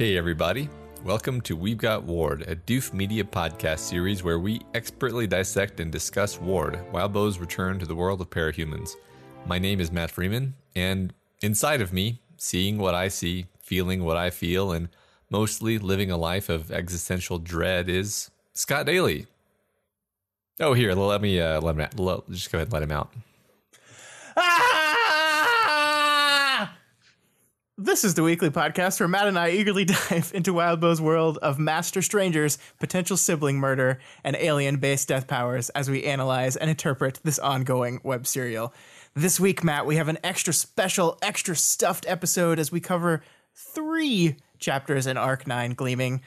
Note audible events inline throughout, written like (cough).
Hey, everybody. Welcome to We've Got Ward, a Doof Media podcast series where we expertly dissect and discuss Ward, Wildbow's return to the world of parahumans. My name is Matt Freeman, and inside of me, seeing what I see, feeling what I feel, and mostly living a life of existential dread is Scott Daly. Oh, here, let me uh, let. Let- just go ahead and let him out. This is the weekly podcast where Matt and I eagerly (laughs) dive into Wildbow's world of master strangers, potential sibling murder, and alien based death powers as we analyze and interpret this ongoing web serial. This week, Matt, we have an extra special, extra stuffed episode as we cover three chapters in Arc 9 Gleaming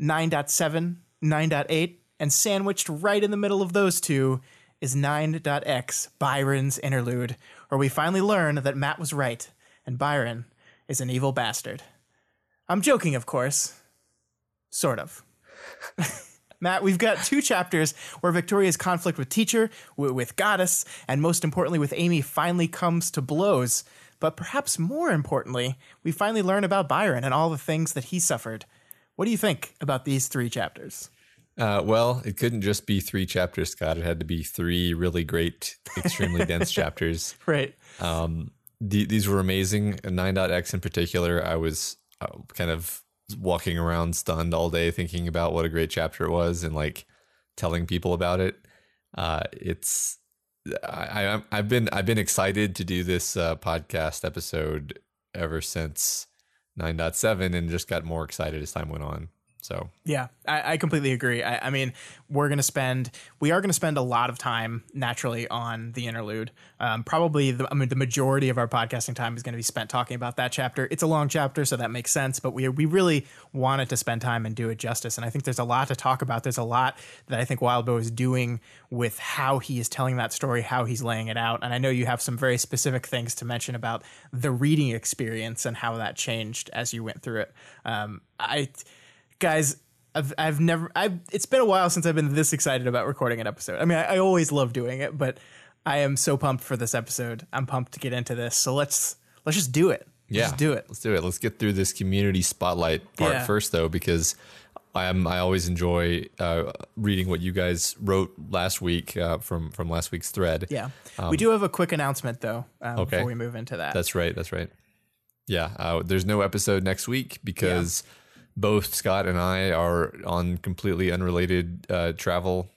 9.7, 9.8, and sandwiched right in the middle of those two is 9.x, Byron's interlude, where we finally learn that Matt was right and Byron is an evil bastard. I'm joking, of course. Sort of. (laughs) Matt, we've got two chapters where Victoria's conflict with Teacher, with Goddess, and most importantly with Amy finally comes to blows. But perhaps more importantly, we finally learn about Byron and all the things that he suffered. What do you think about these three chapters? Uh, well, it couldn't just be three chapters, Scott. It had to be three really great, extremely dense (laughs) chapters. Right. Um, the, these were amazing. 9.x in particular, I was uh, kind of walking around stunned all day thinking about what a great chapter it was and like telling people about it. Uh, it's I, I I've been I've been excited to do this uh, podcast episode ever since 9.7 and just got more excited as time went on. So Yeah, I, I completely agree. I, I mean, we're to spend, we are to spend a lot of time naturally on the interlude. Um, probably, the, I mean, the majority of our podcasting time is going to be spent talking about that chapter. It's a long chapter, so that makes sense. But we we really wanted to spend time and do it justice. And I think there's a lot to talk about. There's a lot that I think Wildbow is doing with how he is telling that story, how he's laying it out. And I know you have some very specific things to mention about the reading experience and how that changed as you went through it. Um, I guys I've, I've never I've it's been a while since I've been this excited about recording an episode. I mean, I, I always love doing it, but I am so pumped for this episode. I'm pumped to get into this. So let's let's just do it. Let's yeah, just do it. Let's do it. Let's get through this community spotlight part Yeah. first, though, because I'm I always enjoy uh, reading what you guys wrote last week uh, from from last week's thread. Yeah. we do have a quick announcement though um, okay. before we move into that. That's right. That's right. Yeah. Uh, there's no episode next week because both Scott and I are on completely unrelated uh, travel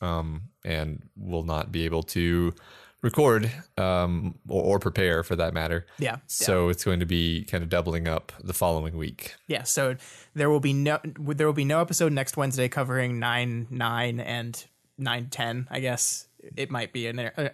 um, and will not be able to record um, or, or prepare for that matter. yeah. So it's going to be kind of doubling up the following week. Yeah, so there will be no there will be no episode next Wednesday covering nine nine and nine ten. I guess it might be in there.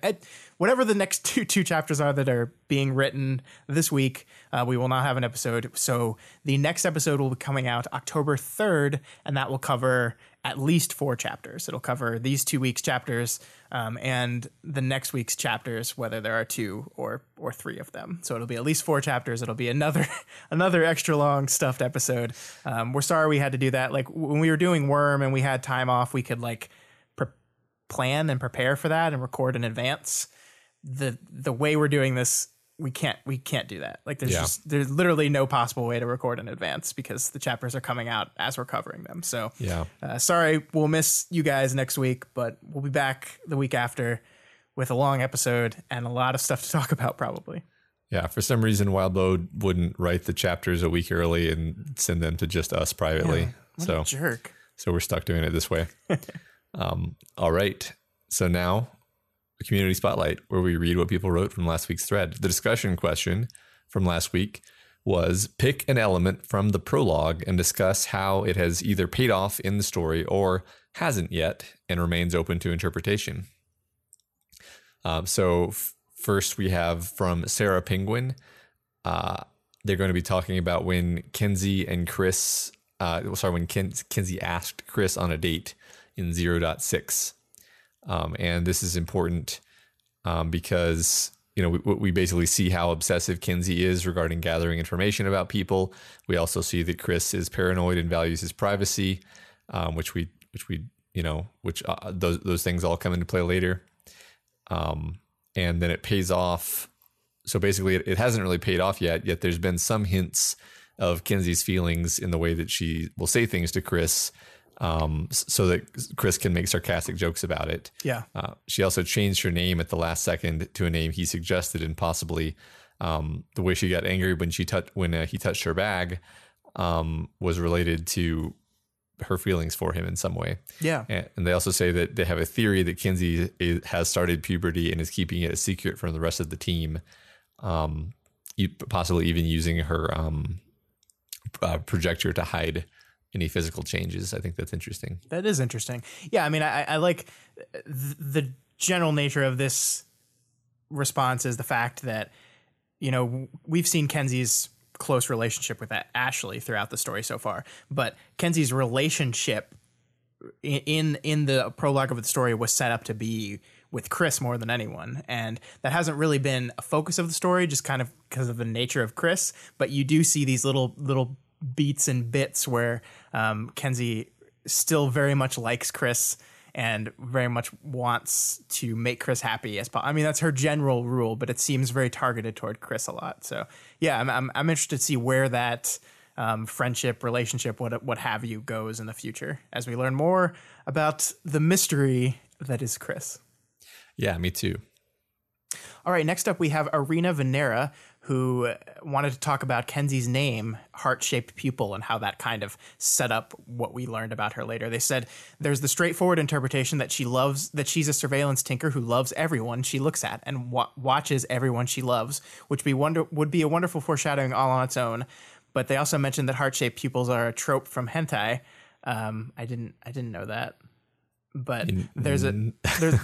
Whatever the next (laughs) two two chapters are that are being written this week, uh, we will not have an episode. So the next episode will be coming out October third, and that will cover at least four chapters. It'll cover these two weeks chapters um, and the next week's chapters, whether there are two or or three of them. So it'll be at least four chapters. It'll be another (laughs) another extra long stuffed episode. Um, we're sorry we had to do that. Like when we were doing Worm and we had time off, we could like plan and prepare for that and record in advance. The the way we're doing this, we can't we can't do that. Like there's Yeah. just there's literally no possible way to record in advance because the chapters are coming out as we're covering them. So Yeah. uh, sorry, we'll miss you guys next week, but we'll be back the week after with a long episode and a lot of stuff to talk about, probably. Yeah, for some reason, Wildbow wouldn't write the chapters a week early and send them to just us privately. What so, a jerk. so we're stuck doing it this way. (laughs) um, all right. So now, community spotlight, where we read what people wrote from last week's thread. The discussion question from last week was pick an element from the prologue and discuss how it has either paid off in the story or hasn't yet and remains open to interpretation. Um, so f- first we have from Sarah Penguin. Uh, they're going to be talking about when Kenzie and Chris, uh, sorry, when Ken, Kenzie asked Chris on a date in 0.6. Um, and this is important um, because, you know, we, we basically see how obsessive Kenzie is regarding gathering information about people. We also see that Chris is paranoid and values his privacy, um, which we, which we, you know, which uh, those, those things all come into play later um, and then it pays off. So basically, it, it hasn't really paid off yet. Yet there's been some hints of Kenzie's feelings in the way that she will say things to Chris, um, so that Chris can make sarcastic jokes about it. Yeah. Uh, she also changed her name at the last second to a name he suggested, and possibly um, the way she got angry when she touched when uh, he touched her bag um, was related to her feelings for him in some way. Yeah. And, and they also say that they have a theory that Kenzie is, has started puberty and is keeping it a secret from the rest of the team, um, possibly even using her um, uh, projector to hide any physical changes. I think that's interesting. That is interesting. Yeah, I mean, I, I like th- the general nature of this response is the fact that you know we've seen Kenzie's close relationship with Ashley throughout the story so far, but Kenzie's relationship in in the prologue of the story was set up to be with Chris more than anyone, and that hasn't really been a focus of the story, just kind of because of the nature of Chris. But you do see these little little beats and bits where um, Kenzie still very much likes Chris and very much wants to make Chris happy as possible. I mean, that's her general rule, but it seems very targeted toward Chris a lot. So yeah, I'm I'm, I'm interested to see where that um, friendship, relationship, what what have you, goes in the future as we learn more about the mystery that is Chris. Yeah, me too. All right, next up we have Arena Venera, who uh, wanted to talk about Kenzie's name, heart shaped pupil, and how that kind of set up what we learned about her later. They said there's the straightforward interpretation that she loves, that she's a surveillance tinker who loves everyone she looks at and wa- watches everyone she loves, which be wonder- would be a wonderful foreshadowing all on its own. But they also mentioned that heart shaped pupils are a trope from hentai. Um, I didn't, I didn't know that but there's a (laughs) there's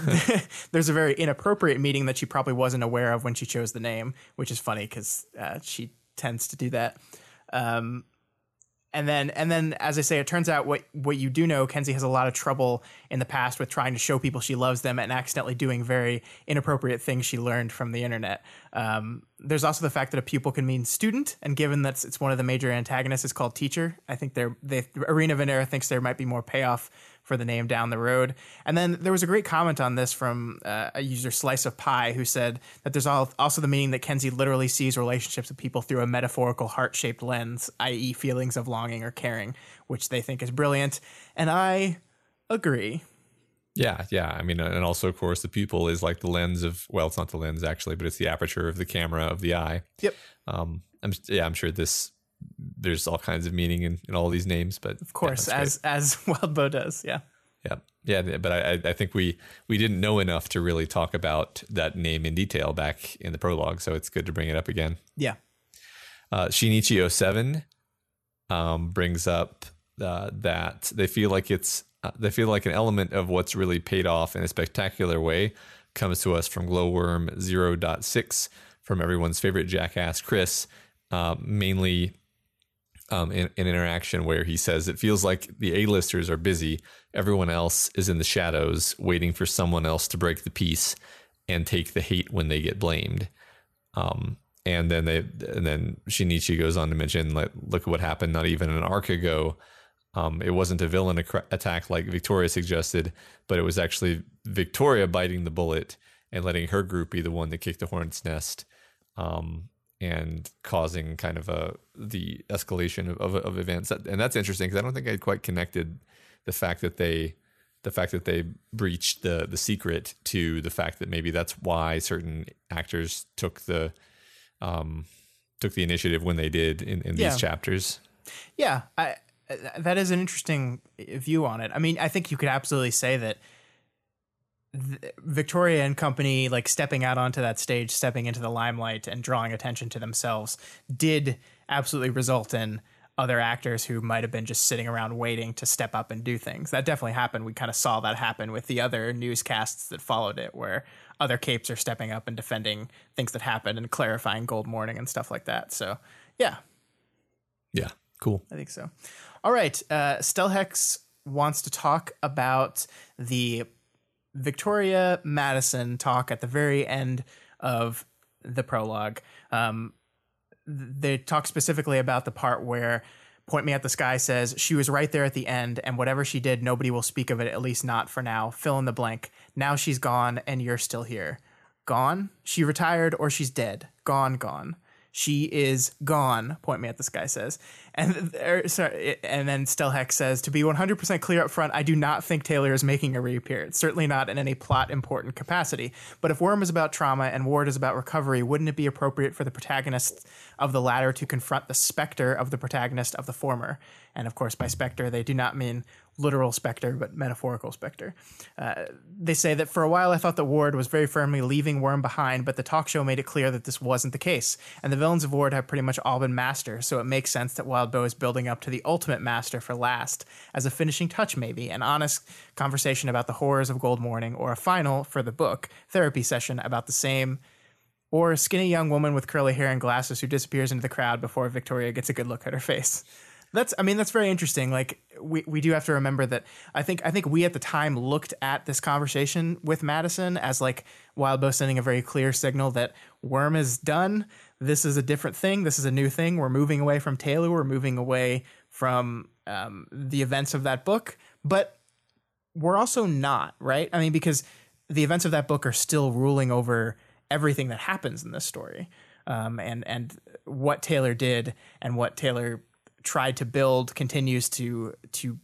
(laughs) there's a very inappropriate meeting that she probably wasn't aware of when she chose the name, which is funny because uh, she tends to do that. Um, and then and then as I say, it turns out what what you do know, Kenzie has a lot of trouble in the past with trying to show people she loves them and accidentally doing very inappropriate things she learned from the internet. Um, there's also the fact that a pupil can mean student, and given that it's one of the major antagonists, it's called teacher. I think they're they Arena Venera thinks there might be more payoff for the name down the road. And then there was a great comment on this from uh, a user Slice of Pie who said that there's also the meaning that Kenzie literally sees relationships with people through a metaphorical heart shaped lens, i.e., feelings of longing or caring, which they think is brilliant. And I agree. Yeah, yeah. I mean, and also, of course, the pupil is like the lens of, well, it's not the lens actually, but it's the aperture of the camera of the eye. Yep. Um, I'm, yeah, I'm sure this, there's all kinds of meaning in, in all these names, but Of course, as as (laughs) Wildbow does. Yeah. yeah, yeah. But I, I think we, we didn't know enough to really talk about that name in detail back in the prologue. So it's good to bring it up again. Yeah. Uh, Shinichi 07 um, brings up uh, that they feel like it's uh, they feel like an element of what's really paid off in a spectacular way comes to us from Glowworm 0.6 from everyone's favorite jackass Chris, uh, mainly um, in an interaction where he says it feels like the A-listers are busy, everyone else is in the shadows waiting for someone else to break the peace and take the hate when they get blamed. Um, and then they and then Shinichi goes on to mention like look at what happened not even an arc ago. Um, it wasn't a villain ac- attack like Victoria suggested but it was actually Victoria biting the bullet and letting her group be the one that kicked the hornet's nest. Um, and causing kind of a the escalation of, of, of events and that's interesting because I don't think I quite connected the fact that they the fact that they breached the the secret to the fact that maybe that's why certain actors took the um took the initiative when they did in, in Yeah. these chapters. Yeah, I, that is an interesting view on it. I mean, I think you could absolutely say that th- Victoria and company, like stepping out onto that stage, stepping into the limelight, and drawing attention to themselves, did absolutely result in other actors who might have been just sitting around waiting to step up and do things. That definitely happened. We kind of saw that happen with the other newscasts that followed it, where other capes are stepping up and defending things that happened and clarifying Gold Morning and stuff like that. So, yeah, Yeah, cool. I think so. All right. Uh, Stelhex wants to talk about the Victoria Madison talk at the very end of the prologue. Um, they talk specifically about the part where Point Me at the Sky says she was right there at the end, and whatever she did, nobody will speak of it, at least not for now. Fill in the blank. Now she's gone, and you're still here. Gone? She retired, or she's dead. Gone, gone. She is gone. Point me at the Sky says, and er, sorry, and then Stelhex says to be 100% clear up front. I do not think Taylor is making a reappearance. Certainly not in any plot important capacity. But if Worm is about trauma and Ward is about recovery, wouldn't it be appropriate for the protagonist of the latter to confront the specter of the protagonist of the former? And of course, by specter, they do not mean literal specter, but metaphorical specter. Uh, they say that for a while I thought that Ward was very firmly leaving Worm behind, but the talk show made it clear that this wasn't the case. And the villains of Ward have pretty much all been master, so it makes sense that Wildbow is building up to the ultimate master for last, as a finishing touch, maybe, an honest conversation about the horrors of Gold Morning, or a final, for the book, therapy session about the same. Or a skinny young woman with curly hair and glasses who disappears into the crowd before Victoria gets a good look at her face that's i mean that's very interesting like we, we do have to remember that i think i think we at the time looked at this conversation with madison as like wildbow sending a very clear signal that worm is done this is a different thing this is a new thing we're moving away from taylor we're moving away from um, the events of that book but we're also not right i mean because the events of that book are still ruling over everything that happens in this story um, and and what taylor did and what taylor tried to build continues to to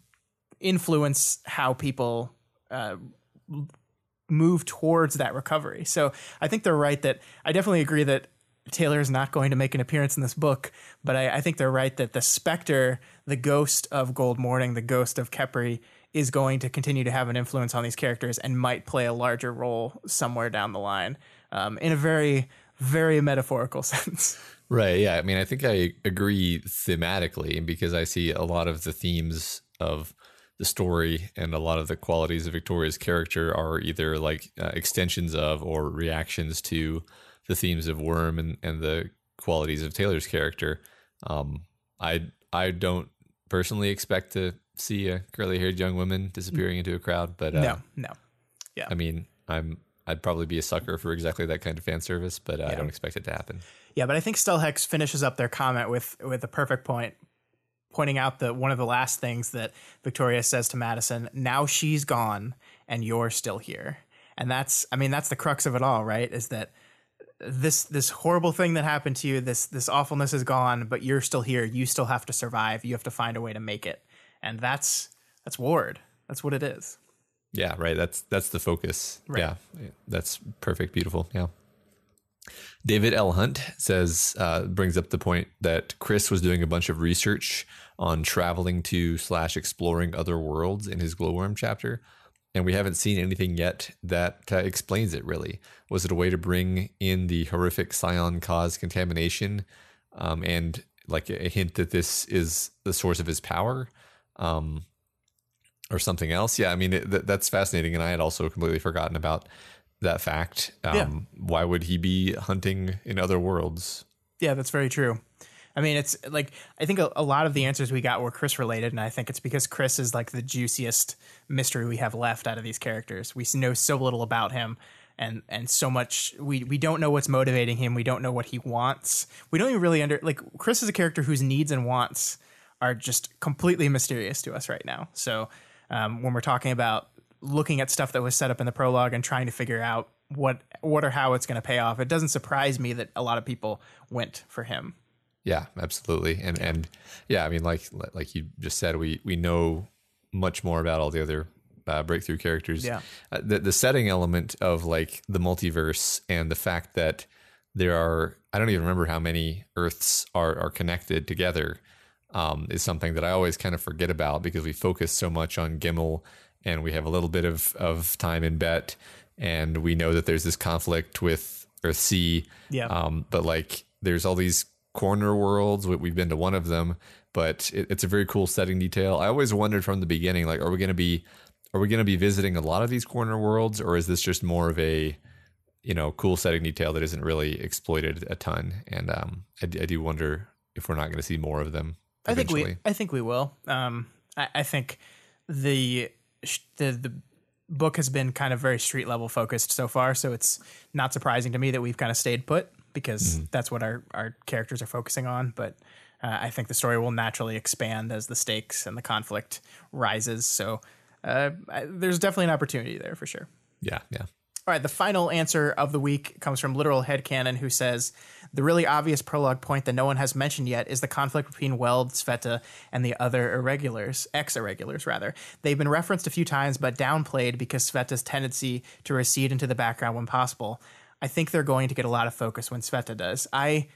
influence how people uh, move towards that recovery. So I think they're right that I definitely agree that Taylor is not going to make an appearance in this book, but I, I think they're right that the specter, the ghost of Gold Morning, the ghost of Khepri, is going to continue to have an influence on these characters and might play a larger role somewhere down the line um, in a very, very metaphorical (laughs) sense. Right. Yeah. I mean, I think I agree thematically because I see a lot of the themes of the story and a lot of the qualities of Victoria's character are either like uh, extensions of or reactions to the themes of Worm and, and the qualities of Taylor's character. Um, I I don't personally expect to see a curly haired young woman disappearing into a crowd, but uh, no, no, yeah. I mean, I'm I'd probably be a sucker for exactly that kind of fan service, but uh, yeah. I don't expect it to happen. Yeah, but I think Stelhex finishes up their comment with with a perfect point, pointing out that one of the last things that Victoria says to Madison, now she's gone and you're still here. And that's I mean, that's the crux of it all, right? Is that this this horrible thing that happened to you, this this awfulness is gone, but you're still here. You still have to survive. You have to find a way to make it. And that's that's Ward. That's what it is. Yeah, right. That's that's the focus. Right. Yeah. That's perfect, beautiful. Yeah. David L. Hunt says, uh, brings up the point that Chris was doing a bunch of research on traveling to slash exploring other worlds in his glowworm chapter. And we haven't seen anything yet that uh, explains it really. Was it a way to bring in the horrific Scion caused contamination um, and like a hint that this is the source of his power? Um, or something else? Yeah, I mean, it, th- that's fascinating. And I had also completely forgotten about that fact. Um, yeah. Why would he be hunting in other worlds? Yeah, that's very true. I mean, it's like I think a, a, lot of the answers we got were Chris related, and I think it's because Chris is like the juiciest mystery we have left out of these characters. We know so little about him, and and so much we we don't know what's motivating him. We don't know what he wants. We don't even really under like Chris is a character whose needs and wants are just completely mysterious to us right now. So um, when we're talking about looking at stuff that was set up in the prologue and trying to figure out what what or how it's going to pay off. It doesn't surprise me that a lot of people went for him. Yeah, absolutely. And and yeah, I mean like like you just said we we know much more about all the other uh, breakthrough characters. Yeah. Uh, the the setting element of like the multiverse and the fact that there are I don't even remember how many Earths are are connected together um, is something that I always kind of forget about because we focus so much on Gimel and we have a little bit of, of time in bet and we know that there's this conflict with Earth C. Yeah. Um, but like there's all these corner worlds. We've been to one of them, but it, it's a very cool setting detail. I always wondered from the beginning, like, are we going to be, are we going to be visiting a lot of these corner worlds, or is this just more of a, you know, cool setting detail that isn't really exploited a ton? And um, I, I do wonder if we're not going to see more of them. Eventually. I think we, I think we will. Um, I, I think the the the book has been kind of very street level focused so far, so it's not surprising to me that we've kind of stayed put because mm-hmm. that's what our our characters are focusing on. But uh, I think the story will naturally expand as the stakes and the conflict rises. So uh, I, there's definitely an opportunity there for sure. Yeah, yeah. All right, the final answer of the week comes from Literal Headcanon, who says the really obvious prologue point that no one has mentioned yet is the conflict between Weld, Sveta, and the other irregulars, ex irregulars, rather. They've been referenced a few times, but downplayed because Sveta's tendency to recede into the background when possible. I think they're going to get a lot of focus when Sveta does. I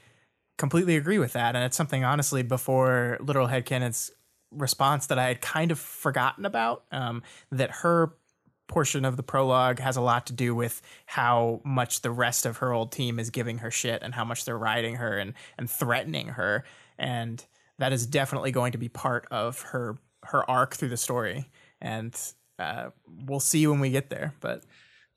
completely agree with that. And it's something, honestly, before Literal Headcanon's response that I had kind of forgotten about. Um, that her portion of the prologue has a lot to do with how much the rest of her old team is giving her shit and how much they're riding her and and threatening her and that is definitely going to be part of her her arc through the story and uh, we'll see when we get there but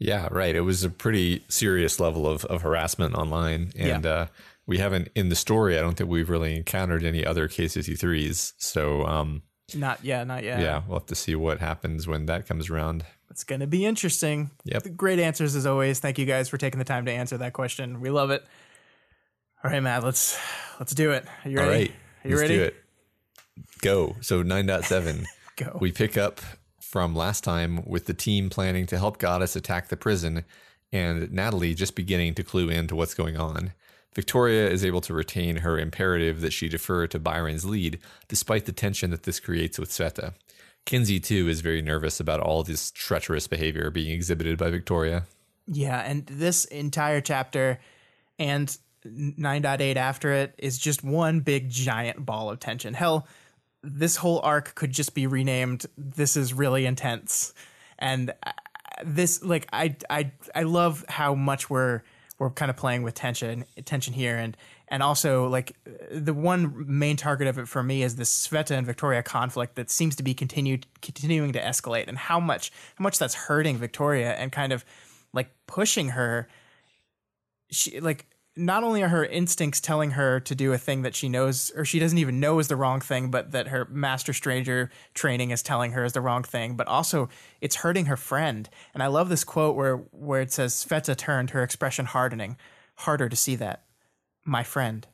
yeah right it was a pretty serious level of, of harassment online and yeah. uh, we haven't in the story i don't think we've really encountered any other k63s so um not yeah not yet yeah we'll have to see what happens when that comes around it's going to be interesting. Yep. Great answers as always. Thank you guys for taking the time to answer that question. We love it. All right, Matt, let's let's do it. Are you ready? All right. Are you let's ready? do it. Go. So 9.7. (laughs) Go. We pick up from last time with the team planning to help Goddess attack the prison and Natalie just beginning to clue into what's going on. Victoria is able to retain her imperative that she defer to Byron's lead, despite the tension that this creates with Sveta. Kenzie too is very nervous about all this treacherous behavior being exhibited by Victoria. Yeah, and this entire chapter and 9.8 after it is just one big giant ball of tension. Hell, this whole arc could just be renamed this is really intense. And uh, this like I I I love how much we're we're kind of playing with tension tension here. And and also like the one main target of it for me is this Sveta and Victoria conflict that seems to be continued continuing to escalate. And how much how much that's hurting Victoria and kind of like pushing her. She like not only are her instincts telling her to do a thing that she knows or she doesn't even know is the wrong thing, but that her master stranger training is telling her is the wrong thing, but also it's hurting her friend. And I love this quote where where it says Sveta turned, her expression hardening. Harder to see that my friend.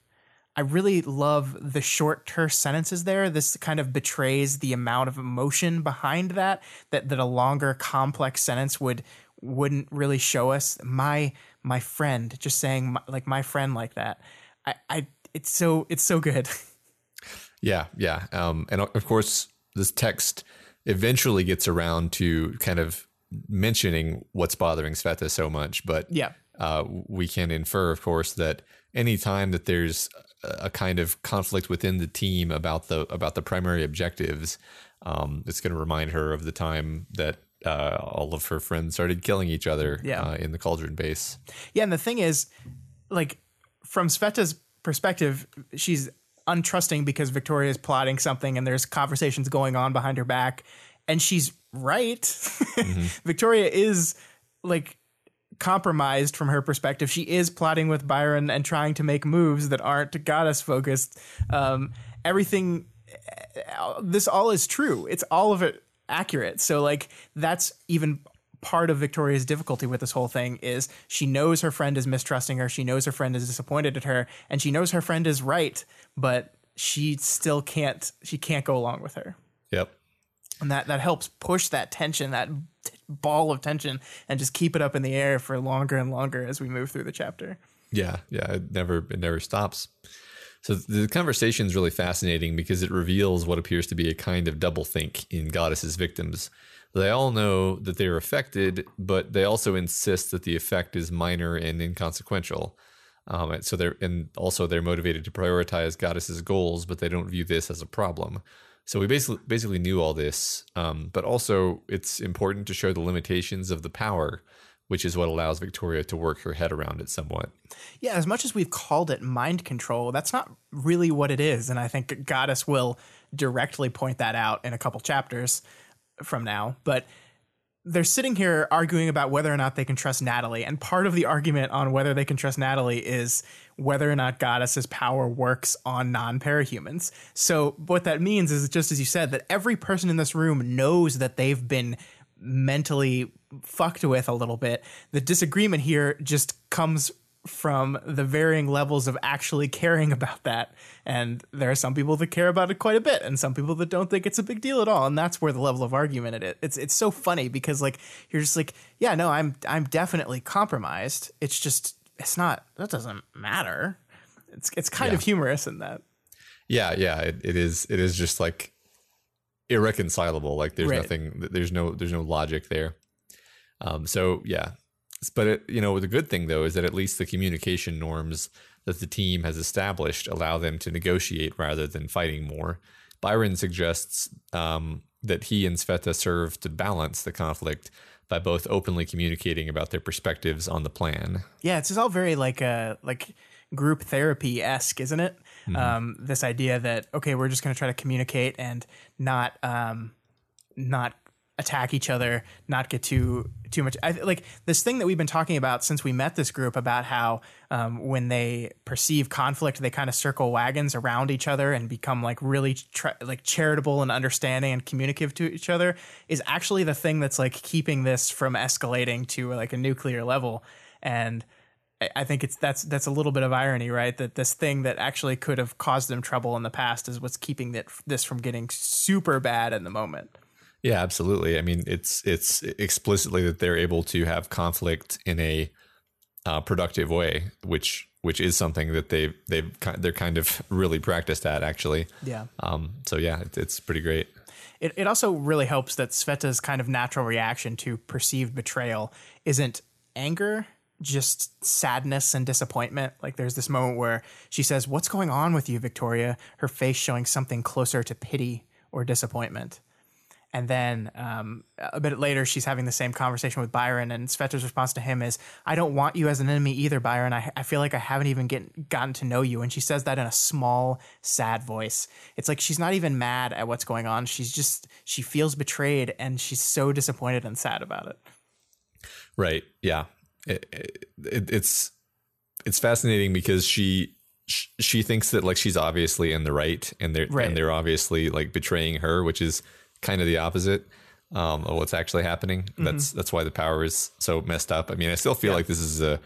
I really love the short, terse sentences there. This kind of betrays the amount of emotion behind that that that a longer, complex sentence would wouldn't really show us. My my friend, just saying my, like my friend like that. I, I it's so it's so good. (laughs) Yeah, yeah, um, and of course this text eventually gets around to kind of mentioning what's bothering Sveta so much, but yeah, uh, we can infer, of course, that anytime that there's a kind of conflict within the team about the about the primary objectives, um, it's going to remind her of the time that uh, all of her friends started killing each other yeah. uh, in the cauldron base. Yeah, and the thing is, like from Sveta's perspective, she's untrusting because Victoria is plotting something and there's conversations going on behind her back, and she's right. (laughs) Mm-hmm. Victoria is like compromised from her perspective. She is plotting with Byron and trying to make moves that aren't goddess focused. Um, everything, this all is true. It's all of it accurate. So like that's even part of Victoria's difficulty with this whole thing is she knows her friend is mistrusting her. She knows her friend is disappointed at her, and she knows her friend is right, but she still can't. She can't go along with her. Yep. And that that helps push that tension, that ball of tension and just keep it up in the air for longer and longer as we move through the chapter. Yeah, yeah, it never it never stops. So the conversation is really fascinating because it reveals what appears to be a kind of doublethink in Goddess's victims. They all know that they are affected, but they also insist that the effect is minor and inconsequential. Um, so they're and also they're motivated to prioritize Goddess's goals, but they don't view this as a problem. So we basically basically knew all this, um, but also it's important to show the limitations of the power, which is what allows Victoria to work her head around it somewhat. Yeah, as much as we've called it mind control, that's not really what it is, and I think Goddess will directly point that out in a couple chapters from now. But they're sitting here arguing about whether or not they can trust Natalie. And part of the argument on whether they can trust Natalie is whether or not Goddess's power works on non parahumans. So, what that means is just as you said, that every person in this room knows that they've been mentally fucked with a little bit. The disagreement here just comes from the varying levels of actually caring about that. And there are some people that care about it quite a bit, and some people that don't think it's a big deal at all. And that's where the level of argument it is. It's it's so funny because like you're just like, yeah, no, I'm I'm definitely compromised. It's just it's not that doesn't matter. It's it's kind Yeah. of humorous in that. Yeah, yeah, it, it is. It is just like irreconcilable. Like there's Right. nothing. There's no. There's no logic there. Um. So yeah, but it, you know the good thing though is that at least the communication norms that the team has established allow them to negotiate rather than fighting more. Byron suggests um, that he and Sveta serve to balance the conflict by both openly communicating about their perspectives on the plan. Yeah, it's all very like uh like group therapy esque, isn't it? Um, this idea that okay, we're just going to try to communicate and not um, not attack each other, not get too too much. I, like this thing that we've been talking about since we met this group about how um, when they perceive conflict, they kind of circle wagons around each other and become like really tra- like charitable and understanding and communicative to each other. Is actually the thing that's like keeping this from escalating to like a nuclear level and. I- think it's that's that's a little bit of irony, right? That this thing that actually could have caused them trouble in the past is what's keeping that this from getting super bad in the moment. Yeah, absolutely. I mean, it's it's explicitly that they're able to have conflict in a uh, productive way, which which is something that they they've they're kind of really practiced at actually. Yeah. Um. So yeah, it, it's pretty great. It, it also really helps that Sveta's kind of natural reaction to perceived betrayal isn't anger, just sadness and disappointment. Like there's this moment where she says, What's going on with you, Victoria? Her face showing something closer to pity or disappointment. And then um, a bit later, she's having the same conversation with Byron, and Sveta's response to him is, "I don't want you as an enemy either, Byron. I, I feel like I haven't even get, gotten to know you." And she says that in a small, sad voice. It's like she's not even mad at what's going on. She's just she feels betrayed, and she's so disappointed and sad about it. Right. Yeah. It, it, it's it's fascinating because she she thinks that like she's obviously in the right, and they're Right. and they're obviously like betraying her, which is kind of the opposite um, of what's actually happening. Mm-hmm. That's that's why the power is so messed up. I mean, I still feel like this is a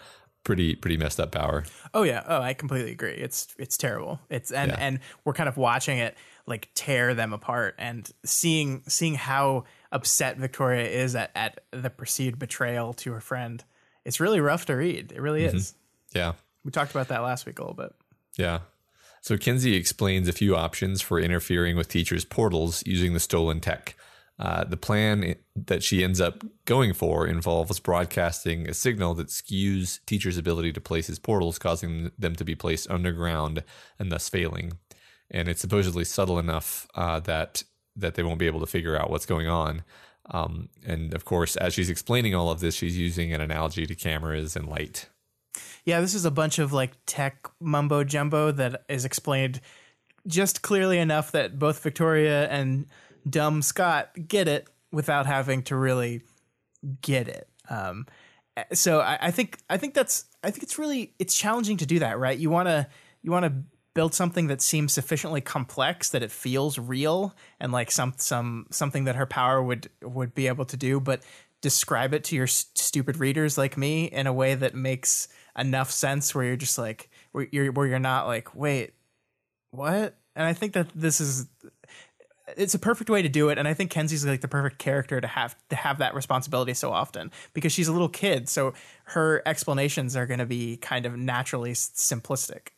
pretty pretty messed up power. Oh yeah. Oh, I completely agree. It's it's terrible. It's and Yeah. and we're kind of watching it like tear them apart and seeing seeing how upset Victoria is at at the perceived betrayal to her friend. It's really rough to read. It really is. Yeah. We talked about that last week a little bit. Yeah. So Kenzie explains a few options for interfering with teachers' portals using the stolen tech. Uh, the plan that she ends up going for involves broadcasting a signal that skews teachers' ability to place his portals, causing them to be placed underground and thus failing. And it's supposedly subtle enough uh, that that they won't be able to figure out what's going on. Um, and of course, as she's explaining all of this, she's using an analogy to cameras and light. Yeah, this is a bunch of like tech mumbo jumbo that is explained just clearly enough that both Victoria and dumb Scott get it without having to really get it. Um, so I, I think I think that's I think it's really it's challenging to do that, right? You want to you want to build something that seems sufficiently complex that it feels real and like some some something that her power would would be able to do, but describe it to your s- stupid readers like me in a way that makes enough sense where you're just like where you're where you're not like wait what? And i think that this is it's a perfect way to do it and i think kenzie's like the perfect character to have to have that responsibility so often because she's a little kid so her explanations are going to be kind of naturally simplistic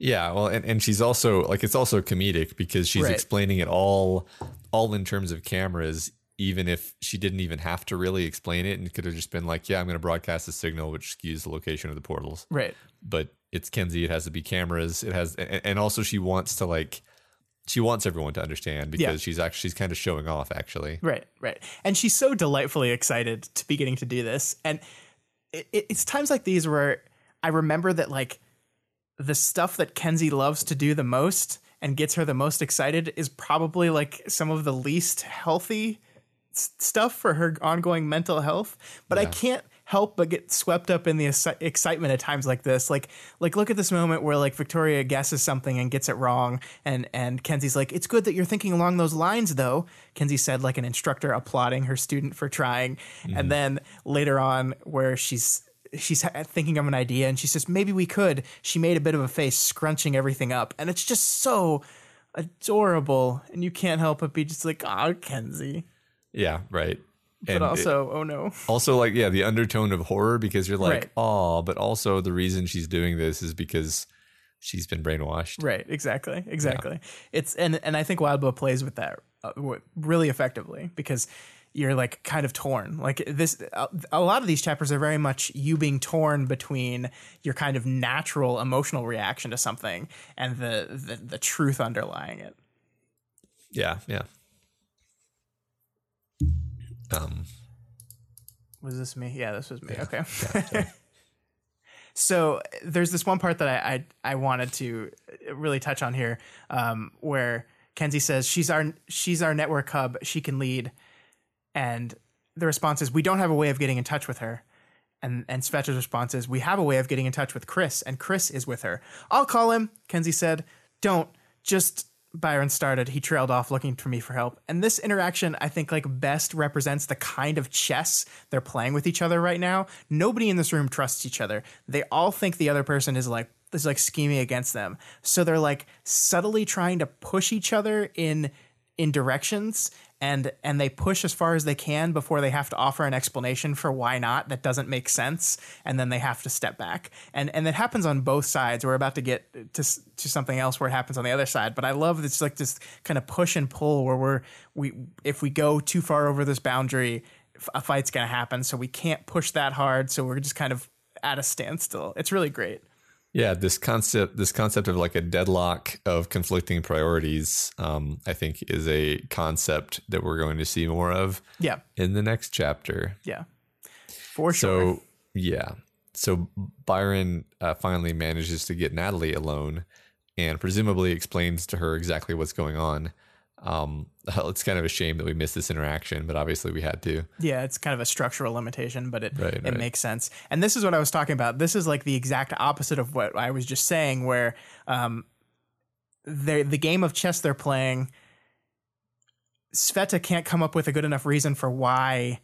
Yeah, well, and, and she's also like it's also comedic because she's Right. explaining it all, all in terms of cameras. Even if she didn't even have to really explain it, and could have just been like, "Yeah, I'm going to broadcast a signal which skews the location of the portals." right But it's Kenzie. It has to be cameras. It has, and, and also she wants to like, she wants everyone to understand because Yeah. she's actually she's kind of showing off. Actually, Right, right. And she's so delightfully excited to be getting to do this. And it, it- it's times like these where I remember that, like, the stuff that Kenzie loves to do the most and gets her the most excited is probably like some of the least healthy s- stuff for her ongoing mental health. But I can't help but get swept up in the exci- excitement at times like this. Like, like look at this moment where like Victoria guesses something and gets it wrong, and and Kenzie's like, "It's good that you're thinking along those lines, though." Kenzie said, like an instructor applauding her student for trying, and mm-hmm. then later on, where she's she's thinking of an idea and she says maybe we could. She made a bit of a face, scrunching everything up, and it's just so adorable, and you can't help but be just like, "Oh, Kenzie," Yeah, right. but And it- also, "Oh no." also like yeah, the undertone of horror because you're like, Right. oh, but also the reason she's doing this is because she's been brainwashed. Right, exactly, exactly. It's and and I think Wildbow plays with that uh, really effectively because you're like kind of torn. Like this, a, lot of these chapters are very much you being torn between your kind of natural emotional reaction to something and the the, the truth underlying it. Yeah, yeah. Um, Was this me? Yeah, this was me. Okay. (laughs) so there's this one part that I, I I wanted to really touch on here, um, where Kenzie says she's our she's our network hub. She can lead, and the response is we don't have a way of getting in touch with her. And and Sveta's response is we have a way of getting in touch with Chris, and Chris is with her. I'll call him. Kenzie said, "Don't just." Byron started. He trailed off looking for me for help. And this interaction, I think, like best represents the kind of chess they're playing with each other right now. Nobody in this room trusts each other. They all think the other person is like is like scheming against them. So they're like subtly trying to push each other in in directions and and they push as far as they can before they have to offer an explanation for why not that doesn't make sense and then they have to step back. And and it happens on both sides. We're about to get to to something else where it happens on the other side but i love this like this kind of push and pull where we're we if we go too far over this boundary a fight's going to happen so we can't push that hard so we're just kind of at a standstill. It's really great yeah, this concept, this concept of like a deadlock of conflicting priorities, um, I think, is a concept that we're going to see more of yeah in the next chapter. yeah for sure So yeah, so Byron uh, finally manages to get Natalie alone, and presumably explains to her exactly what's going on. Um, (laughs) it's kind of a shame that we missed this interaction, but obviously we had to. Yeah, it's kind of a structural limitation, but it Right, it right. makes sense. And this is what I was talking about. This is like the exact opposite of what I was just saying, where um, they the game of chess they're playing, Sveta can't come up with a good enough reason for why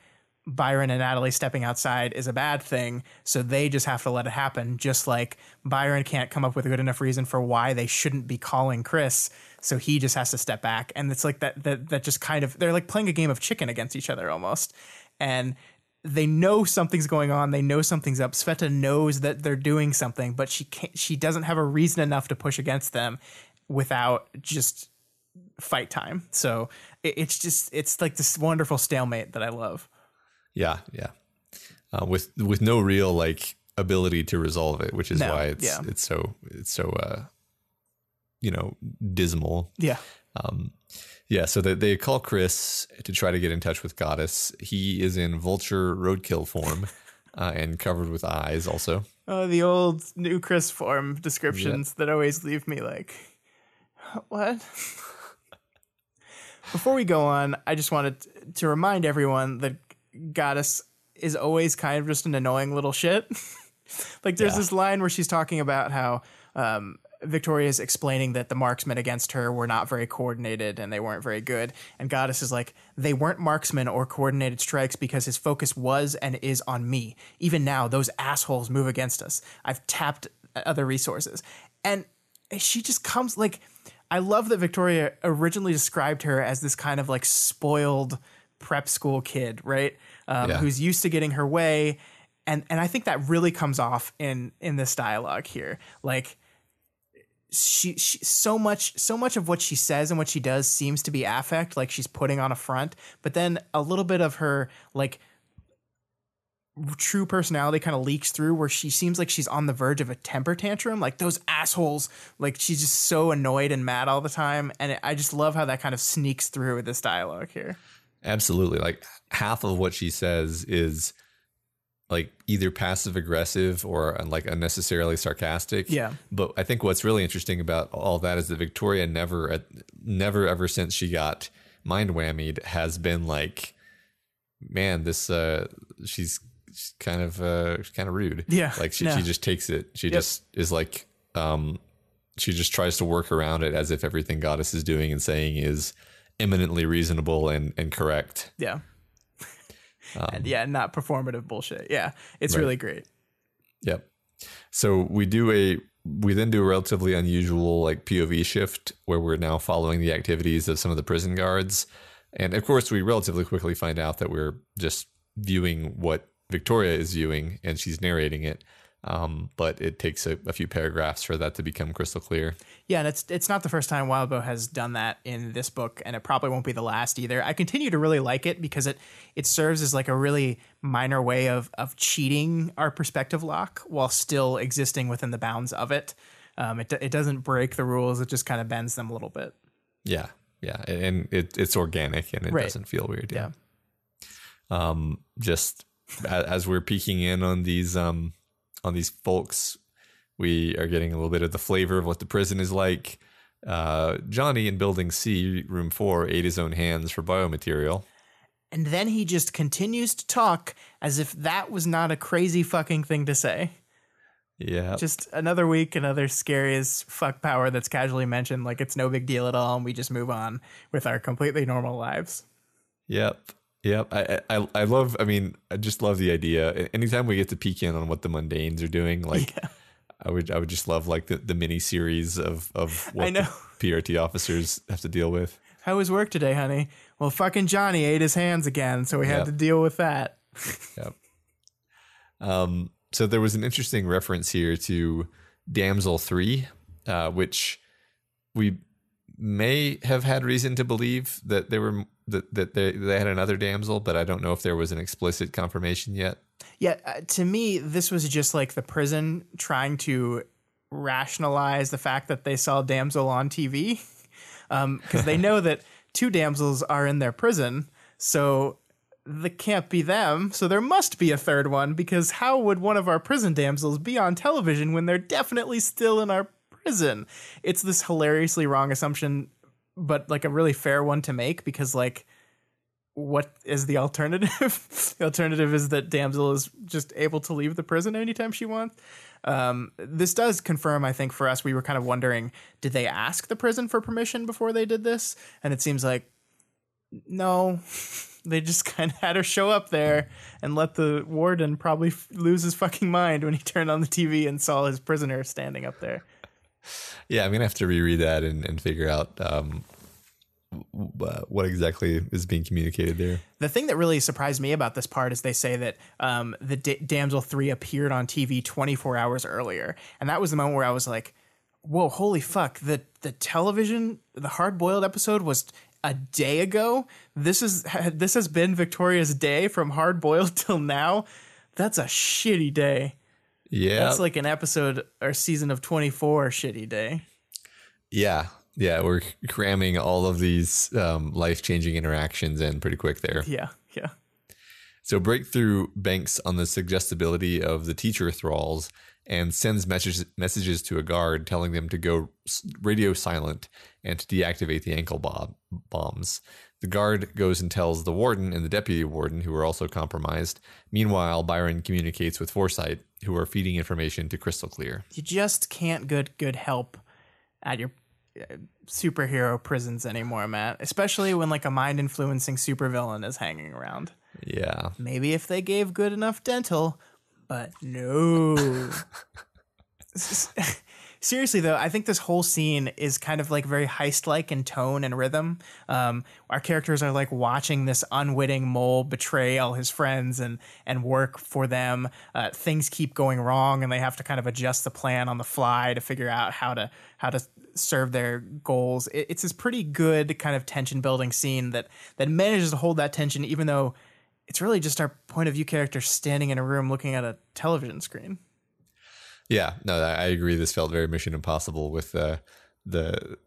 Byron and Natalie stepping outside is a bad thing, so they just have to let it happen. Just like Byron can't come up with a good enough reason for why they shouldn't be calling Chris, so he just has to step back. And it's like that that that just kind of they're like playing a game of chicken against each other almost. And they know something's going on. They know something's up. Sveta knows that they're doing something, but she can't. She doesn't have a reason enough to push against them without just fight time. So it, it's just it's like this wonderful stalemate that I love. Yeah, yeah. Uh, with with no real like ability to resolve it, which is No, why it's yeah. it's so it's so uh, you know dismal. Yeah. Um, yeah, so they, they call Chris to try to get in touch with Goddess. He is in vulture roadkill form (laughs) uh, and covered with eyes. Also, Oh, the old new Chris form descriptions that always leave me like, what? (laughs) Before we go on, I just wanted to remind everyone that Goddess is always kind of just an annoying little shit. (laughs) like, there's Yeah. this line where she's talking about how um, Victoria's explaining that the marksmen against her were not very coordinated and they weren't very good. And Goddess is like, they weren't marksmen or coordinated strikes because his focus was and is on me. Even now, those assholes move against us. I've tapped other resources. And she just comes like, I love that Victoria originally described her as this kind of like spoiled prep school kid, right? Um, Yeah. Who's used to getting her way. And, and I think that really comes off in in this dialogue here. Like she, she so much so much of what she says and what she does seems to be affect like she's putting on a front but then a little bit of her like true personality kind of leaks through where she seems like she's on the verge of a temper tantrum like those assholes like she's just so annoyed and mad all the time and i just love how that kind of sneaks through with this dialogue here absolutely, like half of what she says is like either passive aggressive or uh, like unnecessarily sarcastic. Yeah. But I think what's really interesting about all that is that Victoria never, never ever since she got mind whammied has been like, man, this uh, she's, she's kind of uh, she's kind of rude. Yeah, Like she, yeah. she just takes it. She just is like, um, she just tries to work around it as if everything Goddess is doing and saying is eminently reasonable and and correct. yeah (laughs) and um, yeah not performative bullshit yeah it's Right. really great Yep. So we do a we then do a relatively unusual like POV shift where we're now following the activities of some of the prison guards. And of course we relatively quickly find out that we're just viewing what Victoria is viewing and she's narrating it. Um, but it takes a, a, few paragraphs for that to become crystal clear. Yeah, and it's it's not the first time Wildbow has done that in this book, and it probably won't be the last either. I continue to really like it because it it serves as like a really minor way of of cheating our perspective lock while still existing within the bounds of it. Um, it it doesn't break the rules; it just kind of bends them a little bit. Yeah, yeah, and it, it's organic and it right. doesn't feel weird. Yeah. yeah. Um, just as we're peeking in on these um on these folks. We are getting a little bit of the flavor of what the prison is like. Uh, Johnny in Building C, Room 4, ate his own hands for biomaterial. And then he just continues to talk as if that was not a crazy fucking thing to say. Yeah. Just another week, another scary as fuck power that's casually mentioned, like it's no big deal at all, and we just move on with our completely normal lives. Yep. Yep, I, I I love. I mean, I just love the idea. Anytime we get to peek in on what the mundanes are doing, (laughs) like yeah. I would I would just love like the, the mini series of of (laughs) what I know. PRT officers have to deal with. How was work today, honey? Well, fucking Johnny ate his hands again, so we yep. had to deal with that. (laughs) yep. Um. So there was an interesting reference here to Damsel three, uh, which we may have had reason to believe that there were that, that they, they had another damsel, but I don't know if there was an explicit confirmation yet. Yeah, uh, to me, this was just like the prison trying to rationalize the fact that they saw damsel on TV because (laughs) um, they know that two damsels are in their prison, so that can't be them. So there must be a third one because how would one of our prison damsels be on television when they're definitely still in our prison? It's this hilariously wrong assumption but like a really fair one to make because like what is the alternative? (laughs) the alternative is that Damsel is just able to leave the prison anytime she wants. Um, this does confirm, I think, for us, we were kind of wondering did they ask the prison for permission before they did this? And it seems like no, (laughs) they just kind of had her show up there and let the warden probably f- lose his fucking mind when he turned on the TV and saw his prisoner standing up there yeah, I'm gonna have to reread that and, and figure out um, what exactly is being communicated there. The thing that really surprised me about this part is they say that um, the D- Damsel 3 appeared on TV 24 hours earlier. And that was the moment where I was like, whoa, holy fuck. The, the television, the hard boiled episode was a day ago. This is (laughs) this has been Victoria's day from hard boiled (laughs) till now. That's a shitty day. Yeah. That's like an episode or season of 24 shitty day. Yeah. Yeah. We're cramming all of these um, life changing interactions in pretty quick there. Yeah. Yeah. So Breakthrough banks on the suggestibility of the teacher thralls and sends messages messages to a guard telling them to go radio silent and to deactivate the ankle bomb, bombs. The guard goes and tells the warden and the deputy warden, who are also compromised. Meanwhile, Byron communicates with Foresight, who are feeding information to Crystal Clear. You just can't get good help at your uh, superhero prisons anymore, Matt. Especially when like a mind influencing supervillain is hanging around. Yeah. Maybe if they gave good enough dental, but no. (laughs) (laughs) seriously though, I think this whole scene is kind of like very heist like in tone and rhythm. Um, our characters are like watching this unwitting mole betray all his friends and and work for them. Uh, things keep going wrong, and they have to kind of adjust the plan on the fly to figure out how to how to serve their goals. It, it's this pretty good kind of tension building scene that that manages to hold that tension, even though it's really just our point of view character standing in a room looking at a television screen. Yeah, no, I agree. This felt very Mission Impossible with uh, the,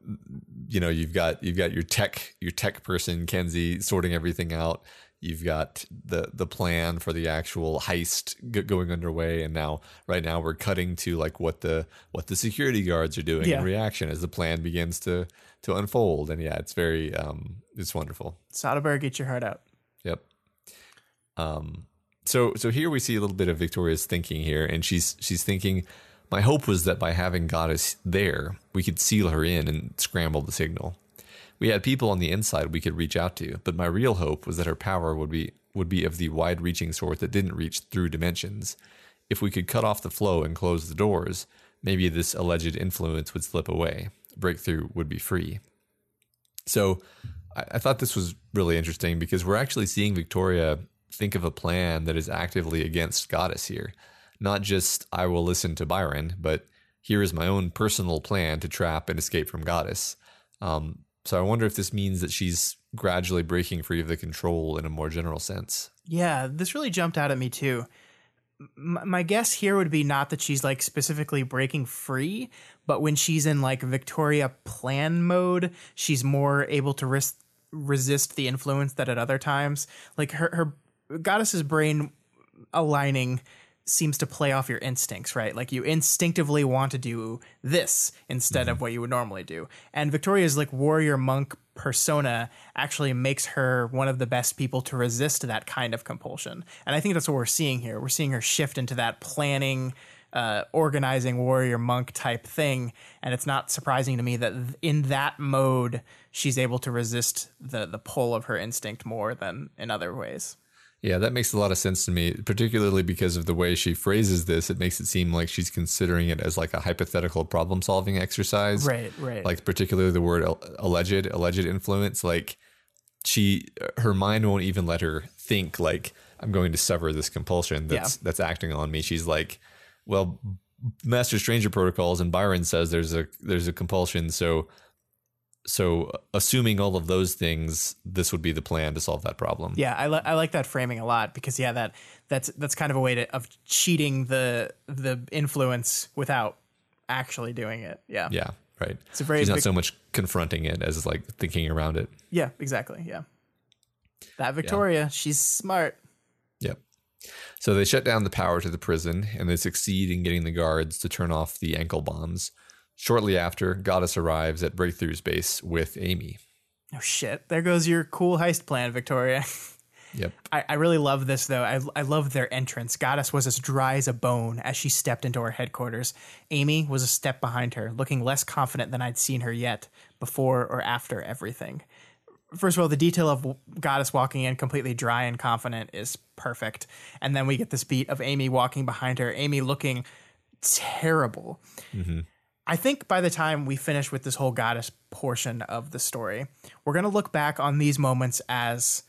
you know, you've got you've got your tech your tech person Kenzie sorting everything out. You've got the the plan for the actual heist g- going underway, and now right now we're cutting to like what the what the security guards are doing yeah. in reaction as the plan begins to to unfold. And yeah, it's very um, it's wonderful. Soderbergh, get your heart out. Yep. Um, so so here we see a little bit of Victoria's thinking here, and she's she's thinking. My hope was that by having Goddess there, we could seal her in and scramble the signal. We had people on the inside we could reach out to, but my real hope was that her power would be would be of the wide-reaching sort that didn't reach through dimensions. if we could cut off the flow and close the doors, maybe this alleged influence would slip away. Breakthrough would be free. So I, I thought this was really interesting because we're actually seeing Victoria think of a plan that is actively against Goddess here. Not just I will listen to Byron, but here is my own personal plan to trap and escape from Goddess. Um, so I wonder if this means that she's gradually breaking free of the control in a more general sense. Yeah, this really jumped out at me too. M- my guess here would be not that she's like specifically breaking free, but when she's in like Victoria plan mode, she's more able to res- resist the influence that at other times. Like her, her goddess's brain aligning seems to play off your instincts, right? Like you instinctively want to do this instead mm-hmm. of what you would normally do. And Victoria's like warrior monk persona actually makes her one of the best people to resist that kind of compulsion. And I think that's what we're seeing here. We're seeing her shift into that planning uh, organizing warrior monk type thing. And it's not surprising to me that in that mode, she's able to resist the the pull of her instinct more than in other ways. Yeah, that makes a lot of sense to me, particularly because of the way she phrases this. It makes it seem like she's considering it as like a hypothetical problem solving exercise. Right, right. Like, particularly the word alleged, alleged influence. Like, she, uh, her mind won't even let her think, like, I'm going to sever this compulsion that's, yeah. that's acting on me. She's like, well, Master Stranger protocols and Byron says there's a, there's a compulsion. So, so assuming all of those things this would be the plan to solve that problem. Yeah i, li- I like that framing a lot because yeah that that's that's kind of a way to, of cheating the the influence without actually doing it. Yeah. Yeah right. It's a very she's not big, so much confronting it as like thinking around it. Yeah exactly. Yeah. That victoria yeah. she's smart. Yep. So they shut down the power to the prison and they succeed in getting the guards to turn off the ankle bombs Shortly after, Goddess arrives at Breakthrough's base with Amy. Oh shit! There goes your cool heist plan, Victoria. (laughs) Yep. I, I really love this though. I I love their entrance. Goddess was as dry as a bone as she stepped into her headquarters. Amy was a step behind her, looking less confident than I'd seen her yet, before or after everything. First of all, the detail of Goddess walking in completely dry and confident is perfect. And then we get this beat of Amy walking behind her, Amy looking terrible. Mm-hmm. I think by the time we finish with this whole goddess portion of the story, we're going to look back on these moments as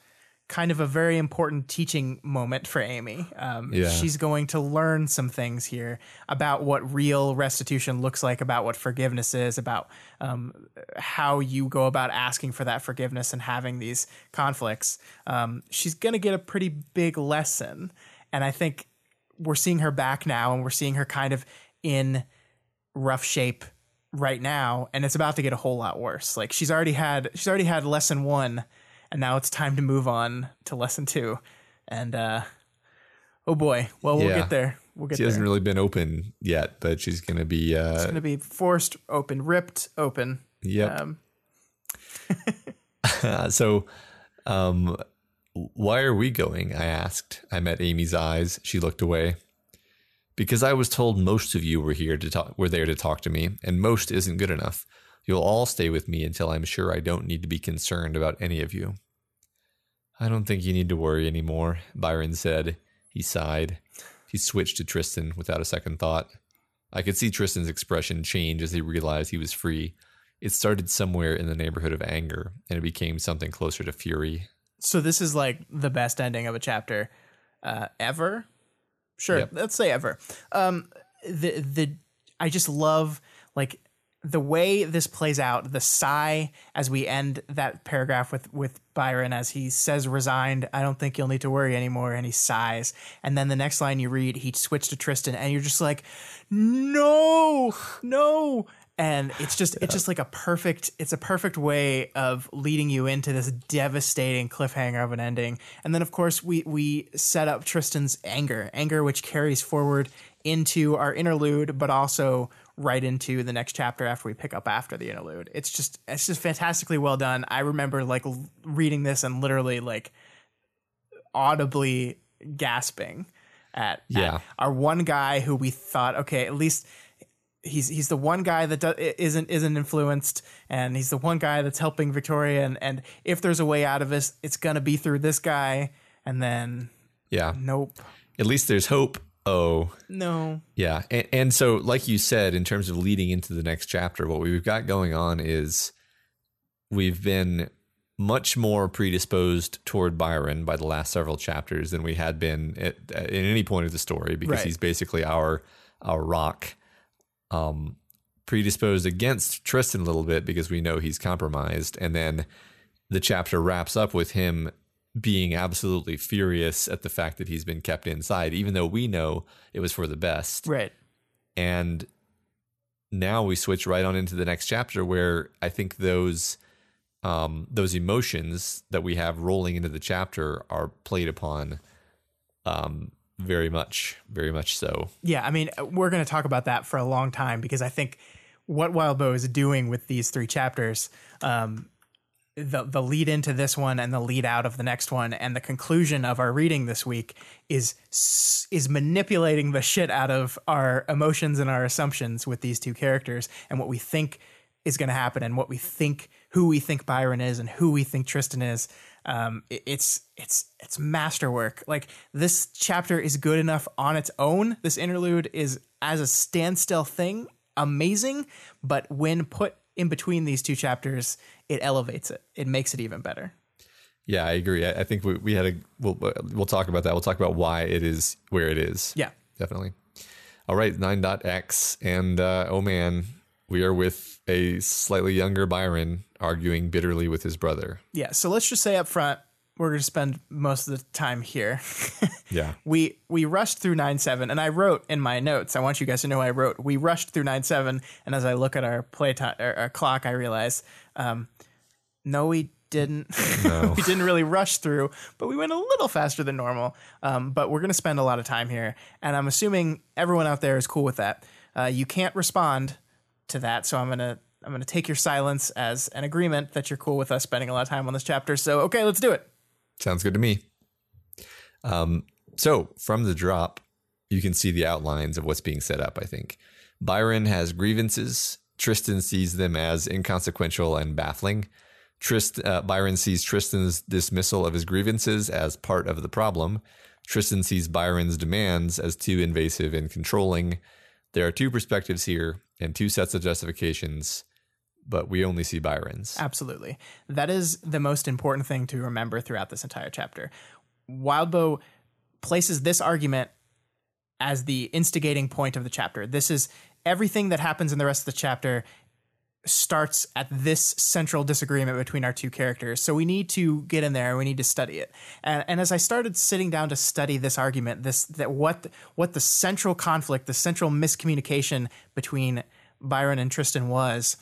kind of a very important teaching moment for Amy. Um, yeah. She's going to learn some things here about what real restitution looks like, about what forgiveness is, about um, how you go about asking for that forgiveness and having these conflicts. Um, she's going to get a pretty big lesson. And I think we're seeing her back now and we're seeing her kind of in rough shape right now and it's about to get a whole lot worse. Like she's already had she's already had lesson one and now it's time to move on to lesson two. And uh oh boy. Well we'll yeah. get there. We'll get she hasn't really been open yet but she's gonna be uh it's gonna be forced open ripped open. Yep. Um, (laughs) so um why are we going i asked. I met amy's eyes. She looked away because I was told most of you were here to talk, were there to talk to me, and most isn't good enough. You'll all stay with me until I'm sure I don't need to be concerned about any of you. I don't think you need to worry anymore, Byron said. He sighed. He switched to Tristan without a second thought. I could see Tristan's expression change as he realized he was free. It started somewhere in the neighborhood of anger, and it became something closer to fury. So this is like the best ending of a chapter uh, ever. Sure, yep. let's say ever. Um, the the I just love like the way this plays out. The sigh as we end that paragraph with with Byron as he says resigned. I don't think you'll need to worry anymore, and he sighs. And then the next line you read, he switched to Tristan, and you're just like, no, no and it's just yeah. it's just like a perfect it's a perfect way of leading you into this devastating cliffhanger of an ending and then of course we we set up tristan's anger anger which carries forward into our interlude but also right into the next chapter after we pick up after the interlude it's just it's just fantastically well done i remember like reading this and literally like audibly gasping at, yeah. At our one guy who we thought okay at least he's he's the one guy that do, isn't isn't influenced, and he's the one guy that's helping Victoria. And and if there's a way out of this, it's gonna be through this guy. And then yeah, nope. At least there's hope oh, No. Yeah. And, and so, like you said, in terms of leading into the next chapter, what we've got going on is we've been much more predisposed toward Byron by the last several chapters than we had been at, at any point of the story because Right. he's basically our our rock. Um, predisposed against Tristan a little bit because we know he's compromised, and then the chapter wraps up with him being absolutely furious at the fact that he's been kept inside, even though we know it was for the best. Right. And now we switch right on into the next chapter where I think those um, those emotions that we have rolling into the chapter are played upon um, very much, very much so. Yeah, I mean, we're going to talk about that for a long time because I think what Wildbow is doing with these three chapters, um, the the lead into this one and the lead out of the next one and the conclusion of our reading this week is is manipulating the shit out of our emotions and our assumptions with these two characters and what we think is going to happen and what we think who we think Byron is and who we think Tristan is. Um, it- it's it's it's masterwork. Like this chapter is good enough on its own. This interlude is as a standstill thing amazing, but when put in between these two chapters, it elevates it. It makes it even better. Yeah, I agree. I, I think we, we had a we'll we'll talk about that. We'll talk about why it is where it is. Yeah. definitely. All right, nine dot X, and uh, oh man, we are with a slightly younger Byron arguing bitterly with his brother. Yeah. So let's just say up front, we're going to spend most of the time here. (laughs) Yeah, we we rushed through nine seven, and I wrote in my notes. I want you guys to know I wrote. We rushed through nine seven, and as I look at our play time, our, our clock, I realize, um, no, we didn't. No. (laughs) we didn't really rush through, but we went a little faster than normal. Um, but we're going to spend a lot of time here, and I'm assuming everyone out there is cool with that. Uh, you can't respond to that, so I'm gonna I'm gonna take your silence as an agreement that you're cool with us spending a lot of time on this chapter. So okay, let's do it. sounds good to me. Um, so from the drop, you can see the outlines of what's being set up. I think Byron has grievances. Tristan sees them as inconsequential and baffling. Trist, uh, Byron sees Tristan's dismissal of his grievances as part of the problem. Tristan sees Byron's demands as too invasive and controlling. There are two perspectives here and two sets of justifications, but we only see Byron's. Absolutely. That is the most important thing to remember throughout this entire chapter. Wildbow places this argument as the instigating point of the chapter. This is everything that happens in the rest of the chapter starts at this central disagreement between our two characters. So we need to get in there and we need to study it. And, and as I started sitting down to study this argument, this that what what the central conflict, the central miscommunication between Byron and Tristan was,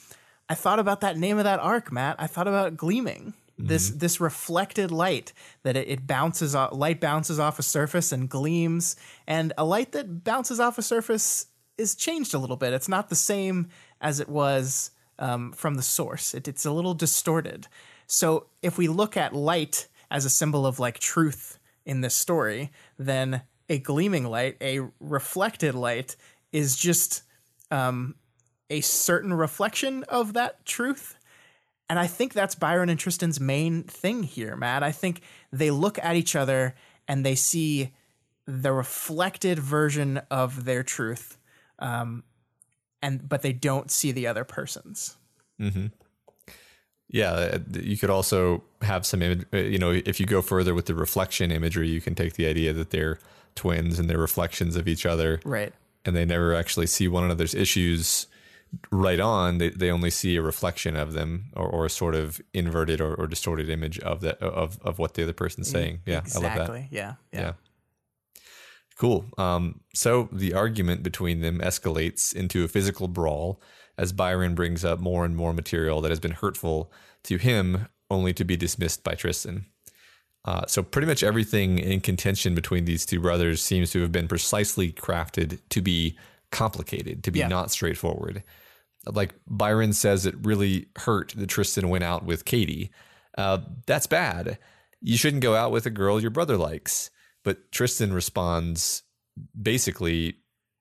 I thought about that name of that arc, Matt. I thought about gleaming. This mm-hmm. this reflected light that it, it bounces off light bounces off a surface and gleams, and a light that bounces off a surface is changed a little bit. It's not the same as it was um, from the source. It, it's a little distorted. So if we look at light as a symbol of like truth in this story, then a gleaming light, a reflected light, is just um, a certain reflection of that truth. And I think that's Byron and Tristan's main thing here, Matt. I think they look at each other and they see the reflected version of their truth, um, and but they don't see the other person's. Yeah, uh, you could also have some, image, uh, you know, if you go further with the reflection imagery, you can take the idea that they're twins and they're reflections of each other, Right. and they never actually see one another's issues right on. They, they only see a reflection of them or, or a sort of inverted or, or distorted image of that of, of what the other person's saying. Yeah, I love that. Yeah. Yeah. Yeah. Cool. Um, so the argument between them escalates into a physical brawl as Byron brings up more and more material that has been hurtful to him, only to be dismissed by Tristan. Uh, so pretty much everything in contention between these two brothers seems to have been precisely crafted to be complicated, to be Yeah. not straightforward. Like Byron says, it really hurt that Tristan went out with Katie. Uh, that's bad. You shouldn't go out with a girl your brother likes. But Tristan responds basically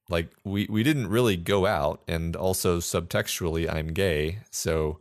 like we we didn't really go out and also subtextually I'm gay. So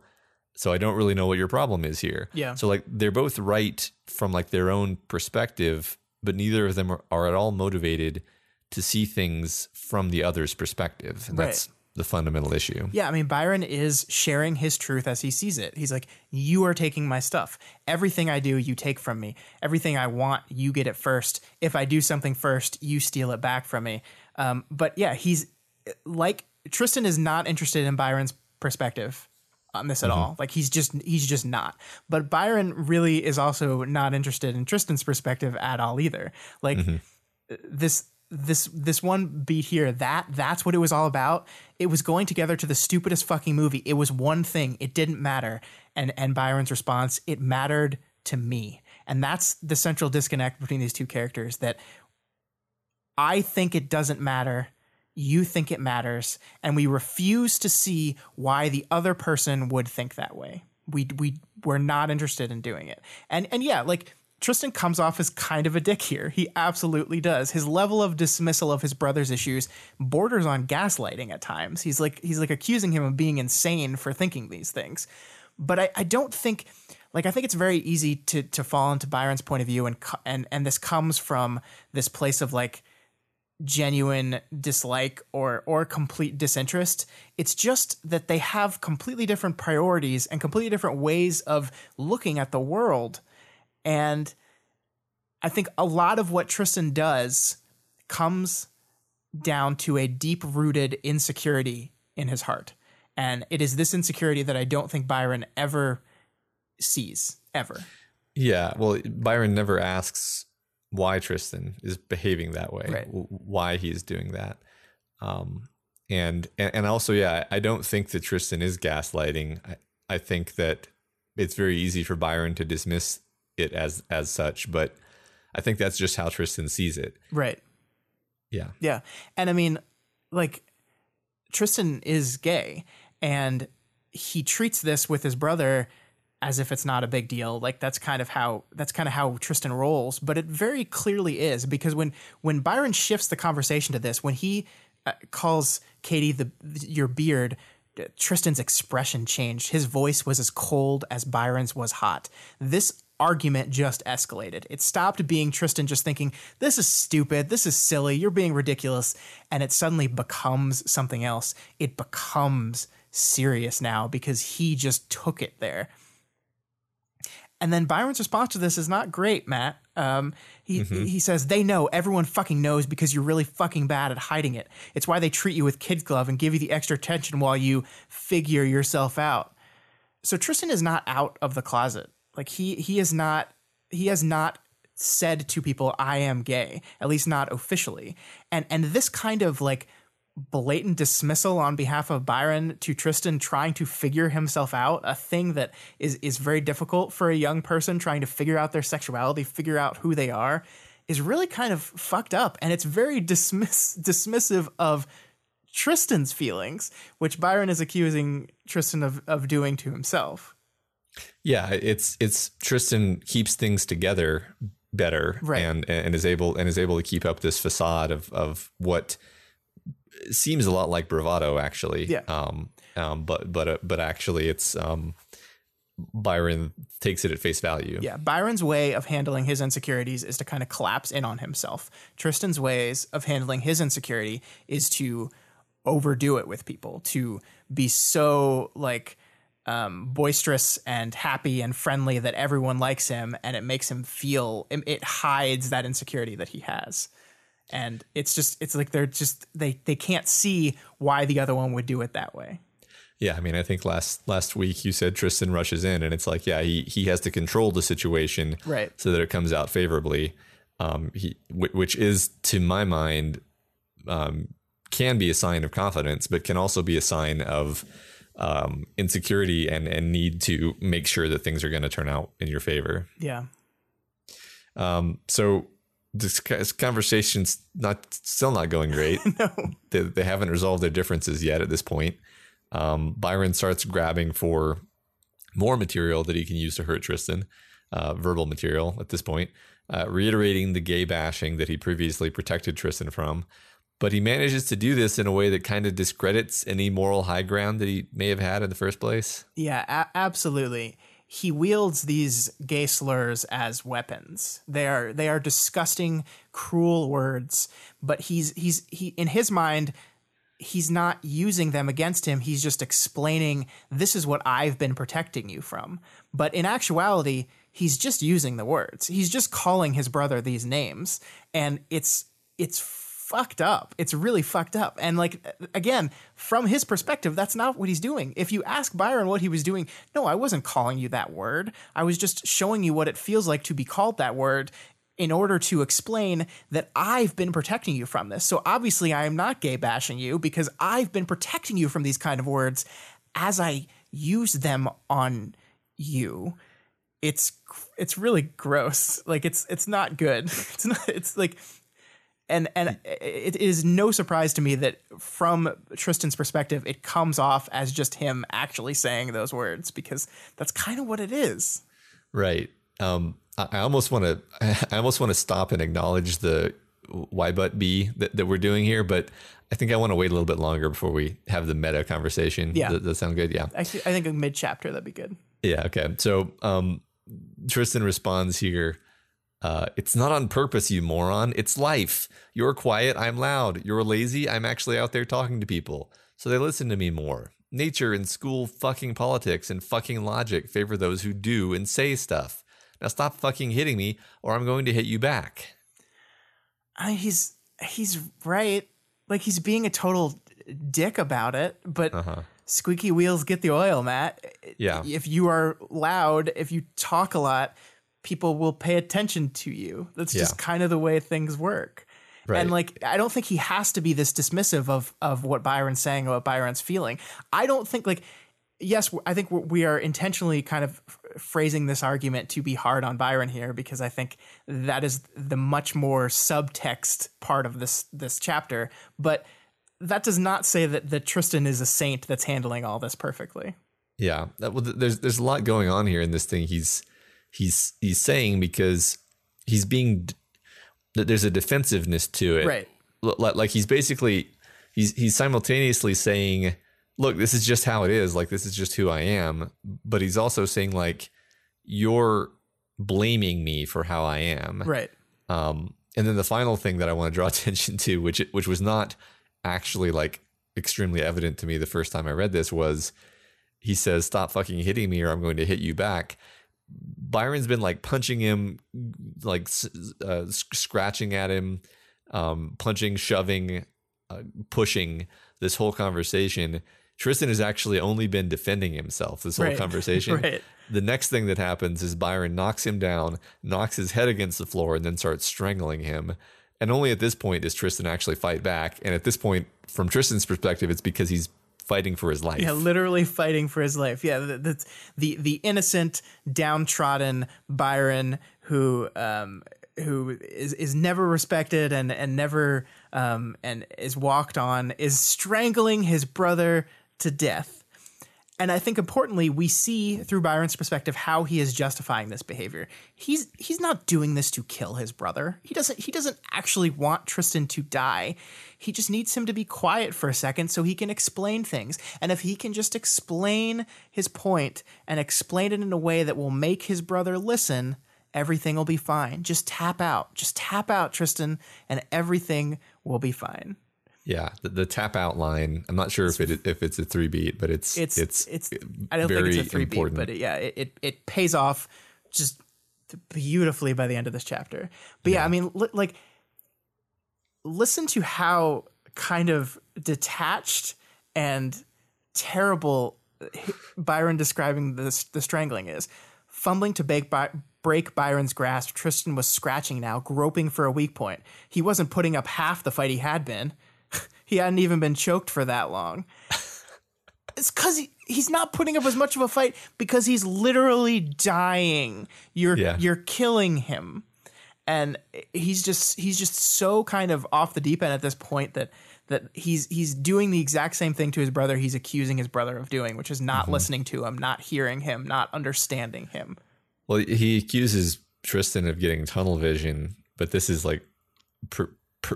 so I don't really know what your problem is here. Yeah. So like they're both right from like their own perspective, but neither of them are, are at all motivated to see things from the other's perspective. And Right. that's the fundamental issue. Yeah, I mean, Byron is sharing his truth as he sees it. He's like, You are taking my stuff. Everything I do, you take from me. Everything I want, you get it first. If I do something first, you steal it back from me. Um, but yeah, he's like, Tristan is not interested in Byron's perspective on this at all. Like he's just he's just not. But Byron really is also not interested in Tristan's perspective at all either. Like this this this one beat here that that's what it was all about. It was going together to the stupidest fucking movie. It was one thing. It didn't matter. And and byron's response it mattered to me. And that's the central disconnect between these two characters that i think it doesn't matter. You think it matters. And we refuse to see why the other person would think that way. We we we're not interested in doing it. And and yeah like Tristan comes off as kind of a dick here. He absolutely does. His level of dismissal of his brother's issues borders on gaslighting at times. He's like he's like accusing him of being insane for thinking these things. But I, I don't think like I think it's very easy to to fall into Byron's point of view and and and this comes from this place of like genuine dislike or or complete disinterest. It's just that they have completely different priorities and completely different ways of looking at the world. And I think a lot of what Tristan does comes down to a deep rooted insecurity in his heart. And it is this insecurity that I don't think Byron ever sees, ever. Yeah. Well, Byron never asks why Tristan is behaving that way, Right. why he's doing that. Um, and, and and also, yeah, I don't think that Tristan is gaslighting. I, I think that it's very easy for Byron to dismiss it as as such, but I think that's just how Tristan sees it. Right. Yeah. Yeah. And I mean, like, Tristan is gay and he treats this with his brother as if it's not a big deal. Like that's kind of how that's kind of how Tristan rolls, but it very clearly is because when when Byron shifts the conversation to this, when he uh, calls Katie the your beard Tristan's expression changed. His voice was as cold as Byron's was hot. This argument just escalated. It stopped being Tristan just thinking, this is stupid, this is silly, you're being ridiculous, and it suddenly becomes something else. It becomes serious now because he just took it there. And then Byron's response to this is not great, Matt. Um, he he says they know everyone fucking knows because you're really fucking bad at hiding it. It's why they treat you with kid glove and give you the extra attention while you figure yourself out. So Tristan is not out of the closet. Like he he is not he has not said to people I am gay, at least not officially. And and this kind of like blatant dismissal on behalf of Byron to Tristan trying to figure himself out, a thing that is is very difficult for a young person trying to figure out their sexuality, figure out who they are, is really kind of fucked up and it's very dismiss dismissive of Tristan's feelings, which Byron is accusing Tristan of, of doing to himself. Yeah, it's it's Tristan keeps things together better Right. and and is able and is able to keep up this facade of of what seems a lot like bravado actually. Yeah. Um um but but uh, but actually it's um Byron takes it at face value. Yeah, Byron's way of handling his insecurities is to kind of collapse in on himself. Tristan's ways of handling his insecurity is to overdo it with people, to be so like um, boisterous and happy and friendly that everyone likes him, and it makes him feel it, it hides that insecurity that he has. And it's just it's like they're just they they can't see why the other one would do it that way. Yeah, I mean, I think last last week you said Tristan rushes in, and it's like, yeah, he he has to control the situation, Right. so that it comes out favorably. Um, he which is to my mind, um, can be a sign of confidence, but can also be a sign of um, insecurity and and need to make sure that things are going to turn out in your favor. Yeah. Um, so this, this conversation's not still not going great. (laughs) No. they, they haven't resolved their differences yet at this point. Um, Byron starts grabbing for more material that he can use to hurt Tristan, uh, verbal material at this point, uh, reiterating the gay bashing that he previously protected Tristan from. But he manages to do this in a way that kind of discredits any moral high ground that he may have had in the first place. Yeah, a- absolutely. he wields these gay slurs as weapons. They are they are disgusting, cruel words, but he's he's he in his mind he's not using them against him. He's just explaining this is what I've been protecting you from. But in actuality, he's just using the words. He's just calling his brother these names and it's it's fucked up. It's really fucked up. And like again, from his perspective, that's not what he's doing. If you ask Byron what he was doing, no, I wasn't calling you that word. I was just showing you what it feels like to be called that word in order to explain that I've been protecting you from this. So obviously I am not gay bashing you because I've been protecting you from these kind of words as I use them on you. It's it's really gross. Like it's it's not good. (laughs) It's not it's like and and it is no surprise to me that from Tristan's perspective, it comes off as just him actually saying those words because that's kind of what it is. Right. Um, I almost want to. I almost want (laughs) to stop and acknowledge the why but b that, that we're doing here, but I think I want to wait a little bit longer before we have the meta conversation. Yeah, does that sound good? Yeah, I, I think a mid chapter that'd be good. Yeah. Okay. So um, Tristan responds here. Uh, it's not on purpose, you moron. It's life. You're quiet, I'm loud. You're lazy, I'm actually out there talking to people. So they listen to me more. Nature and school fucking politics and fucking logic favor those who do and say stuff. Now stop fucking hitting me or I'm going to hit you back. I mean, he's he's right. Like he's being a total dick about it, but uh-huh. squeaky wheels get the oil, Matt. Yeah. If you are loud, if you talk a lot, people will pay attention to you. That's yeah. just kind of the way things work. Right. And like, I don't think he has to be this dismissive of of what Byron's saying or what Byron's feeling. I don't think like, yes, I think we are intentionally kind of phrasing this argument to be hard on Byron here because I think that is the much more subtext part of this this chapter. But that does not say that that Tristan is a saint that's handling all this perfectly. Yeah, well, there's there's a lot going on here in this thing. He's he's he's saying because he's being there's a defensiveness to it, right? Like he's basically he's he's simultaneously saying, "Look, this is just how it is. Like this is just who I am," but he's also saying like you're blaming me for how I am, right? Um, and then the final thing that I want to draw (laughs) attention to, which which was not actually like extremely evident to me the first time I read this, was he says, "Stop fucking hitting me, or I'm going to hit you back." Byron's been like punching him, like uh, scratching at him, um, punching, shoving, uh, pushing this whole conversation. Tristan has actually only been defending himself this whole right. (laughs) conversation. right. The next thing that happens is Byron knocks him down, knocks his head against the floor, and then starts strangling him. And only at this point does Tristan actually fight back. And at this point, from Tristan's perspective, it's because he's fighting for his life. Yeah, literally fighting for his life. Yeah, the the, the innocent, downtrodden Byron who um, who is is never respected and and never um, and is walked on is strangling his brother to death and I think importantly, we see through Byron's perspective how he is justifying this behavior. He's he's not doing this to kill his brother. He doesn't he doesn't actually want Tristan to die. He just needs him to be quiet for a second so he can explain things. And if he can just explain his point and explain it in a way that will make his brother listen, everything will be fine. Just tap out. Just tap out, Tristan, and everything will be fine. Yeah, the, the, tap out line. I'm not sure if it if it's a three beat, but it's it's it's, it's I don't think it's a three important. beat, but it, yeah, it, it, it pays off just beautifully by the end of this chapter. But yeah, yeah I mean, li- like listen to how kind of detached and terrible Byron describing this the strangling is. Fumbling to bake by, break Byron's grasp, Tristan was scratching now, groping for a weak point. He wasn't putting up half the fight he had been he hadn't even been choked for that long. (laughs) it's because he, he's not putting up as much of a fight because he's literally dying. You're yeah. you're killing him, and he's just he's just so kind of off the deep end at this point that that he's he's doing the exact same thing to his brother he's accusing his brother of doing, which is not mm-hmm. listening to him, not hearing him, not understanding him. Well, he accuses Tristan of getting tunnel vision, but this is like per,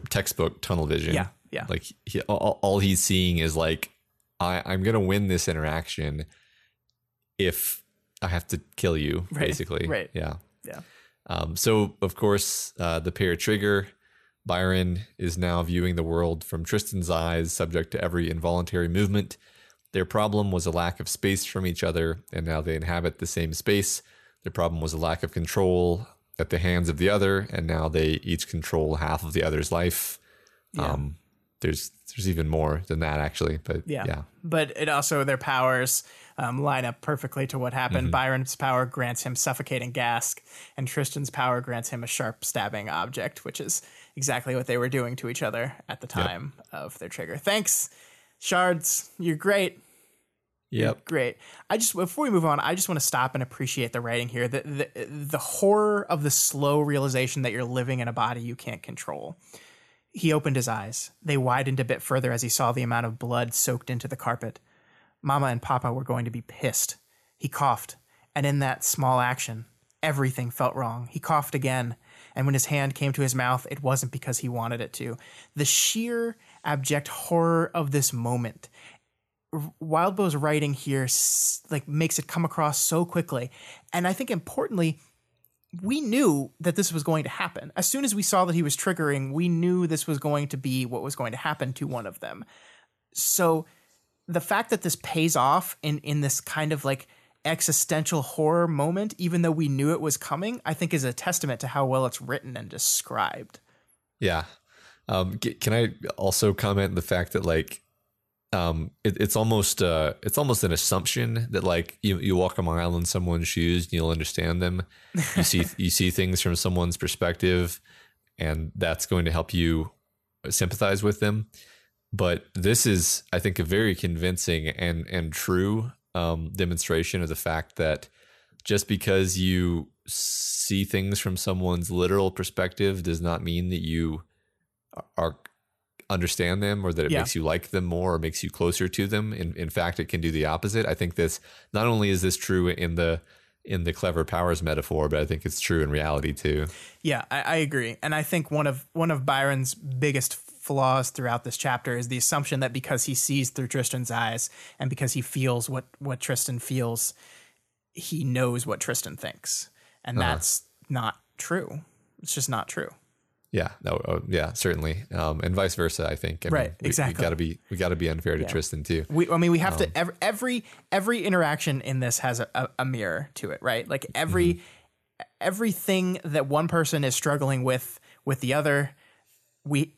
textbook tunnel vision. Yeah. Yeah. Like he, all, all he's seeing is like, I, I'm going to win this interaction if I have to kill you, Right, basically. right. Yeah. Yeah. Um, so, of course, uh, the pair trigger. Byron is now viewing the world from Tristan's eyes, subject to every involuntary movement. Their problem was a lack of space from each other, and now they inhabit the same space. Their problem was a lack of control at the hands of the other, and now they each control half of the other's life. Um, there's there's even more than that actually, but Yeah. yeah, But it also, their powers um, line up perfectly to what happened. Mm-hmm. Byron's power grants him suffocating gas, and Tristan's power grants him a sharp stabbing object, which is exactly what they were doing to each other at the time of their trigger. Thanks, Shards. You're great. yep, Great. I just before we move on, I just want to stop and appreciate the writing here. The, the the horror of the slow realization that you're living in a body you can't control. He opened his eyes. They widened a bit further as he saw the amount of blood soaked into the carpet. Mama and Papa were going to be pissed. He coughed, and in that small action, everything felt wrong. He coughed again, and when his hand came to his mouth, it wasn't because he wanted it to. The sheer abject horror of this moment Wildbow's writing here like makes it come across so quickly, and I think importantly, we knew that this was going to happen. As soon as we saw that he was triggering, we knew this was going to be what was going to happen to one of them. So the fact that this pays off in in this kind of like existential horror moment, even though we knew it was coming, I think is a testament to how well it's written and described. yeah. Um, can I also comment the fact that like um, it, it's almost uh, it's almost an assumption that like you you walk a mile in someone's shoes and you'll understand them. You see (laughs) you see things from someone's perspective, and that's going to help you sympathize with them. But this is, I think, a very convincing and and true um, demonstration of the fact that just because you see things from someone's literal perspective does not mean that you are understand them or that it Yeah. makes you like them more or makes you closer to them. In in fact, it can do the opposite. I think this not only is this true in the in the clever powers metaphor, but I think it's true in reality too. Yeah, I, I agree, and I think one of one of Byron's biggest flaws throughout this chapter is the assumption that because he sees through Tristan's eyes and because he feels what what Tristan feels, he knows what Tristan thinks, and Uh-huh. that's not true. It's just not true. Yeah, no, oh, yeah, certainly, um, and vice versa. I think. I Right, we, exactly. We got to be we got to be unfair to Tristan too. We, I mean, we have Um, to every, every every interaction in this has a, a, mirror to it, right? Like every Mm-hmm. everything that one person is struggling with with the other, we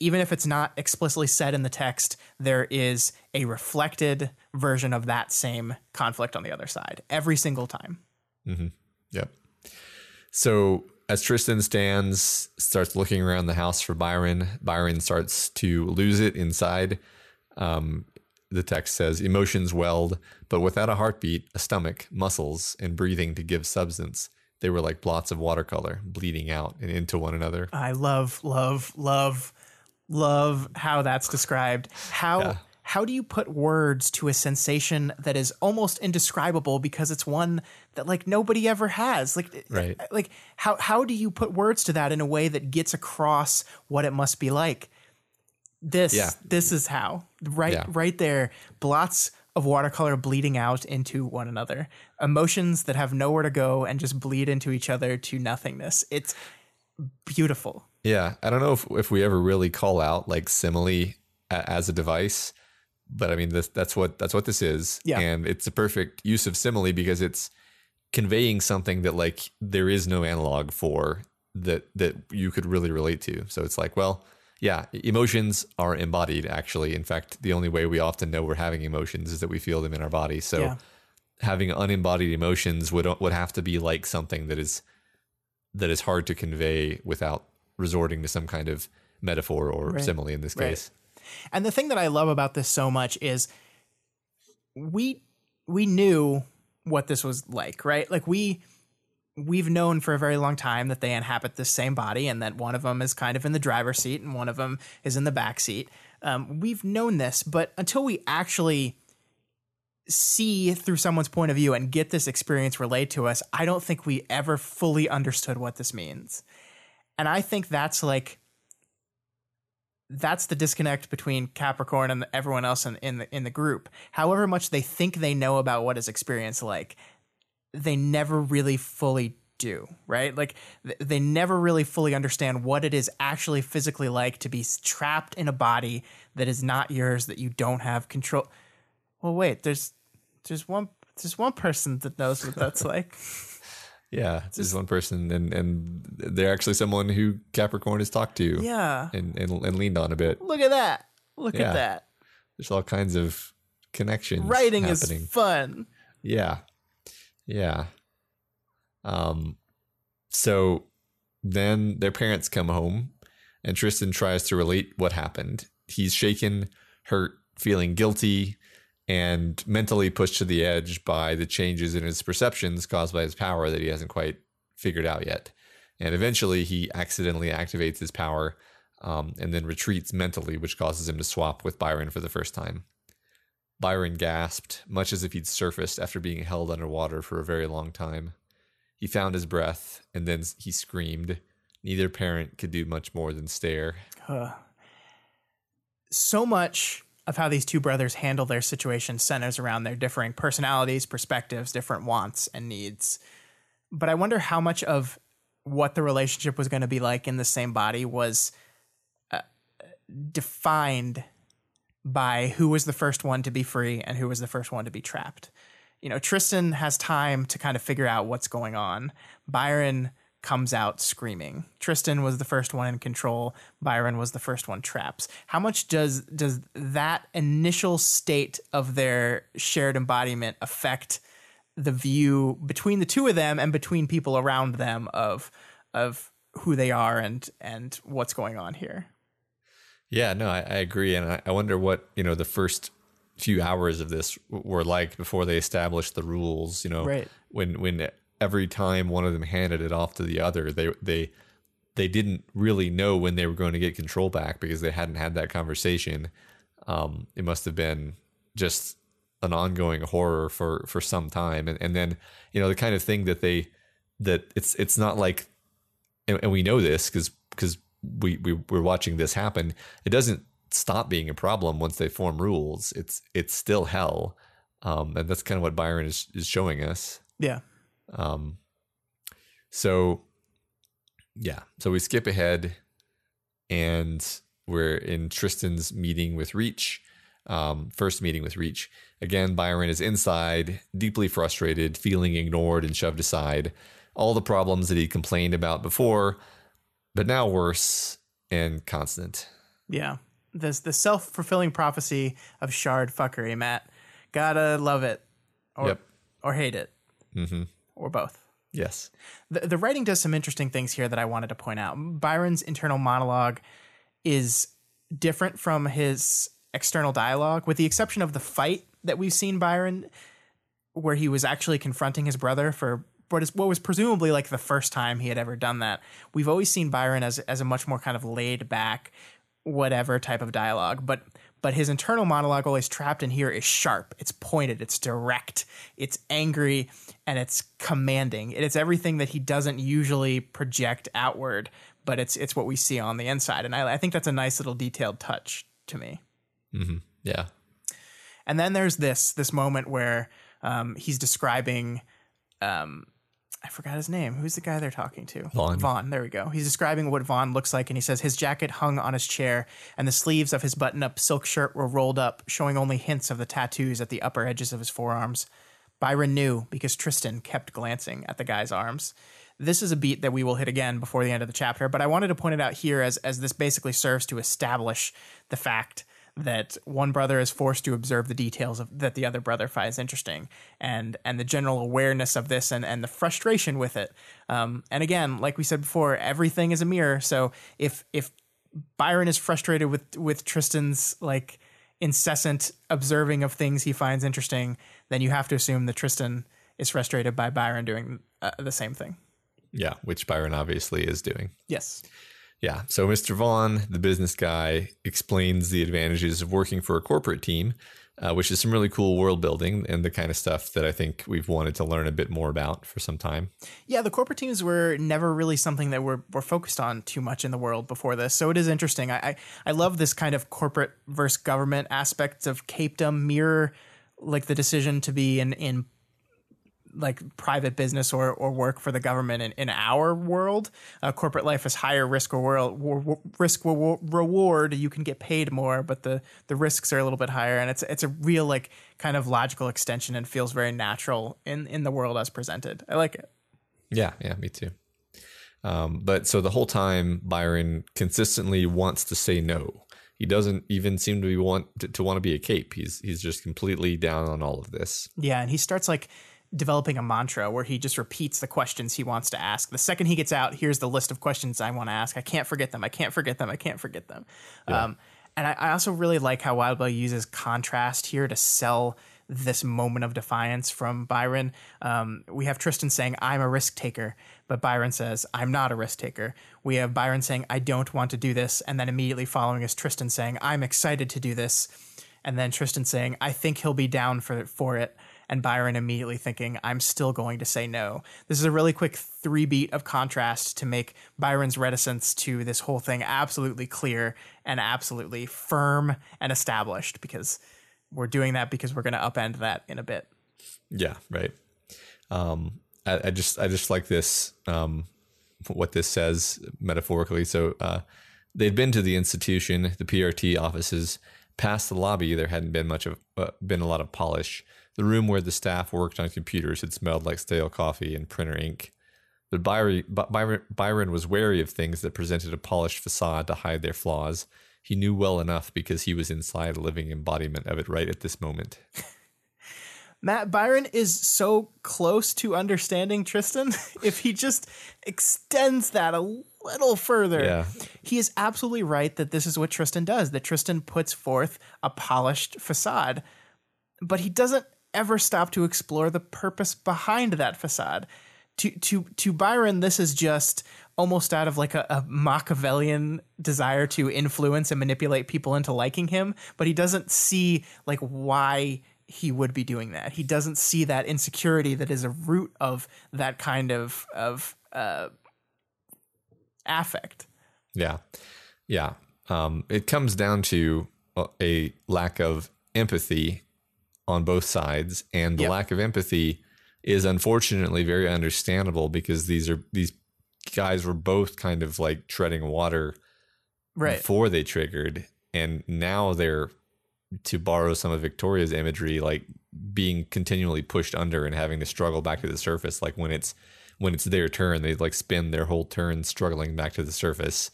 even if it's not explicitly said in the text, there is a reflected version of that same conflict on the other side every single time. Yep. So as Tristan stands, starts looking around the house for Byron, Byron starts to lose it inside. Um, the text says emotions welled, but without a heartbeat, a stomach, muscles, and breathing to give substance. They were like blots of watercolor bleeding out and into one another. I love, love, love, love how that's described. How how do you put words to a sensation that is almost indescribable because it's one that like nobody ever has? Like eh, Right. Eh, like how how do you put words to that in a way that gets across what it must be like? This Yeah. this is how. Right Yeah. right there. Blots of watercolor bleeding out into one another. Emotions that have nowhere to go and just bleed into each other to nothingness. It's beautiful. Yeah, I don't know if if we ever really call out like simile as a device, but I mean this that's what that's what this is. Yeah. and it's a perfect use of simile because it's conveying something that like there is no analog for that that you could really relate to. So it's like, well, yeah, emotions are embodied actually. In fact, the only way we often know we're having emotions is that we feel them in our body. So Yeah. having unembodied emotions would would have to be like something that is that is hard to convey without resorting to some kind of metaphor or Right. simile in this Right. case. And the thing that I love about this so much is we we knew what this was like, right? Like we we've known for a very long time that they inhabit the same body and that one of them is kind of in the driver's seat and one of them is in the back seat. Um, we've known this, but until we actually see through someone's point of view and get this experience relayed to us, I don't think we ever fully understood what this means. And I think that's like that's the disconnect between Capricorn and everyone else in, in the in the group. However much they think they know about what is experience like, they never really fully do, right? Like th- they never really fully understand what it is actually physically like to be trapped in a body that is not yours that you don't have control. Well, wait, there's there's one there's one person that knows what that's (laughs) like. Yeah, there's one person, and and they're actually someone who Capricorn has talked to, Yeah. and and, and leaned on a bit. Look at that. Look Yeah. at that. There's all kinds of connections. Writing happening. is fun. Yeah. Yeah. Um so then their parents come home and Tristan tries to relate what happened. He's shaken, hurt, feeling guilty, and mentally pushed to the edge by the changes in his perceptions caused by his power that he hasn't quite figured out yet. And eventually he accidentally activates his power um, and then retreats mentally, which causes him to swap with Byron for the first time. Byron gasped, much as if he'd surfaced after being held underwater for a very long time. He found his breath, and then he screamed. Neither parent could do much more than stare. Huh. So much of how these two brothers handle their situation centers around their differing personalities, perspectives, different wants, and needs. But I wonder how much of what the relationship was going to be like in the same body was uh, defined by who was the first one to be free and who was the first one to be trapped. You know, Tristan has time to kind of figure out what's going on. Byron comes out screaming. Tristan was the first one in control. Byron was the first one trapped. How much does does that initial state of their shared embodiment affect the view between the two of them and between people around them of of who they are and and what's going on here? Yeah, no, I, I agree, and I, I wonder what you know the first few hours of this were like before they established the rules. You know, Right. when when every time one of them handed it off to the other, they they they didn't really know when they were going to get control back because they hadn't had that conversation. Um, it must have been just an ongoing horror for for some time, and and then you know the kind of thing that they that it's it's not like, and, and we know this because because we, we we're watching this happen. It doesn't stop being a problem once they form rules. It's it's still hell, um, and that's kind of what Byron is is showing us. Yeah. Um, so yeah, so we skip ahead, and we're in Tristan's meeting with Reach. Um, first meeting with Reach. Again, Byron is inside, deeply frustrated, feeling ignored and shoved aside. All the problems that he complained about before, but now worse and constant. Yeah. This the self fulfilling prophecy of shard fuckery, Matt. Gotta love it. Or Yep. or hate it. Mm-hmm. Or both. Yes. The, the writing does some interesting things here that I wanted to point out. Byron's internal monologue is different from his external dialogue, with the exception of the fight that we've seen Byron, where he was actually confronting his brother for what is what was presumably like the first time he had ever done that. We've always seen Byron as as a much more kind of laid back, whatever type of dialogue, but but his internal monologue always trapped in here is sharp it's pointed it's direct it's angry and it's commanding it's everything that he doesn't usually project outward but it's it's what we see on the inside and i, I think that's a nice little detailed touch to me Mm-hmm. Yeah. and then there's this this moment where um, he's describing um, I forgot his name. Who's the guy they're talking to? Vaughn. Vaughn. There we go. He's describing what Vaughn looks like, and he says his jacket hung on his chair, and the sleeves of his button-up silk shirt were rolled up, showing only hints of the tattoos at the upper edges of his forearms. Byron knew because Tristan kept glancing at the guy's arms. This is a beat that we will hit again before the end of the chapter, but I wanted to point it out here as as this basically serves to establish the fact that one brother is forced to observe the details of, that the other brother finds interesting, and and the general awareness of this and and the frustration with it. Um, and again, like we said before, everything is a mirror. So if if Byron is frustrated with with Tristan's like incessant observing of things he finds interesting, then you have to assume that Tristan is frustrated by Byron doing uh, the same thing. Yeah. Which Byron obviously is doing. Yes. Yeah. So Mr. Vaughn, the business guy, explains the advantages of working for a corporate team, uh, which is some really cool world building and the kind of stuff that I think we've wanted to learn a bit more about for some time. Yeah, the corporate teams were never really something that we were, were focused on too much in the world before this. So it is interesting. I, I, I love this kind of corporate versus government aspects of capedom mirror, like the decision to be in, in like private business or, or work for the government in, in our world. Uh, corporate life is higher risk or reward, risk reward. You can get paid more, but the, the risks are a little bit higher. And it's, it's a real like kind of logical extension and feels very natural in, in the world as presented. I like it. Yeah. Yeah. Me too. Um, but so the whole time Byron consistently wants to say no. He doesn't even seem to be want to, to want to be a cape. He's he's just completely down on all of this. Yeah, and he starts like developing a mantra where he just repeats the questions he wants to ask. The second he gets out, here's the list of questions I want to ask. I can't forget them. I can't forget them. I can't forget them. Yeah. Um, and I, I, also really like how Wildbow uses contrast here to sell this moment of defiance from Byron. Um, we have Tristan saying, I'm a risk taker, but Byron says, I'm not a risk taker. We have Byron saying, I don't want to do this. And then immediately following is Tristan saying, I'm excited to do this. And then Tristan saying, I think he'll be down for, for it and Byron immediately thinking, I'm still going to say no. This is a really quick three beat of contrast to make Byron's reticence to this whole thing absolutely clear and absolutely firm and established because we're doing that because we're going to upend that in a bit. Yeah, right. Um, I, I just I just like this um, what this says metaphorically. So uh, they'd been to the institution, the PRT offices. Past the lobby, there hadn't been much of uh, been a lot of polish. The room where the staff worked on computers had smelled like stale coffee and printer ink. But Byron, Byron was wary of things that presented a polished facade to hide their flaws. He knew well enough because he was inside a living embodiment of it right at this moment. (laughs) Matt Byron is so close to understanding Tristan. (laughs) if he just extends that a little further, yeah. he is absolutely right that this is what Tristan does, that Tristan puts forth a polished facade. But he doesn't ever stop to explore the purpose behind that facade. To to to Byron, this is just almost out of like a, a, Machiavellian desire to influence and manipulate people into liking him, but he doesn't see like why he would be doing that. He doesn't see that insecurity that is a root of that kind of of uh, affect. Yeah, yeah. Um, it comes down to a lack of empathy on both sides, and the yep. lack of empathy is unfortunately very understandable because these are these guys were both kind of like treading water right. before they triggered, and now they're to borrow some of Victoria's imagery, like being continually pushed under and having to struggle back to the surface. Like when it's when it's their turn, they like spend their whole turn struggling back to the surface.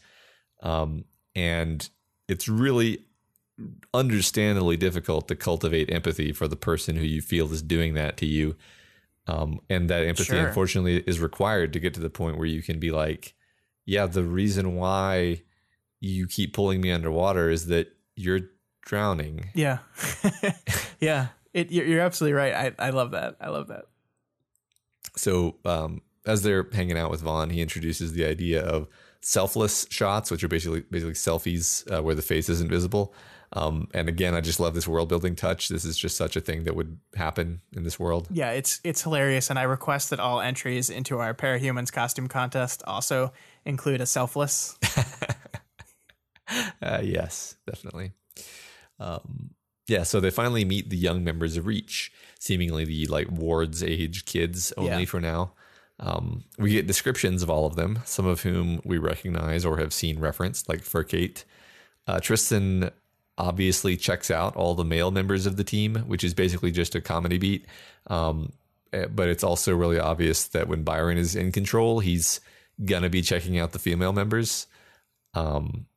Um, and it's really understandably difficult to cultivate empathy for the person who you feel is doing that to you. Um, and that empathy, sure. unfortunately, is required to get to the point where you can be like, yeah, the reason why you keep pulling me underwater is that you're drowning. Yeah. (laughs) yeah. It, you're, you're absolutely right. I, I love that. I love that. So, um, as they're hanging out with Vaughn, he introduces the idea of selfless shots, which are basically basically selfies uh, where the face isn't visible. Um, and again, I just love this world building touch. This is just such a thing that would happen in this world. Yeah, it's it's hilarious, and I request that all entries into our Parahumans costume contest also include a selfless. (laughs) uh, yes, definitely. Um, yeah, so they finally meet the young members of Reach, seemingly the like wards age kids only yeah. for now. Um, we get descriptions of all of them, some of whom we recognize or have seen referenced, like Furcate. Uh, Tristan obviously checks out all the male members of the team, which is basically just a comedy beat. Um, eh, but it's also really obvious that when Byron is in control, he's gonna be checking out the female members. Um,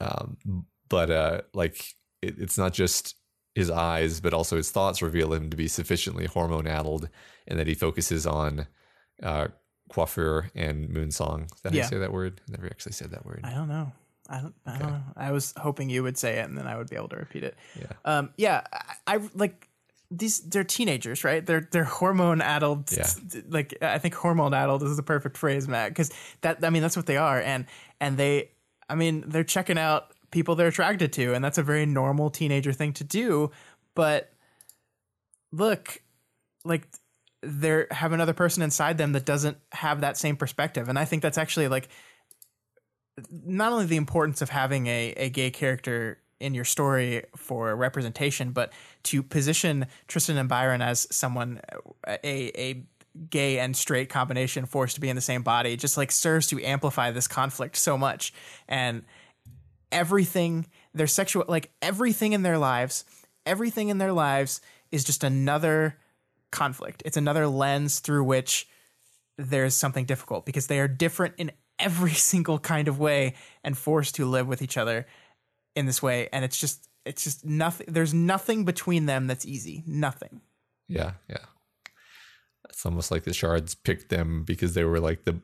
um, but uh, like it, it's not just his eyes, but also his thoughts reveal him to be sufficiently hormone addled, and that he focuses on uh, coiffure and moonsong. Did yeah. I say that word? I never actually said that word. I don't know. I don't. I okay. don't know. I was hoping you would say it, and then I would be able to repeat it. Yeah. Um. Yeah. I, I like these. They're teenagers, right? They're they're hormone addled. Yeah. Like I think hormone addled is the perfect phrase, Matt, because that. I mean, that's what they are, and and they. I mean, they're checking out people they're attracted to, and that's a very normal teenager thing to do. But look, like they have another person inside them that doesn't have that same perspective, and I think that's actually like not only the importance of having a, a gay character in your story for representation, but to position Tristan and Byron as someone a a gay and straight combination forced to be in the same body just like serves to amplify this conflict so much. And everything their sexual like everything in their lives everything in their lives is just another conflict. It's another lens through which there's something difficult because they are different in every (laughs) single kind of way and forced to live with each other in this way and it's just it's just nothing there's nothing between them that's easy nothing Yeah, yeah. It's almost like the shards picked them because they were like the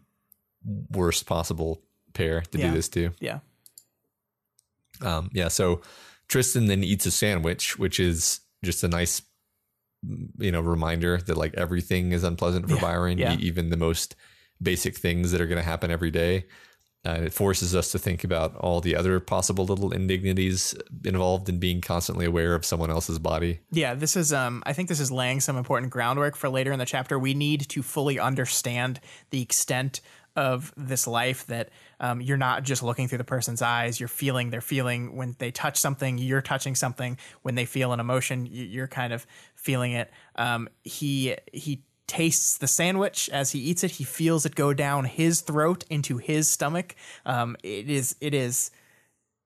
worst possible pair to Yeah. do this to. yeah Um, yeah, so Tristan then eats a sandwich, which is just a nice, you know, reminder that like everything is unpleasant for Yeah, Byron, yeah. even the most basic things that are going to happen every day. And it forces us to think about all the other possible little indignities involved in being constantly aware of someone else's body. Yeah, this is um I think this is laying some important groundwork for later in the chapter. We need to fully understand the extent of this life that um, you're not just looking through the person's eyes you're feeling their feeling when they touch something you're touching something when they feel an emotion you- you're kind of feeling it um, he he tastes the sandwich as he eats it he feels it go down his throat into his stomach um, it is it is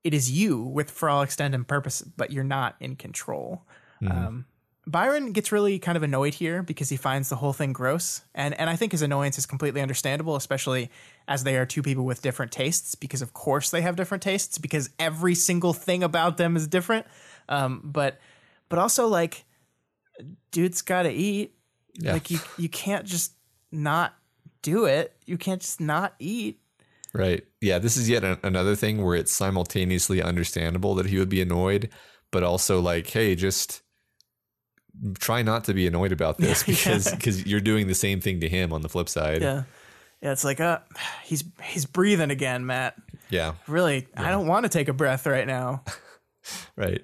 it is you with for all extent and purpose, but you're not in control. Um, Byron gets really kind of annoyed here because he finds the whole thing gross, and and I think his annoyance is completely understandable, especially as they are two people with different tastes. Because of course they have different tastes, because every single thing about them is different. Um, but but also like, dude's got to eat. Yeah. Like you you can't just not do it. You can't just not eat. Right. Yeah. This is yet an- another thing where it's simultaneously understandable that he would be annoyed, but also like, hey, just try not to be annoyed about this (laughs) Yeah, because yeah. because you're doing the same thing to him on the flip side. Yeah. Yeah, it's like uh he's he's breathing again, Matt. Yeah. Really, I don't want to take a breath right now. (laughs) Right.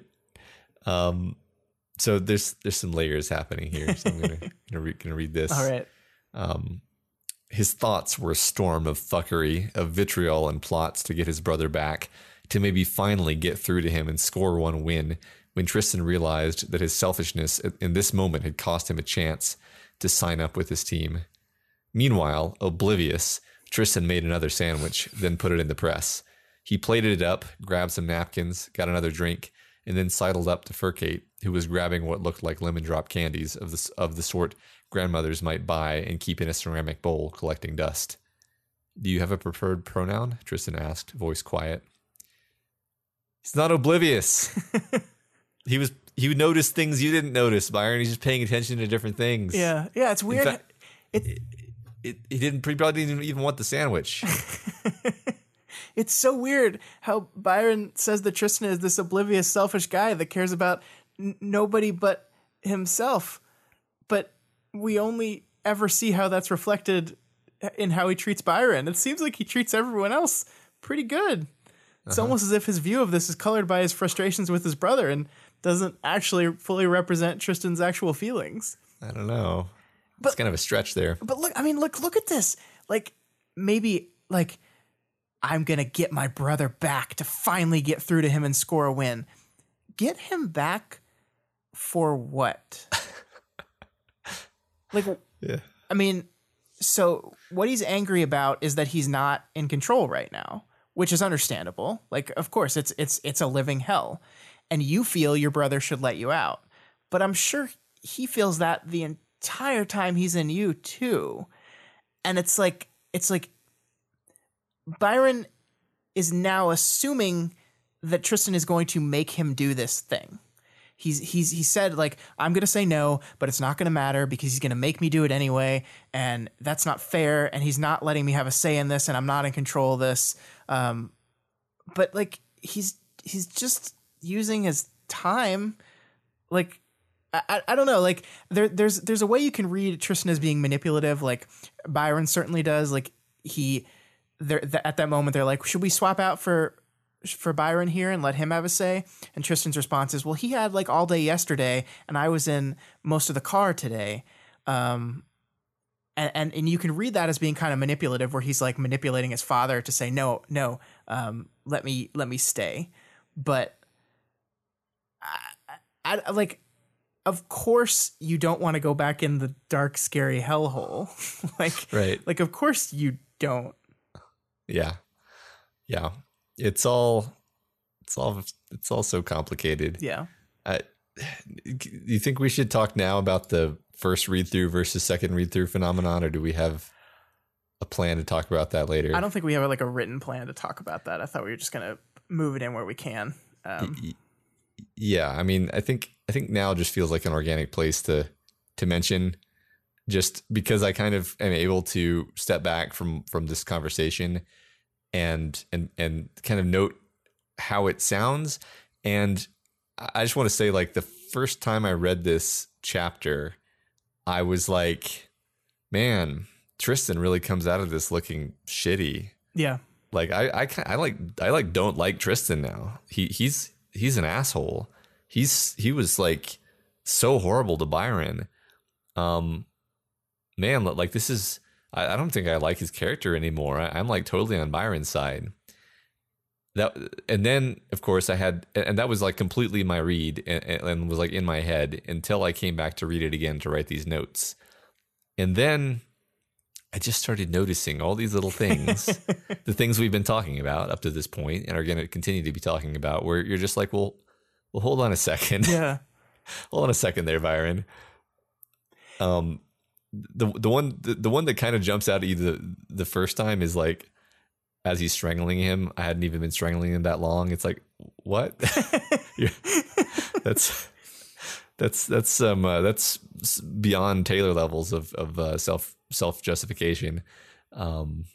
Um. So there's there's some layers happening here. So I'm gonna (laughs) gonna, re- gonna read this. All right. Um, his thoughts were a storm of fuckery, of vitriol and plots to get his brother back, to maybe finally get through to him and score one win. When Tristan realized that his selfishness in this moment had cost him a chance to sign up with his team. Meanwhile, oblivious, Tristan made another sandwich, then put it in the press. He plated it up, grabbed some napkins, got another drink, and then sidled up to Furcate, who was grabbing what looked like lemon drop candies of the, of the sort grandmothers might buy and keep in a ceramic bowl collecting dust. Do you have a preferred pronoun? Tristan asked, voice quiet. He's not oblivious. (laughs) he was he noticed things you didn't notice, Byron. He's just paying attention to different things. Yeah. Yeah, it's weird. fact- it It, he didn't he probably didn't even want the sandwich. (laughs) it's so weird how Byron says that Tristan is this oblivious, selfish guy that cares about n- nobody but himself. But we only ever see how that's reflected in how he treats Byron. It seems like he treats everyone else pretty good. It's uh-huh. almost as if his view of this is colored by his frustrations with his brother and doesn't actually fully represent Tristan's actual feelings. I don't know. it's kind of a stretch there. But look, I mean, look, look at this. Like, maybe, like, I'm gonna get my brother back to finally get through to him and score a win. Get him back for what? (laughs) like, uh, Yeah. I mean, so what he's angry about is that he's not in control right now, which is understandable. Like, of course, it's it's it's a living hell, and you feel your brother should let you out, but I'm sure he feels that the entire time he's in you too, and it's like it's like Byron is now assuming that Tristan is going to make him do this thing. He's he's he said like I'm gonna say no, but it's not gonna matter because he's gonna make me do it anyway, and that's not fair. And he's not letting me have a say in this, and I'm not in control of this. Um, but like he's he's just using his time, like. I- I don't know. Like there, there's there's a way you can read Tristan as being manipulative. Like Byron certainly does. Like he, they're, th- at that moment they're like, should we swap out for for Byron here and let him have a say? And Tristan's response is, well, he had like all day yesterday, and I was in most of the car today. Um, and, and and you can read that as being kind of manipulative, where he's like manipulating his father to say, no, no, um, let me let me stay. But I, I, like of course you don't want to go back in the dark, scary hellhole. (laughs) like, Right. like of course you don't. Yeah. Yeah. It's all it's all it's all so complicated. Yeah. I, do you think we should talk now about the first read through versus second read through phenomenon or do we have a plan to talk about that later? I don't think we have like a written plan to talk about that. I thought we were just gonna move it in where we can. Um, yeah, I mean, I think I think now just feels like an organic place to to mention just because I kind of am able to step back from from this conversation and and and kind of note how it sounds and I just want to say like the first time I read this chapter I was like man Tristan really comes out of this looking shitty yeah. like I, I, I like, I like don't like Tristan now. He, he's, he's an asshole. He's, he was like so horrible to Byron. Um, man, like this is, I, I don't think I like his character anymore. I, I'm like totally on Byron's side. That, and then of course I had, and that was like completely my read and, and was like in my head until I came back to read it again to write these notes. And then I just started noticing all these little things, (laughs) the things we've been talking about up to this point and are going to continue to be talking about, where you're just like, well, well, hold on a second. Yeah. (laughs) hold on a second there, Byron. Um, the the one the, the one that kind of jumps out at you the the first time is like as he's strangling him. I hadn't even been strangling him that long. It's like what? (laughs) That's that's that's um uh, that's beyond Taylor levels of of uh, self self justification. Um,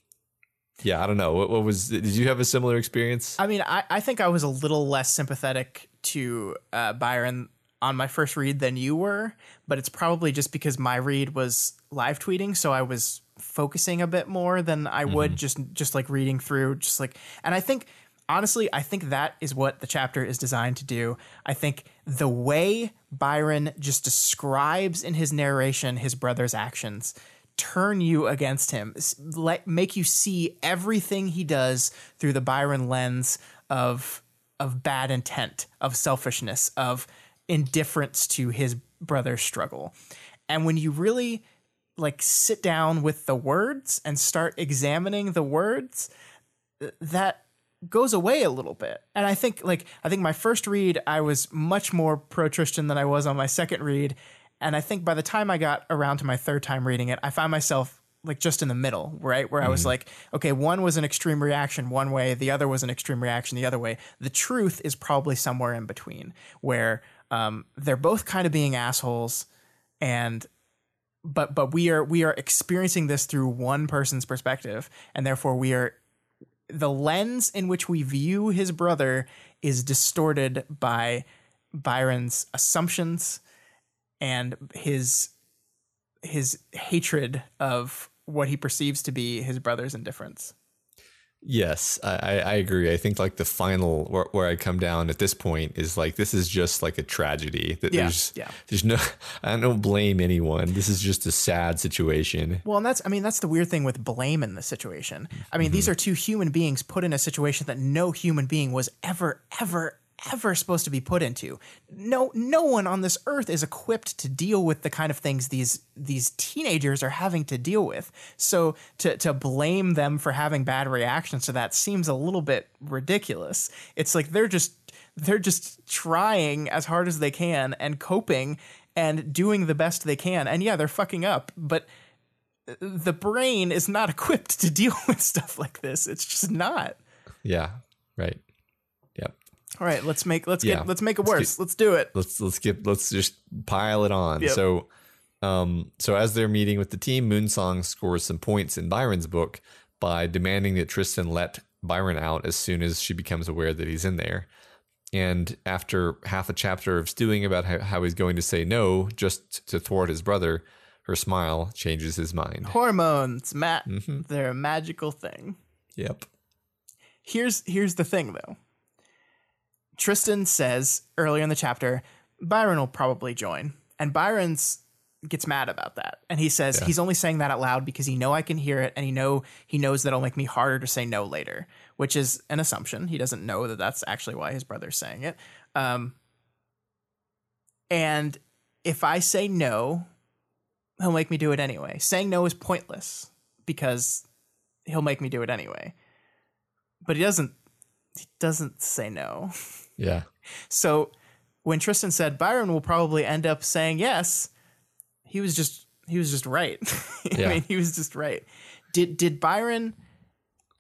yeah, I don't know. What, what was? Did you have a similar experience? I mean, I, I think I was a little less sympathetic to uh, Byron on my first read than you were, but it's probably just because my read was live tweeting, so I was focusing a bit more than I mm-hmm. would just just like reading through, just like. And I think honestly, I think that is what the chapter is designed to do. I think the way Byron just describes in his narration his brother's actions turn you against him, let make you see everything he does through the Byron lens of of bad intent, of selfishness, of indifference to his brother's struggle. And when you really like sit down with the words and start examining the words, that goes away a little bit. And I think like I think my first read I was much more pro Tristan than I was on my second read. And I think by the time I got around to my third time reading it, I found myself like just in the middle, right? Where I was mm-hmm. like, okay, one was an extreme reaction one way, the other was an extreme reaction the other way. The truth is probably somewhere in between, where um, they're both kind of being assholes, and but but we are we are experiencing this through one person's perspective, and therefore we are the lens in which we view his brother is distorted by Byron's assumptions and his his hatred of what he perceives to be his brother's indifference. Yes, I, I agree. I think like the final where, where I come down at this point is like this is just like a tragedy. That Yeah, there's yeah. there's no (laughs) I don't blame anyone. This is just a sad situation. Well, and that's I mean that's the weird thing with blame in this situation. I mean, these mm-hmm. are two human beings put in a situation that no human being was ever ever ever supposed to be put into. No no one on this earth is equipped to deal with the kind of things these these teenagers are having to deal with. So to to blame them for having bad reactions to that seems a little bit ridiculous. It's like they're just they're just trying as hard as they can and coping and doing the best they can. And yeah, they're fucking up, but the brain is not (laughs) equipped to deal with stuff like this. It's just not. Yeah, right. All right, let's make let's Yeah. get let's make it Let's worse. let's do it. let's let's get let's just pile it on. Yep. So um so as they're meeting with the team, Moonsong scores some points in Byron's book by demanding that Tristan let Byron out as soon as she becomes aware that he's in there. And after half a chapter of stewing about how, how he's going to say no just to thwart his brother, her smile changes his mind. Hormones, Matt, Mm-hmm. they're a magical thing. Yep. Here's here's the thing though. Tristan says earlier in the chapter, Byron will probably join. And Byron's gets mad about that. And he says he's only saying that out loud because he know I can hear it and he know he knows that'll make me harder to say no later, which is an assumption. He doesn't know that that's actually why his brother's saying it. Um and if I say no, he'll make me do it anyway. Saying no is pointless because he'll make me do it anyway. But he doesn't he doesn't say no. (laughs) Yeah. So when Tristan said Byron will probably end up saying yes, he was just he was just right. (laughs) I Yeah. mean, he was just right. Did did Byron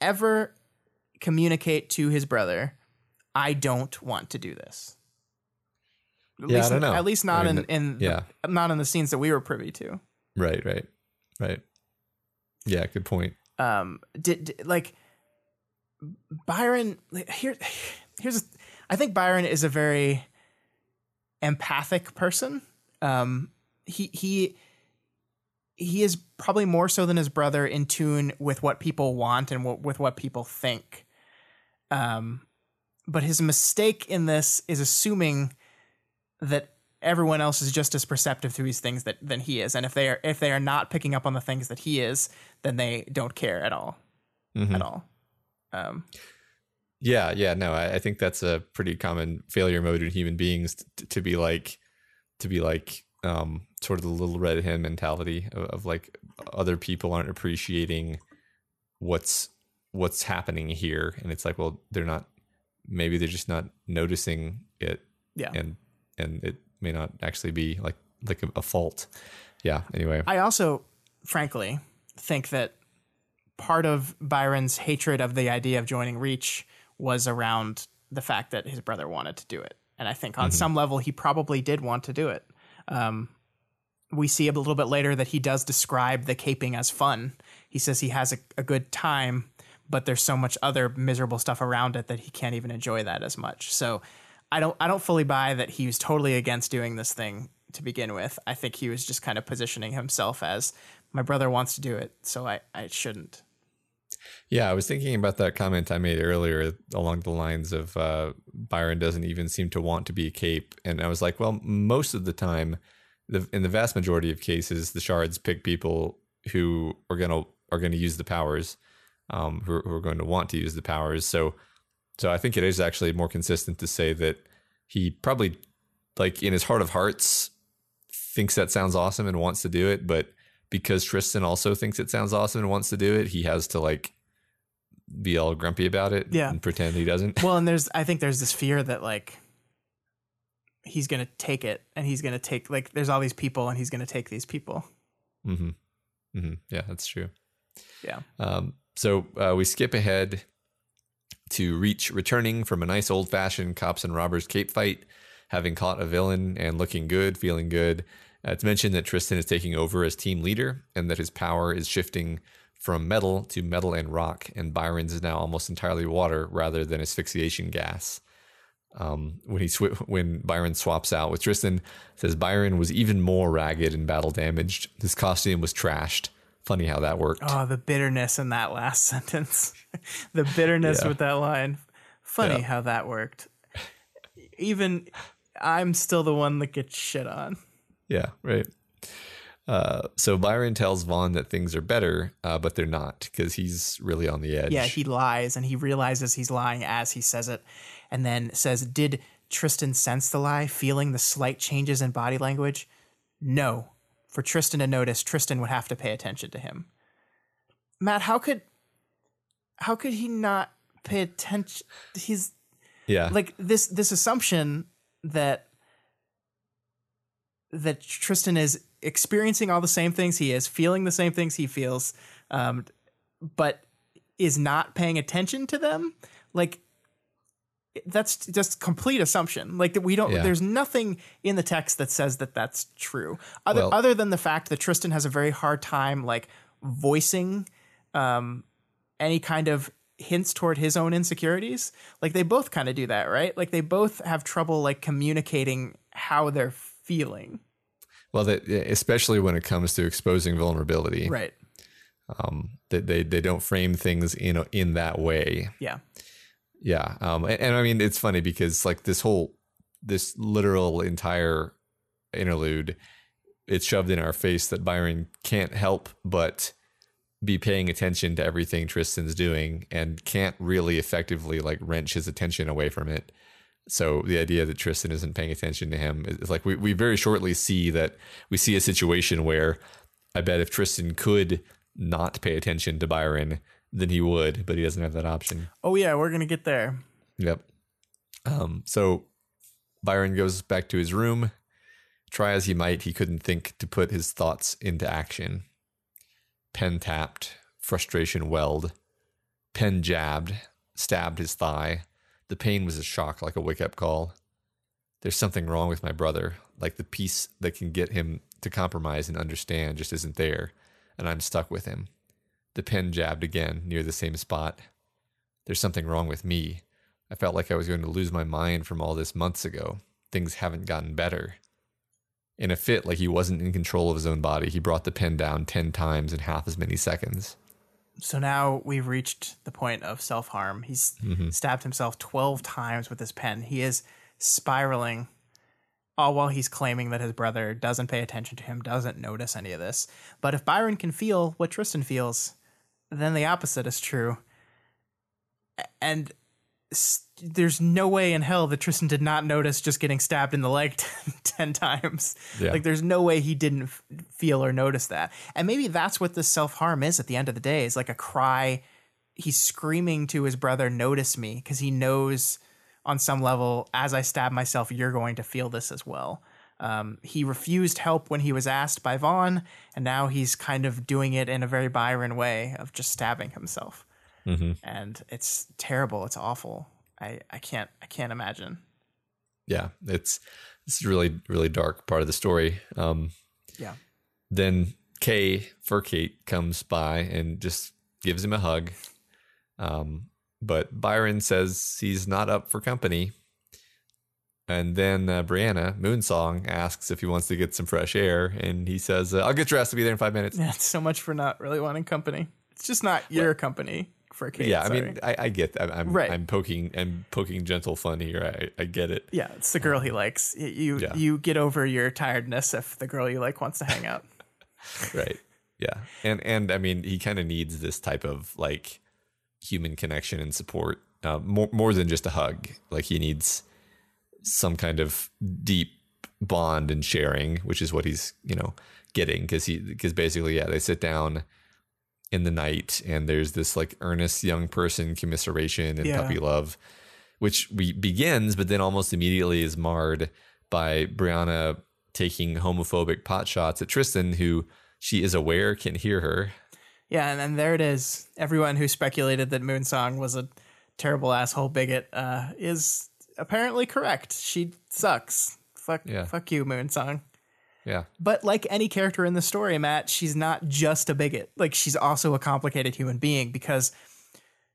ever communicate to his brother, I don't want to do this? At Yeah, I least, don't know. At least not I mean, in, in yeah. the, not in the scenes that we were privy to. Right, right. Right. Yeah, good point. um did, did- like byron like, here (sighs) here's a, i think byron is a very empathic person. Um he he he is probably more so than his brother in tune with what people want and what, with what people think. Um but his mistake in this is assuming that everyone else is just as perceptive to these things that than he is. And if they are if they are not picking up on the things that he is then they don't care at all. Mhm. at all. Um Yeah, yeah, no, I, I think that's a pretty common failure mode in human beings to, to be like, to be like, um, sort of the little red hen mentality of, of like other people aren't appreciating what's what's happening here, and it's like, well, they're not. Maybe they're just not noticing it, yeah and and it may not actually be like like a, a fault. Yeah. Anyway. i also frankly think that part of byron's hatred of the idea of joining reach was around the fact that his brother wanted to do it and i think on some level he probably did want to do it um we see a little bit later that he does describe the caping as fun. He says he has a, a good time, but there's so much other miserable stuff around it that he can't even enjoy that as much. So I don't I don't fully buy that he was totally against doing this thing to begin with. I think he was just kind of positioning himself as my brother wants to do it, so I, I shouldn't. Yeah, I was thinking about that comment I made earlier along the lines of uh, Byron doesn't even seem to want to be a cape. And I was like, well, most of the time, the, in the vast majority of cases, the shards pick people who are going to are going to use the powers, um, who, who are going to want to use the powers. So, so I think it is actually more consistent to say that he probably, like in his heart of hearts, thinks that sounds awesome and wants to do it, but because Tristan also thinks it sounds awesome and wants to do it, he has to like be all grumpy about it Yeah. and pretend he doesn't. Well, and there's I think there's this fear that like he's gonna take it and he's gonna take like there's all these people and he's gonna take these people. hmm hmm Yeah, that's true. Yeah. Um, so uh, we skip ahead to Reach returning from a nice old fashioned cops and robbers cape fight, having caught a villain and looking good, feeling good. Uh, it's mentioned that Tristan is taking over as team leader and that his power is shifting from metal to metal and rock, and Byron's is now almost entirely water rather than asphyxiation gas. Um, when he sw- when Byron swaps out with Tristan, says Byron was even more ragged and battle damaged. His costume was trashed. Funny how that worked. Oh, the bitterness in that last (laughs) sentence. the bitterness Yeah. with that line. Funny Yeah. how that worked. Even I'm still the one that gets shit on. Yeah, right. Uh, so Byron tells Vaughn that things are better, uh, but they're not because he's really on the edge. Yeah, he lies and he realizes he's lying as he says it and then says, Did Tristan sense the lie, feeling the slight changes in body language? No. For Tristan to notice, Tristan would have to pay attention to him. Matt, how could how could he not pay attention? He's yeah, like this this assumption that that Tristan is experiencing all the same things he is, feeling the same things he feels, um, but is not paying attention to them. Like that's just complete assumption. Like that we don't. Yeah. There's nothing in the text that says that that's true, other Well- other than the fact that Tristan has a very hard time like voicing um, any kind of hints toward his own insecurities. Like they both kind of do that, right? Like they both have trouble like communicating how they're feeling. Well, that, especially when it comes to exposing vulnerability, Right. um, that they, they don't frame things in a, in that way. Yeah. Yeah, um, and, and I mean it's funny because like this whole this literal entire interlude, it's shoved in our face that Byron can't help but be paying attention to everything Tristan's doing and can't really effectively like wrench his attention away from it. So the idea that Tristan isn't paying attention to him is like we, we very shortly see that we see a situation where I bet if Tristan could not pay attention to Byron, then he would, but he doesn't have that option. Oh yeah, we're gonna get there. Yep. Um, so Byron goes back to his room. Try as he might, he couldn't think to put his thoughts into action. Pen tapped, frustration welled. Pen jabbed, stabbed his thigh. The pain was a shock like a wake up call. There's something wrong with my brother, like the piece that can get him to compromise and understand just isn't there, and I'm stuck with him. The pen jabbed again near the same spot. There's something wrong with me. I felt like I was going to lose my mind from all this months ago. Things haven't gotten better. In a fit, like he wasn't in control of his own body, he brought the pen down 10 times in half as many seconds. So now we've reached the point of self harm. He's Mm-hmm. stabbed himself 12 times with his pen. He is spiraling, all while he's claiming that his brother doesn't pay attention to him, doesn't notice any of this. But if Byron can feel what Tristan feels, then the opposite is true. And there's no way in hell that Tristan did not notice just getting stabbed in the leg (laughs) 10 times. Yeah. Like there's no way he didn't f- feel or notice that. And maybe that's what this self-harm is at the end of the day. Is like a cry he's screaming to his brother notice me because he knows on some level as I stab myself you're going to feel this as well. Um, he refused help when he was asked by Vaughn, and now he's kind of doing it in a very Byron way of just stabbing himself and it's terrible. It's awful. I, I can't I can't imagine. Yeah, it's it's a really really dark part of the story. Um, Yeah. then Kay Furcate comes by and just gives him a hug. Um, but Byron says he's not up for company. And then uh, Brianna Moonsong asks if he wants to get some fresh air, and he says, uh, "I'll get dressed to be there in five minutes." (laughs) Yeah, it's so much for not really wanting company. It's just not your company Furcate. yeah, I sorry. mean, I, I get that. I'm Right. I'm poking I'm poking gentle fun here. I, I get it. yeah, it's the girl he likes. You Yeah. you get over your tiredness if the girl you like wants to hang out. (laughs) right yeah and and i mean he kind of needs this type of like human connection and support uh, more more than just a hug like he needs some kind of deep bond and sharing which is what he's you know getting because he because basically yeah they sit down in the night and there's this like earnest young person commiseration and Yeah. puppy love which we begins but then almost immediately is marred by Brianna taking homophobic pot shots at Tristan who she is aware can hear her Yeah, and then there it is. Everyone who speculated that Moonsong was a terrible asshole bigot uh, is apparently correct. She sucks. Fuck, Yeah. fuck you, Moonsong. Yeah But like any character in the story, Matt, she's not just a bigot. Like she's also a complicated human being because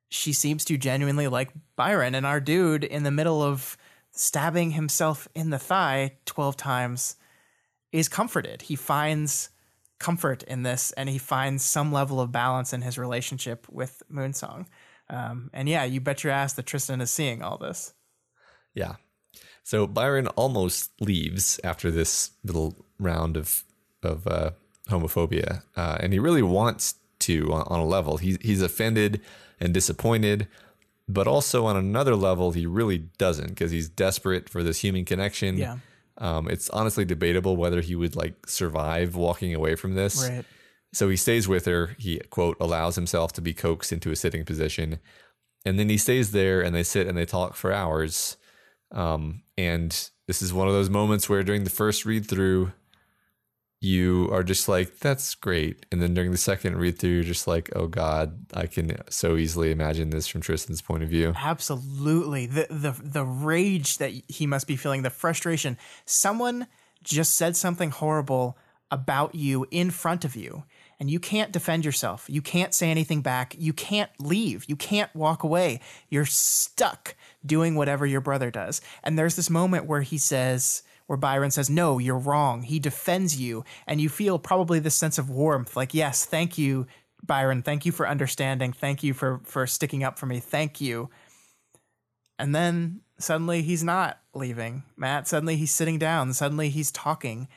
she seems to genuinely like Byron and our dude in the middle of stabbing himself in the thigh 12 times is comforted. He finds comfort in this and he finds some level of balance in his relationship with Moonsong. Um, and yeah, you bet your ass that Tristan is seeing all this. Yeah. So Byron almost leaves after this little round of of uh, homophobia, uh, and he really wants to on, on a level. He's he's offended and disappointed, but also on another level, he really doesn't because he's desperate for this human connection. Yeah. Um, it's honestly debatable whether he would like survive walking away from this. Right. So he stays with her. He, quote, allows himself to be coaxed into a sitting position. And then he stays there and they sit and they talk for hours. Um, and this is one of those moments where during the first read through, you are just like, that's great. And then during the second read through, you're just like, oh God, I can so easily imagine this from Tristan's point of view. Absolutely. The the the rage that he must be feeling, the frustration. Someone just said something horrible about you in front of you and you can't defend yourself. You can't say anything back. You can't leave. You can't walk away. You're stuck doing whatever your brother does. And there's this moment where he says where Byron says, "No, you're wrong." He defends you and you feel probably this sense of warmth like, "Yes, thank you, Byron. Thank you for understanding. Thank you for for sticking up for me. Thank you." And then suddenly he's not leaving. Matt, suddenly he's sitting down. Suddenly he's talking.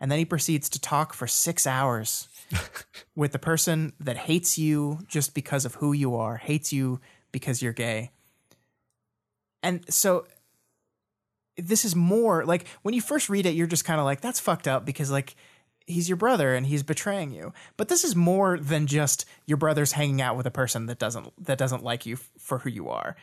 And then he proceeds to talk for six hours (laughs) with the person that hates you just because of who you are, hates you because you're gay. And so this is more like when you first read it, you're just kind of like, that's fucked up because like he's your brother and he's betraying you. But this is more than just your brother's hanging out with a person that doesn't that doesn't like you f- for who you are.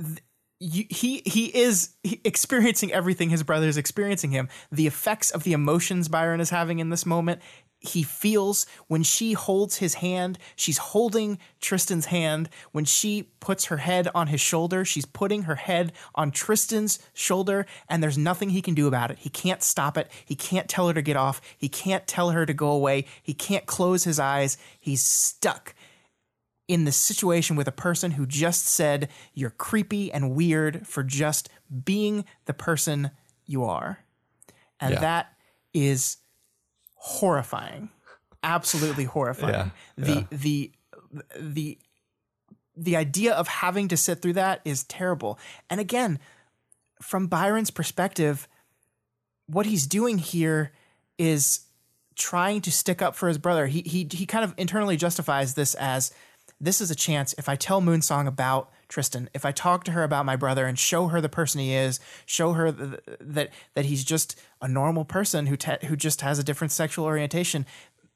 Th- he he is experiencing everything his brother is experiencing him. The effects of the emotions Byron is having in this moment he feels when she holds his hand. She's holding Tristan's hand. When she puts her head on his shoulder, she's putting her head on Tristan's shoulder, and there's nothing he can do about it. He can't stop it. He can't tell her to get off. He can't tell her to go away. He can't close his eyes. He's stuck in the situation with a person who just said, You're creepy and weird for just being the person you are. And Yeah. that is horrifying. Absolutely (laughs) horrifying. Yeah, The yeah. the the the idea of having to sit through that is terrible. And again, from Byron's perspective, what he's doing here is trying to stick up for his brother. He he he kind of internally justifies this as this is a chance if I tell Moonsong about Tristan, if I talk to her about my brother and show her the person he is, show her th- that that he's just a normal person who te- who just has a different sexual orientation,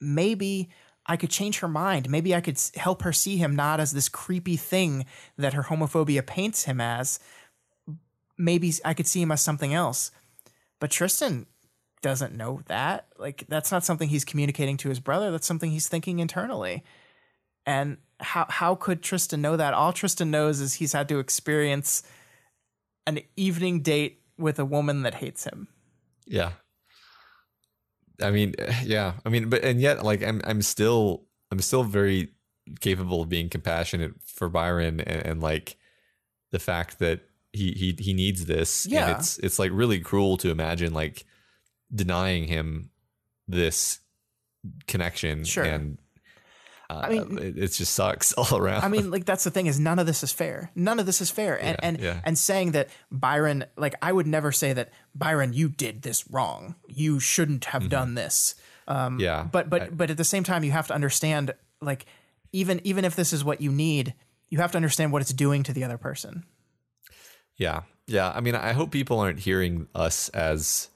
maybe I could change her mind. Maybe I could help her see him not as this creepy thing that her homophobia paints him as. Maybe I could see him as something else. But Tristan doesn't know that. Like that's not something he's communicating to his brother. That's something he's thinking internally. And how how could Tristan know that? All Tristan knows is he's had to experience an evening date with a woman that hates him. Yeah. I mean, (sighs) yeah. I mean, but and yet, like, I'm I'm still I'm still very capable of being compassionate for Byron and, and like the fact that he he he needs this. Yeah. And it's it's like really cruel to imagine like denying him this connection. Sure. And uh, I mean- it, it just sucks (laughs) all around. I mean, like that's the thing is none of this is fair. None of this is fair. And Yeah, and yeah. and saying that Byron, like I would never say that Byron, you did this wrong. You shouldn't have done this. Um, yeah. but but but at the same time, you have to understand, like even even if this is what you need, you have to understand what it's doing to the other person. Yeah. Yeah. I mean, I hope people aren't hearing us as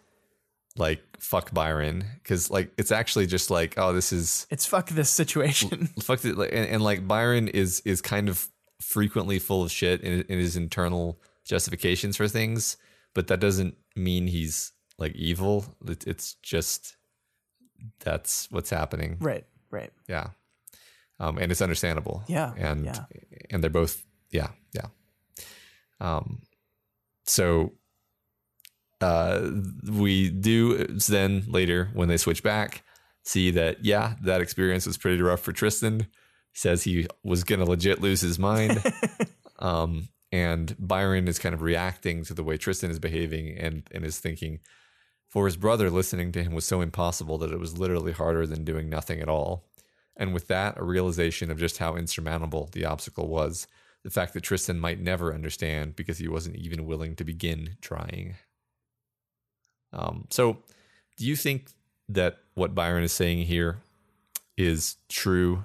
like fuck Byron because like it's actually just like oh this is It's fuck this situation. (laughs) fuck it and, and like Byron is is kind of frequently full of shit in, in his internal justifications for things, but that doesn't mean he's like evil. It, it's just that's what's happening. right. Right. Yeah. Um, and it's understandable. Yeah, And yeah. and they're both yeah, yeah. Um so uh we do then later when they switch back see that yeah, that experience was pretty rough for Tristan. He says he was gonna legit lose his mind. (laughs) um and Byron is kind of reacting to the way Tristan is behaving and and is thinking for his brother listening to him was so impossible that it was literally harder than doing nothing at all. And with that, a realization of just how insurmountable the obstacle was. The fact that Tristan might never understand because he wasn't even willing to begin trying. Um, so, do you think that what Byron is saying here is true?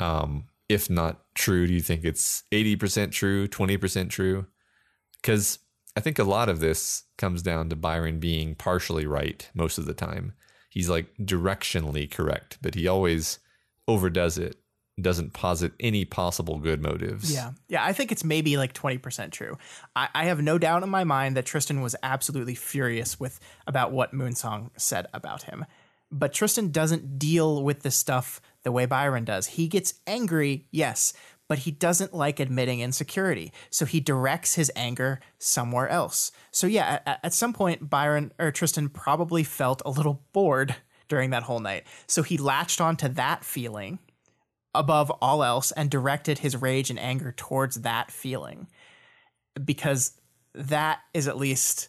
Um, if not true, do you think it's 80% true, 20% true? Because I think a lot of this comes down to Byron being partially right most of the time. He's like directionally correct, but he always overdoes it, doesn't posit any possible good motives. Yeah. Yeah. I think it's maybe like 20% true. I, I have no doubt in my mind that Tristan was absolutely furious with about what Moonsong said about him. But Tristan doesn't deal with this stuff the way Byron does. He gets angry, yes, but he doesn't like admitting insecurity. So he directs his anger somewhere else. So yeah, at, at some point Byron or Tristan probably felt a little bored during that whole night. So he latched onto that feeling above all else and directed his rage and anger towards that feeling because that is at least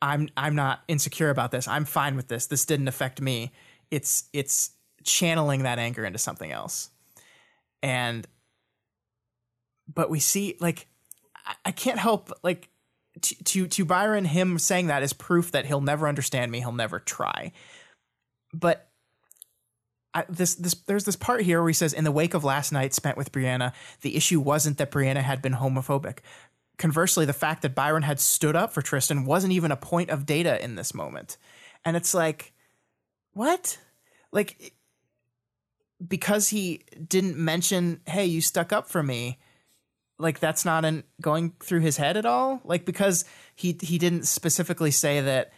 I'm I'm not insecure about this. I'm fine with this. This didn't affect me. It's it's channeling that anger into something else. And but we see like I, I can't help like to, to to Byron him saying that is proof that he'll never understand me, he'll never try. But I, this this there's this part here where he says, "In the wake of last night spent with Brianna, the issue wasn't that Brianna had been homophobic. conversely, the fact that Byron had stood up for Tristan wasn't even a point of data in this moment. And it's like, what? Like, because he didn't mention, hey, you stuck up for me, like that's not going through his head at all? Like, because he, he didn't specifically say that,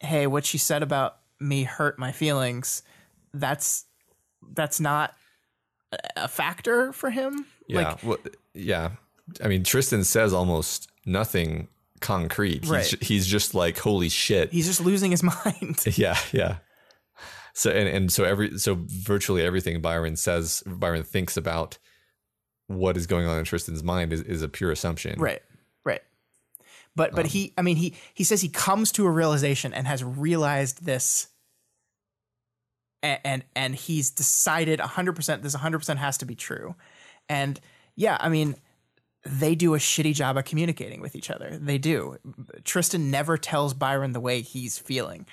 hey, what she said about me hurt my feelings, that's, that's not a factor for him. Yeah. Like, well, yeah. I mean, Tristan says almost nothing concrete. He's, Right. he's just like, holy shit. he's just losing his (laughs) mind. (laughs) Yeah, yeah. So and, and so every so virtually everything Byron says Byron thinks about what is going on in Tristan's mind is, is a pure assumption. Right. Right. But but um, he I mean he he says he comes to a realization and has realized this and and, and he's decided 100% this 100% has to be true. And yeah, I mean they do a shitty job of communicating with each other. They do. Tristan never tells Byron the way he's feeling.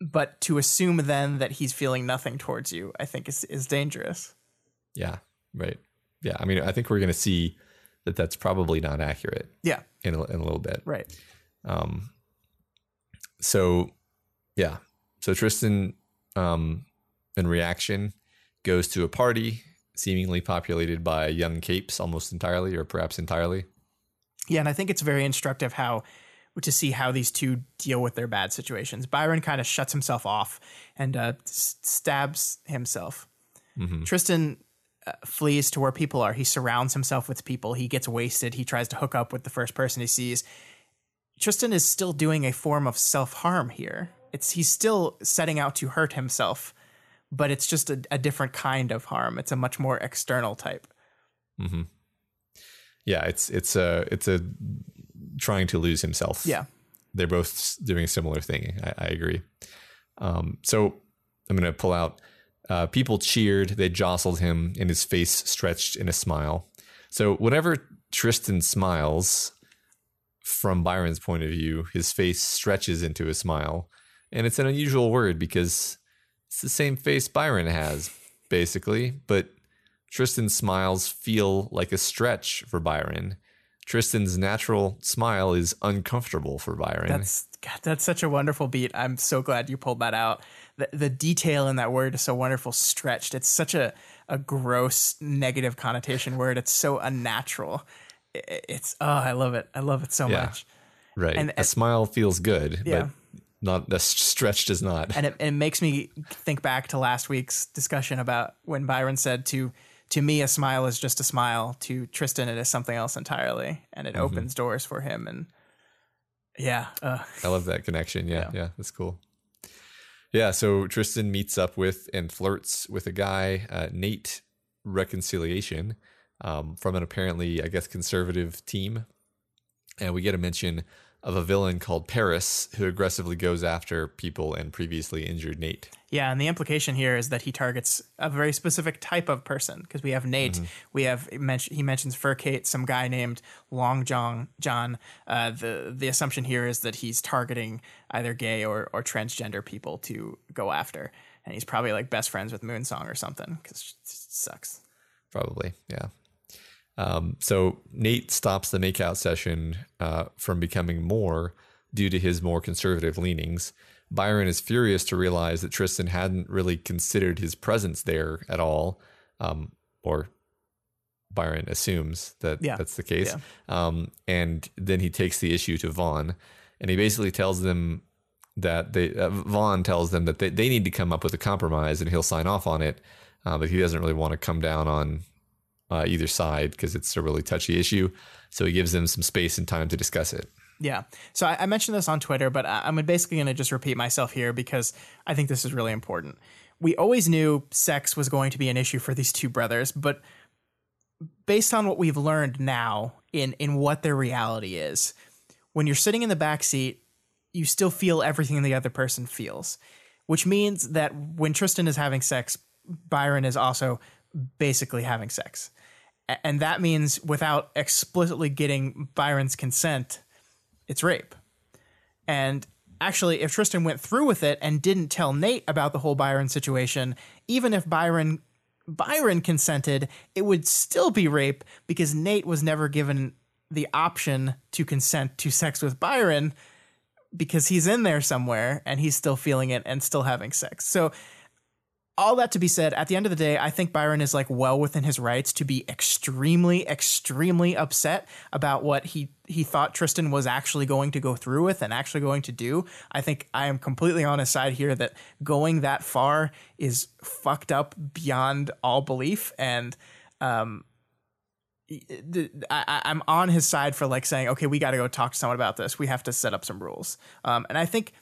But to assume then that he's feeling nothing towards you, I think is is dangerous. Yeah. Right. Yeah. I mean, I think we're going to see that that's probably not accurate Yeah, in a, in a little bit. right. Um, so yeah, so Tristan, um, in reaction, goes to a party seemingly populated by young capes almost entirely, or perhaps entirely. Yeah, and I think it's very instructive how to see how these two deal with their bad situations. Byron kind of shuts himself off and uh, stabs himself. Tristan uh, flees to where people are. He surrounds himself with people. He gets wasted. He tries to hook up with the first person he sees. Tristan is still doing a form of self harm here. It's he's still setting out to hurt himself, but it's just a, a different kind of harm. It's a much more external type. Yeah, it's it's a it's a trying to lose himself. Yeah. they're both doing a similar thing. I, I agree. Um, so I'm going to pull out. Uh, people cheered. They jostled him, and his face stretched in a smile. So whenever Tristan smiles, from Byron's point of view, his face stretches into a smile, and it's an unusual word because it's the same face Byron has, basically. But Tristan's smiles feel like a stretch for Byron. Tristan's natural smile is uncomfortable for Byron. That's God, that's such a wonderful beat. I'm so glad you pulled that out. The, the detail in that word is so wonderful, stretched. It's such a a gross negative connotation word. It's so unnatural. It's oh, I love it. I love it so Yeah. much. Right. And- a and- smile feels good, Yeah. but not the stretch does not. And it, it makes me think back to last week's discussion about when Byron said to to me a smile is just a smile. To Tristan it is something else entirely, and it Mm-hmm. opens doors for him. And yeah, uh, I love that connection. Yeah, yeah, that's cool. Yeah, so Tristan meets up with and flirts with a guy, uh, Nate Reconciliation, um, from an apparently, I guess, conservative team. And we get a mention of a villain called Paris who aggressively goes after people and previously injured Nate. Yeah, and the implication here is that he targets a very specific type of person because we have Nate, we have he mentions Furcate, some guy named Long John. John. Uh, the the assumption here is that he's targeting either gay or or transgender people to go after, and he's probably like best friends with Moonsong or something because it sucks. Probably, yeah. Um, so Nate stops the makeout session uh, from becoming more due to his more conservative leanings. Byron is furious to realize that Tristan hadn't really considered his presence there at all, um, or Byron assumes that Yeah. that's the case. Um, and then he takes the issue to Vaughn, and he basically tells them that they uh, Vaughn tells them that they, they need to come up with a compromise, and he'll sign off on it. Uh, but he doesn't really want to come down on uh, either side because it's a really touchy issue. So he gives them some space and time to discuss it. Yeah. So I, I mentioned this on Twitter, but I, I'm basically going to just repeat myself here because I think this is really important. We always knew sex was going to be an issue for these two brothers, but based on what we've learned now in in what their reality is, when you're sitting in the back seat, you still feel everything the other person feels, which means that when Tristan is having sex, Byron is also basically having sex. And that means without explicitly getting Byron's consent, it's rape. And actually, if Tristan went through with it and didn't tell Nate about the whole Byron situation, even if Byron Byron consented, it would still be rape because Nate was never given the option to consent to sex with Byron because he's in there somewhere and he's still feeling it and still having sex. So all that to be said, at the end of the day, I think Byron is like well within his rights to be extremely, extremely upset about what he he thought Tristan was actually going to go through with and actually going to do. I think I am completely on his side here that going that far is fucked up beyond all belief, and um, I, am on his side for like saying, okay, we got to go talk to someone about this. We have to set up some rules. Um, and I think,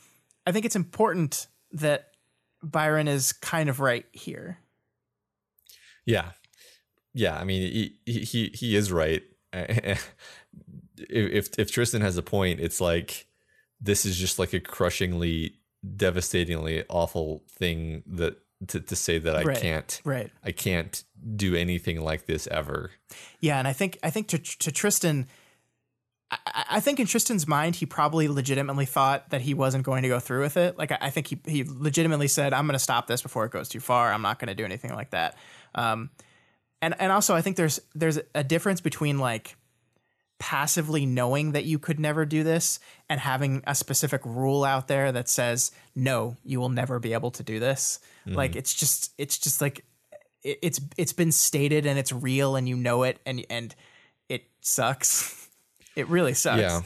I think it's important that Byron is kind of right here. Yeah, yeah. I mean, he he he is right. (laughs) if if Tristan has a point, it's like this is just like a crushingly, devastatingly awful thing that to, to say that I right, can't right. I can't do anything like this ever. Yeah, and I think I think to to Tristan I, I think in Tristan's mind, he probably legitimately thought that he wasn't going to go through with it. Like I, I think he he legitimately said, "I'm going to stop this before it goes too far. I'm not going to do anything like that." Um, and and also, I think there's there's a difference between like passively knowing that you could never do this and having a specific rule out there that says no you will never be able to do this mm-hmm. like it's just it's just like it, it's it's been stated and it's real and you know it and and it sucks (laughs) it really sucks yeah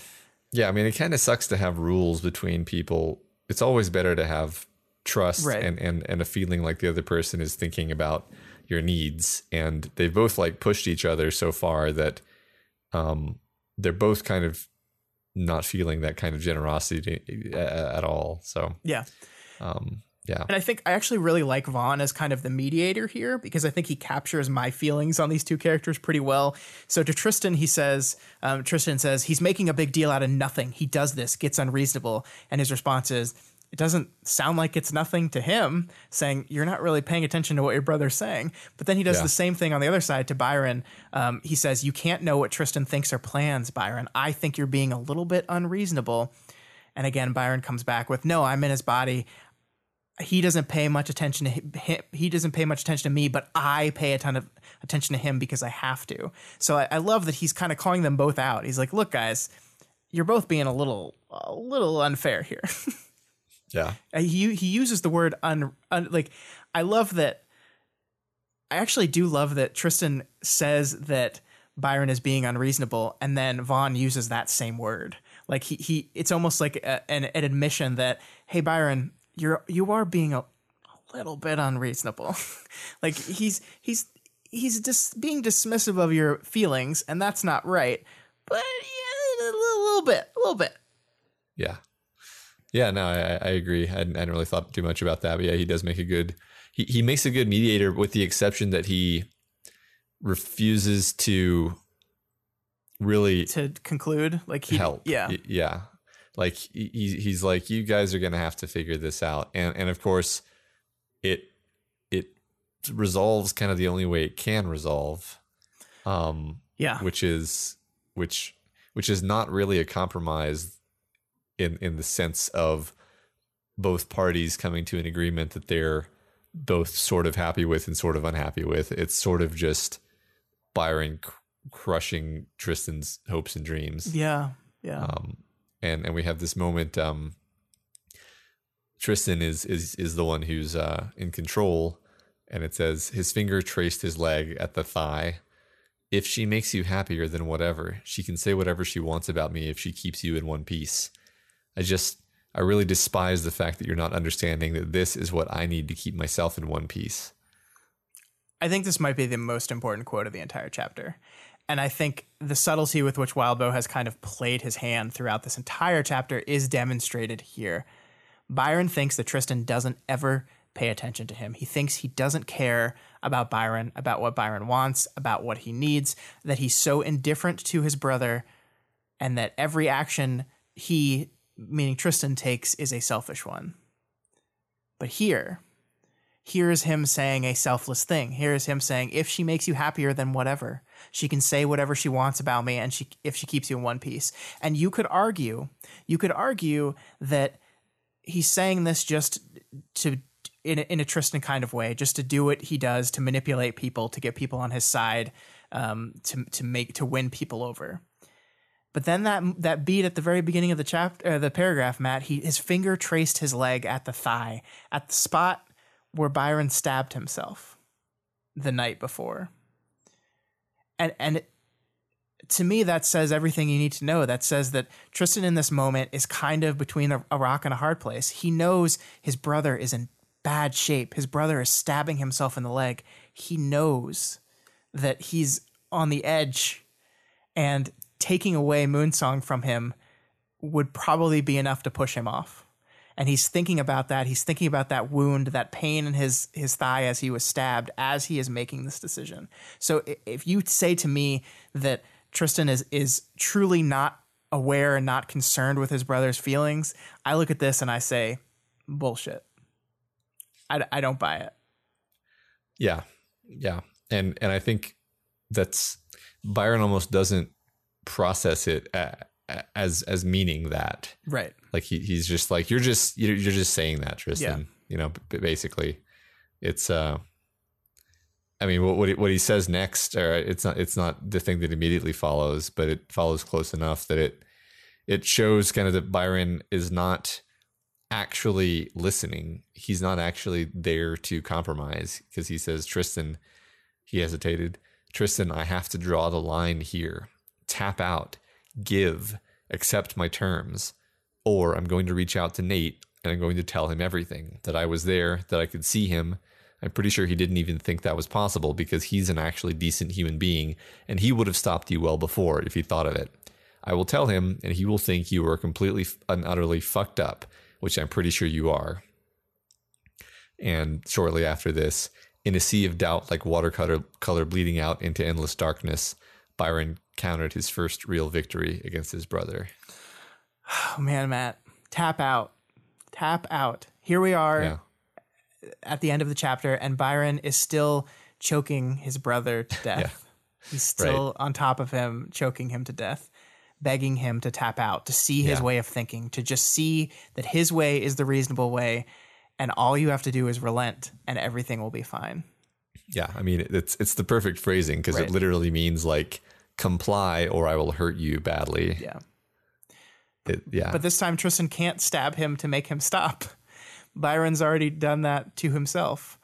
yeah i mean it kind of sucks to have rules between people it's always better to have trust right. and and and a feeling like the other person is thinking about your needs and they've both like pushed each other so far that um, they're both kind of not feeling that kind of generosity uh, at all. So yeah, um, yeah. And I think I actually really like Vaughn as kind of the mediator here because I think he captures my feelings on these two characters pretty well. So to Tristan, he says, um, Tristan says he's making a big deal out of nothing. He does this, gets unreasonable, and his response is, it doesn't sound like it's nothing to him saying you're not really paying attention to what your brother's saying but then he does yeah. the same thing on the other side to byron um, he says you can't know what tristan thinks or plans byron i think you're being a little bit unreasonable and again byron comes back with no i'm in his body he doesn't pay much attention to him. He doesn't pay much attention to me, but I pay a ton of attention to him because I have to. So I, I love that he's kind of calling them both out. He's like, "Look, guys, you're both being a little, a little unfair here." (laughs) Yeah. He he uses the word un, un like I love that I actually do love that Tristan says that Byron is being unreasonable and then Vaughn uses that same word. Like he he it's almost like a, an, an admission that hey Byron, you're you are being a, a little bit unreasonable. (laughs) like he's he's he's just being dismissive of your feelings and that's not right. But yeah, a little, little bit, a little bit. Yeah. Yeah, no, I, I agree. I hadn't, I hadn't, really thought too much about that, but yeah, he does make a good. He he makes a good mediator, with the exception that he refuses to really to conclude. Like he help. Yeah, yeah. Like he he's like, you guys are gonna have to figure this out, and and of course, it it resolves kind of the only way it can resolve. Um, yeah, which is which which is not really a compromise in in the sense of both parties coming to an agreement that they're both sort of happy with and sort of unhappy with. It's sort of just Byron cr- crushing Tristan's hopes and dreams. Yeah, yeah. Um, and and we have this moment. Um, Tristan is is is the one who's uh, in control, and it says his finger traced his leg at the thigh. If she makes you happier, then whatever. She can say whatever she wants about me if she keeps you in one piece. I just, I really despise the fact that you're not understanding that this is what I need to keep myself in one piece. I think this might be the most important quote of the entire chapter. And I think the subtlety with which Wildbow has kind of played his hand throughout this entire chapter is demonstrated here. Byron thinks that Tristan doesn't ever pay attention to him. He thinks he doesn't care about Byron, about what Byron wants, about what he needs, that he's so indifferent to his brother, and that every action he meaning Tristan takes is a selfish one. But here, here is him saying a selfless thing. Here is him saying, if she makes you happier, then whatever. She can say whatever she wants about me, and she if she keeps you in one piece. And you could argue, you could argue that he's saying this just to in a, in a Tristan kind of way, just to do what he does to manipulate people, to get people on his side, um, to to make to win people over. But then that that beat at the very beginning of the chapter, uh, the paragraph, Matt, he his finger traced his leg at the thigh, at the spot where Byron stabbed himself the night before. And and to me, that says everything you need to know. That says that Tristan in this moment is kind of between a, a rock and a hard place. He knows his brother is in bad shape. His brother is stabbing himself in the leg. He knows that he's on the edge, and taking away Moonsong from him would probably be enough to push him off. And he's thinking about that. He's thinking about that wound, that pain in his his thigh as he was stabbed, as he is making this decision. So if you say to me that Tristan is is truly not aware and not concerned with his brother's feelings, I look at this and I say, bullshit. I, I don't buy it. Yeah, yeah, and and I think that's Byron almost doesn't process it uh, as as meaning that right. Like he he's just like you're just you're, you're just saying that Tristan. Yeah. You know, basically, it's uh. I mean, what what he, what he says next, or it's not it's not the thing that immediately follows, but it follows close enough that it it shows kind of that Byron is not actually listening. He's not actually there to compromise because he says, Tristan, he hesitated. Tristan, I have to draw the line here. Tap out, give, accept my terms. Or I'm going to reach out to Nate and I'm going to tell him everything that I was there, that I could see him. I'm pretty sure he didn't even think that was possible because he's an actually decent human being and he would have stopped you well before if he thought of it. I will tell him and he will think you are completely and utterly fucked up which I'm pretty sure you are. And shortly after this, in a sea of doubt like watercolor color bleeding out into endless darkness, Byron countered his first real victory against his brother. Oh (sighs) man, Matt, tap out. Tap out. Here we are yeah. at the end of the chapter, and Byron is still choking his brother to (laughs) death. yeah. He's still right. on top of him, choking him to death begging him to tap out, to see his yeah. way of thinking, to just see that his way is the reasonable way. And all you have to do is relent and everything will be fine. Yeah. I mean, it's, it's the perfect phrasing because right. it literally means like comply or I will hurt you badly. Yeah. It, yeah. But this time Tristan can't stab him to make him stop. Byron's already done that to himself.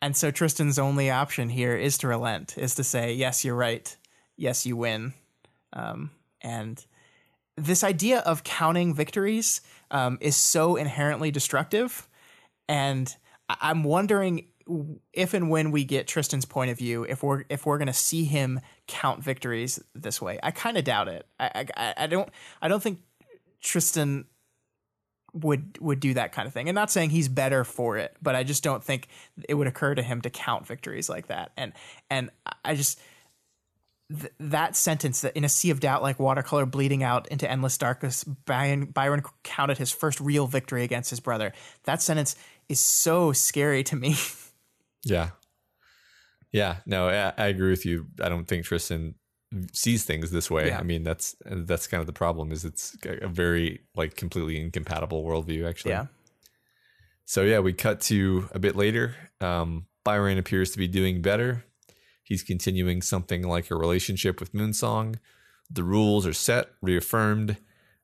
And so Tristan's only option here is to relent, is to say, yes, you're right. Yes, you win. Um, and this idea of counting victories um, is so inherently destructive. And I'm wondering if and when we get Tristan's point of view, if we're if we're going to see him count victories this way, I kind of doubt it. I, I I don't I don't think Tristan would would do that kind of thing. And not saying he's better for it, but I just don't think it would occur to him to count victories like that. And and I just th- that sentence that in a sea of doubt like watercolor bleeding out into endless darkness byron, byron counted his first real victory against his brother. That sentence is so scary to me. (laughs) Yeah. Yeah. No I, I, agree with you. I don't think tristan sees things this way yeah. i mean that's that's kind of the problem is it's a very like completely incompatible worldview actually yeah so yeah we cut to a bit later um, byron appears to be doing better He's continuing something like a relationship with Moonsong. The rules are set, reaffirmed.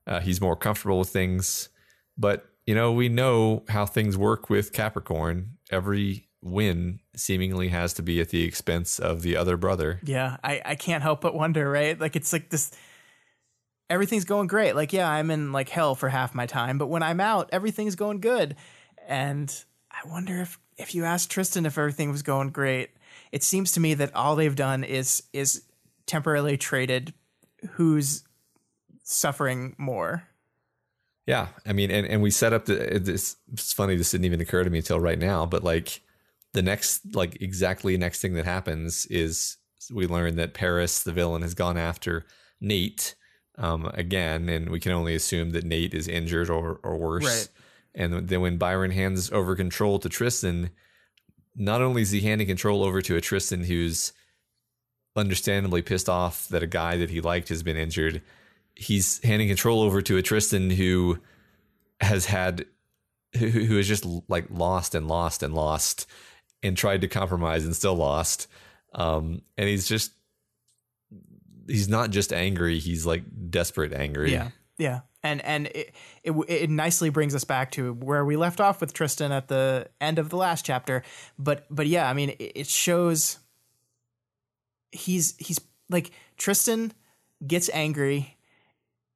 Uh, he's more comfortable with things. But, you know, we know how things work with Capricorn. Every win seemingly has to be at the expense of the other brother. Yeah, I, I can't help but wonder, right? Like, it's like this everything's going great. Like, yeah, I'm in like hell for half my time, but when I'm out, everything's going good. And I wonder if if you asked Tristan if everything was going great, it seems to me that all they've done is is temporarily traded who's suffering more. Yeah, I mean, and, and we set up the, this. It's funny this didn't even occur to me until right now, but like the next, like exactly next thing that happens is we learn that Paris, the villain, has gone after Nate um, again, and we can only assume that Nate is injured or or worse. Right. And then when Byron hands over control to Tristan, not only is he handing control over to a Tristan who's understandably pissed off that a guy that he liked has been injured, he's handing control over to a Tristan who has had who, who has just like lost and lost and lost and tried to compromise and still lost. Um, and he's just he's not just angry; he's like desperate angry. Yeah, yeah, and and it, it it nicely brings us back to where we left off with Tristan at the end of the last chapter. But but yeah, I mean, it, it shows he's he's like Tristan gets angry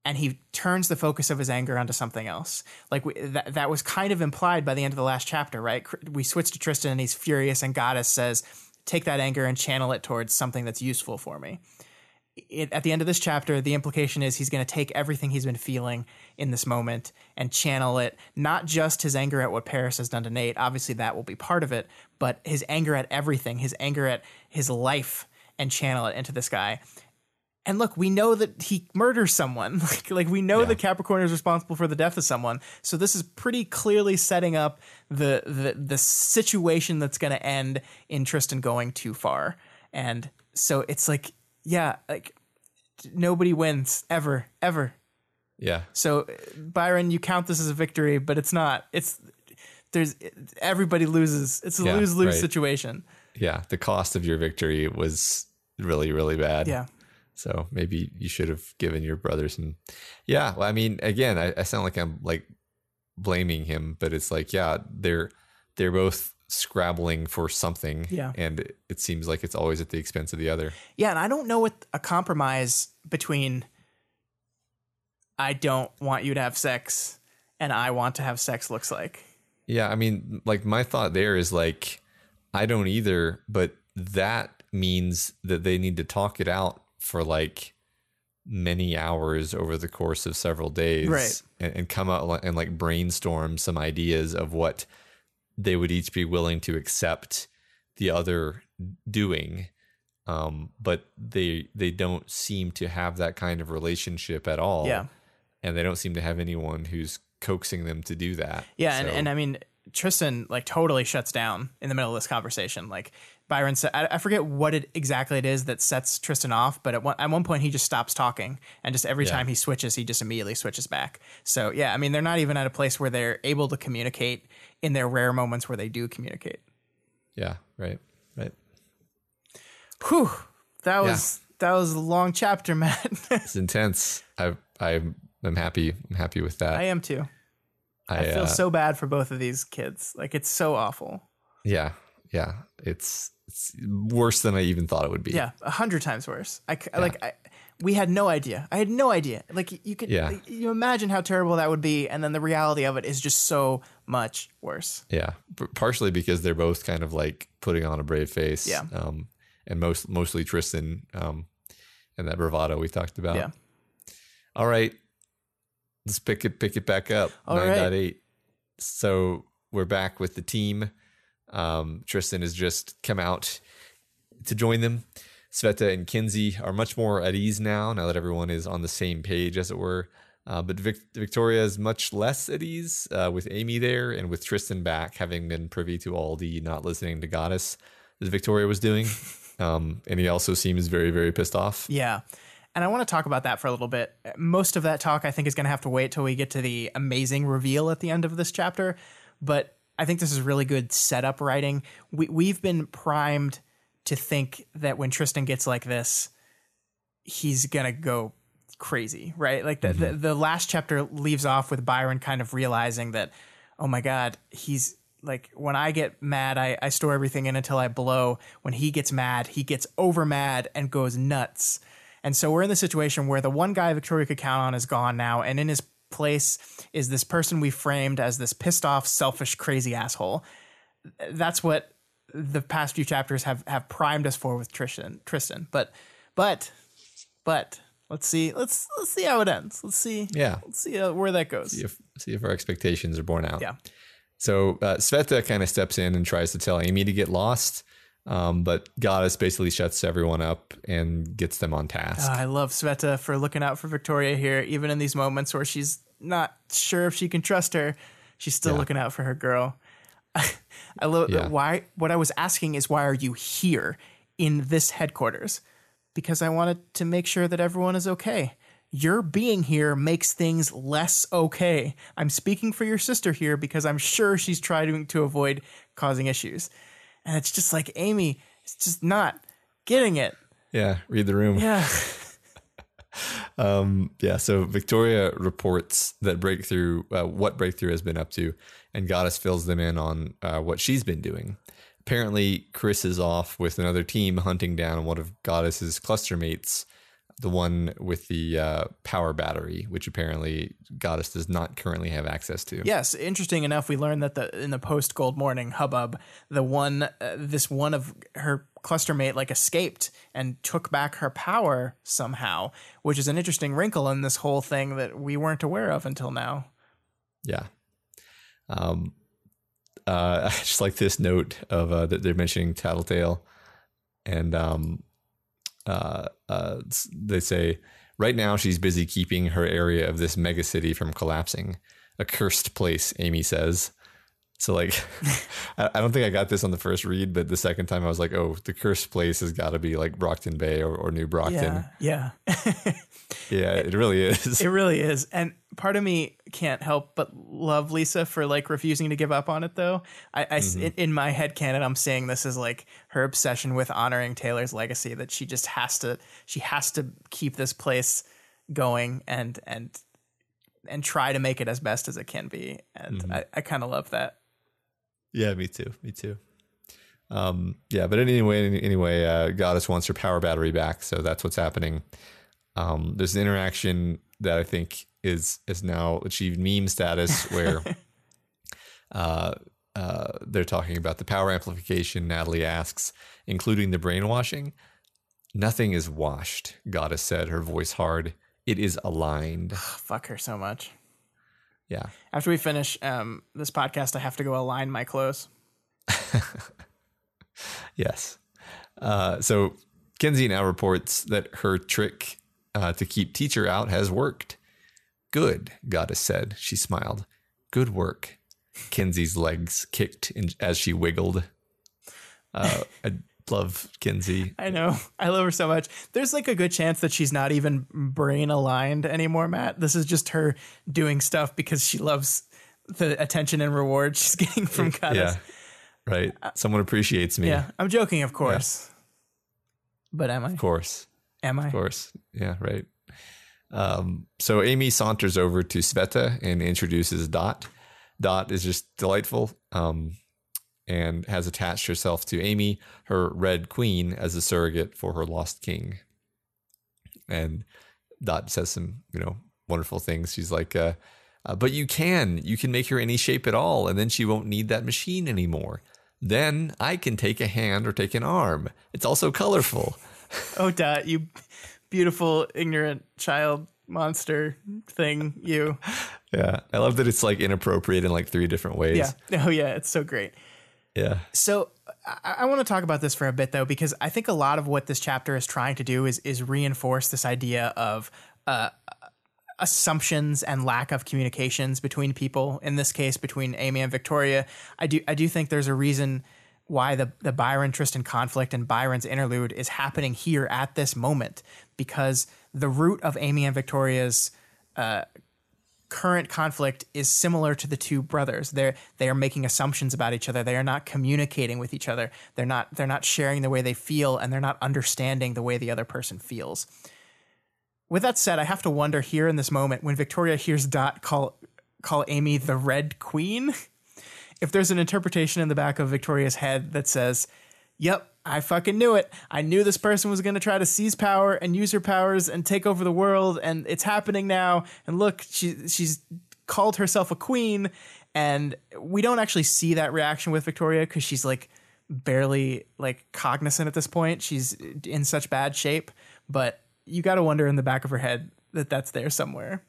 and he turns the focus of his anger onto something else. Like we, that, that was kind of implied by the end of the last chapter, right? We switch to Tristan and he's furious, and Goddess says, "Take that anger and channel it towards something that's useful for me." It, at the end of this chapter, the implication is he's going to take everything he's been feeling in this moment and channel it, not just his anger at what Paris has done to Nate. Obviously, that will be part of it, but his anger at everything, his anger at his life, and channel it into this guy and look, we know that he murders someone. (laughs) Like, like we know Yeah. that Capricorn is responsible for the death of someone. So this is pretty clearly setting up the the the situation that's going to end in Tristan going too far. And so it's like, yeah, like nobody wins ever, ever. yeah, So uh, Byron, you count this as a victory, but it's not. It's there's everybody loses. It's a Yeah, lose lose right. situation. yeah. The cost of your victory was really, really bad. Yeah. So maybe you should have given your brother some. Yeah. Well, I mean, again, I, I sound like I'm like blaming him, but it's like, yeah, they're they're both scrabbling for something. Yeah. And it, it seems like it's always at the expense of the other. Yeah, and I don't know what a compromise between I don't want you to have sex and I want to have sex looks like. Yeah, I mean, like my thought there is like, I don't either, but that means that they need to talk it out for like many hours over the course of several days, Right. And, and come out and like brainstorm some ideas of what they would each be willing to accept the other doing. Um, but they they don't seem to have that kind of relationship at all. Yeah. and they don't seem to have anyone who's coaxing them to do that. Yeah, and, and I mean Tristan like totally shuts down in the middle of this conversation. Like Byron said, I, I forget what it exactly it is that sets Tristan off, but at one, at one point he just stops talking, and just every Yeah. time he switches, he just immediately switches back. So yeah, I mean they're not even at a place where they're able to communicate in their rare moments where they do communicate. Yeah, right, right. Whew, that was that was a long chapter, (laughs) Matt. It's intense. I I'm I'm happy. I'm happy with that. I am too. I, I feel uh, so bad for both of these kids. Like it's so awful. yeah, yeah. It's worse than I even thought it would be. Yeah, a hundred times worse. I c- like. I, we had no idea. I had no idea. Like you could, Yeah. you imagine how terrible that would be, and then the reality of it is just so much worse. yeah. P- partially because they're both kind of like putting on a brave face. Yeah. Um, and most mostly Tristan. Um, and that bravado we talked about. Yeah. All right. Let's pick it pick it back up. All right. 9.8. So we're back with the team. Um, Tristan has just come out to join them. Sveta and Kenzie are much more at ease now, now that everyone is on the same page, as it were. Uh, but Vic- Victoria is much less at ease uh, with Amy there and with Tristan back, having been privy to all the not listening to Goddess that Victoria was doing. (laughs) Um, and he also seems very, very pissed off. Yeah. And I want to talk about that for a little bit. Most of that talk, I think, is going to have to wait till we get to the amazing reveal at the end of this chapter. But I think this is really good setup writing. We, we've been primed to think that when Tristan gets like this, he's going to go crazy, right? Like the, the, mm-hmm. the last chapter leaves off with Byron kind of realizing that, oh my God, he's like, when I get mad, I, I store everything in until I blow. When he gets mad, he gets over mad and goes nuts. And so we're in the situation where the one guy Victoria could count on is gone now, and in his place is this person we framed as this pissed off, selfish, crazy asshole. That's what the past few chapters have have primed us for with Tristan. Tristan, but but but let's see let's let's see how it ends. Let's see Yeah. let's see uh, where that goes. See if, see if our expectations are borne out. Yeah. So uh, Sveta kind of steps in and tries to tell Amy to get lost. Um, but Goddess basically shuts everyone up and gets them on task. Uh, I love Sveta for looking out for Victoria here, even in these moments where she's not sure if she can trust her. She's still Yeah. looking out for her girl. (laughs) I love Yeah. why. What I was asking is why are you here in this headquarters? Because I wanted to make sure that everyone is okay. Your being here makes things less okay. I'm speaking for your sister here because I'm sure she's trying to avoid causing issues. And it's just like Amy is just not getting it. yeah, read the room. Yeah. (laughs) um, yeah, so Victoria reports that Breakthrough, uh, what Breakthrough has been up to, and Goddess fills them in on uh, what she's been doing. Apparently, Chris is off with another team hunting down one of Goddess's cluster mates, the one with the uh, power battery, which apparently Goddess does not currently have access to. Yes, interesting enough, we learned that the in the post Gold Morning hubbub, the one, uh, this one of her cluster mate like escaped and took back her power somehow, which is an interesting wrinkle in this whole thing that we weren't aware of until now. Yeah. Um, uh, (laughs) I just like this note of uh, that they're mentioning Tattletale, and um, uh, uh, they say right now she's busy keeping her area of this megacity from collapsing. A cursed place, Amy says. So like, (laughs) I don't think I got this on the first read, but the second time I was like, oh, the cursed place has got to be like Brockton Bay or, or New Brockton. Yeah, yeah. (laughs) yeah, it really is. It (laughs) really is. And part of me can't help but love Lisa for like refusing to give up on it though. I, I mm-hmm. in, in my head canon, I'm saying this is like her obsession with honoring Taylor's legacy that she just has to, she has to keep this place going and, and, and try to make it as best as it can be. And mm-hmm. I, I kind of love that. Yeah, me too. Me too. Um, yeah, but anyway, anyway, uh, Goddess wants her power battery back, so that's what's happening. Um, there's an interaction that I think is is now achieved meme status (laughs) where uh, uh, they're talking about the power amplification. Natalie asks, including the brainwashing. Nothing is washed, Goddess said, her voice hard. It is aligned. (sighs) Fuck her so much. Yeah. After we finish um, this podcast, I have to go align my clothes. (laughs) yes. Uh, so Kenzie now reports that her trick uh, to keep teacher out has worked. Good, Goddess said. She smiled. Good work. Kenzie's legs kicked in, as she wiggled. Uh, (laughs) I love Kenzie. I know. I love her so much. There's like a good chance that she's not even brain aligned anymore, Matt. This is just her doing stuff because she loves the attention and reward (laughs) she's getting from Goddess. Yeah. Right. Someone appreciates me. Yeah. I'm joking, of course. Yeah. But am I? Of course. Am I? Of course. Yeah, right. Um, so Amy saunters over to Sveta and introduces Dot. Dot is just delightful. Um, and has attached herself to Amy, her Red Queen, as a surrogate for her lost king. And Dot says some, you know, wonderful things. She's like, uh, uh, but you can, you can make her any shape at all, and then she won't need that machine anymore. Then I can take a hand or take an arm. It's also colorful. (laughs) oh, Dot, you beautiful, ignorant child monster thing, you. Yeah, I love that it's like inappropriate in like three different ways. Yeah. Oh, yeah, it's so great. Yeah. So I, I want to talk about this for a bit though, because I think a lot of what this chapter is trying to do is is reinforce this idea of uh, assumptions and lack of communications between people. In this case, between Amy and Victoria, I do I do think there's a reason why the the Byron Tristan conflict and Byron's interlude is happening here at this moment because the root of Amy and Victoria's uh, current conflict is similar to the two brothers. They're they are making assumptions about each other. They are not communicating with each other. They're not they're not sharing the way they feel and they're not understanding the way the other person feels. With that said, I have to wonder here in this moment when Victoria hears Dot call call Amy the Red Queen, (laughs) if there's an interpretation in the back of Victoria's head that says, "Yep, I fucking knew it. I knew this person was going to try to seize power and use her powers and take over the world and it's happening now. And look, she she's called herself a queen and we don't actually see that reaction with Victoria cuz she's like barely like cognizant at this point. She's in such bad shape, but you got to wonder in the back of her head that that's there somewhere.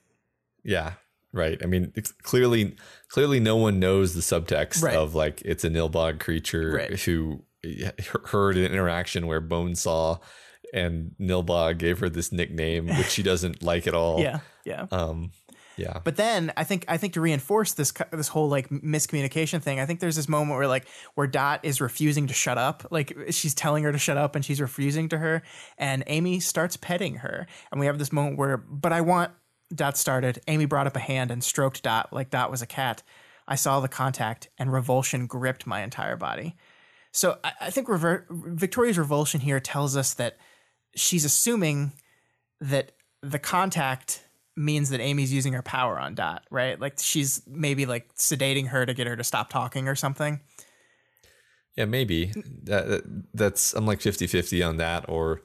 Yeah, right. I mean, clearly, clearly, no one knows the subtext right. of like it's a Nilbog creature right. who (laughs) heard an interaction where Bonesaw and Nilbog gave her this nickname, which she doesn't (laughs) like at all. Yeah, yeah. Um, yeah. But then I think I think to reinforce this this whole like miscommunication thing, I think there's this moment where like where Dot is refusing to shut up, like she's telling her to shut up and she's refusing to her, and Amy starts petting her, and we have this moment where, but I want Dot started. Amy brought up a hand and stroked Dot like Dot was a cat. I saw the contact, and revulsion gripped my entire body. So I, I think Rever- Victoria's revulsion here tells us that she's assuming that the contact means that Amy's using her power on Dot, right? Like she's maybe like sedating her to get her to stop talking or something. Yeah, maybe that, that- that's I'm like 50-50 on that, or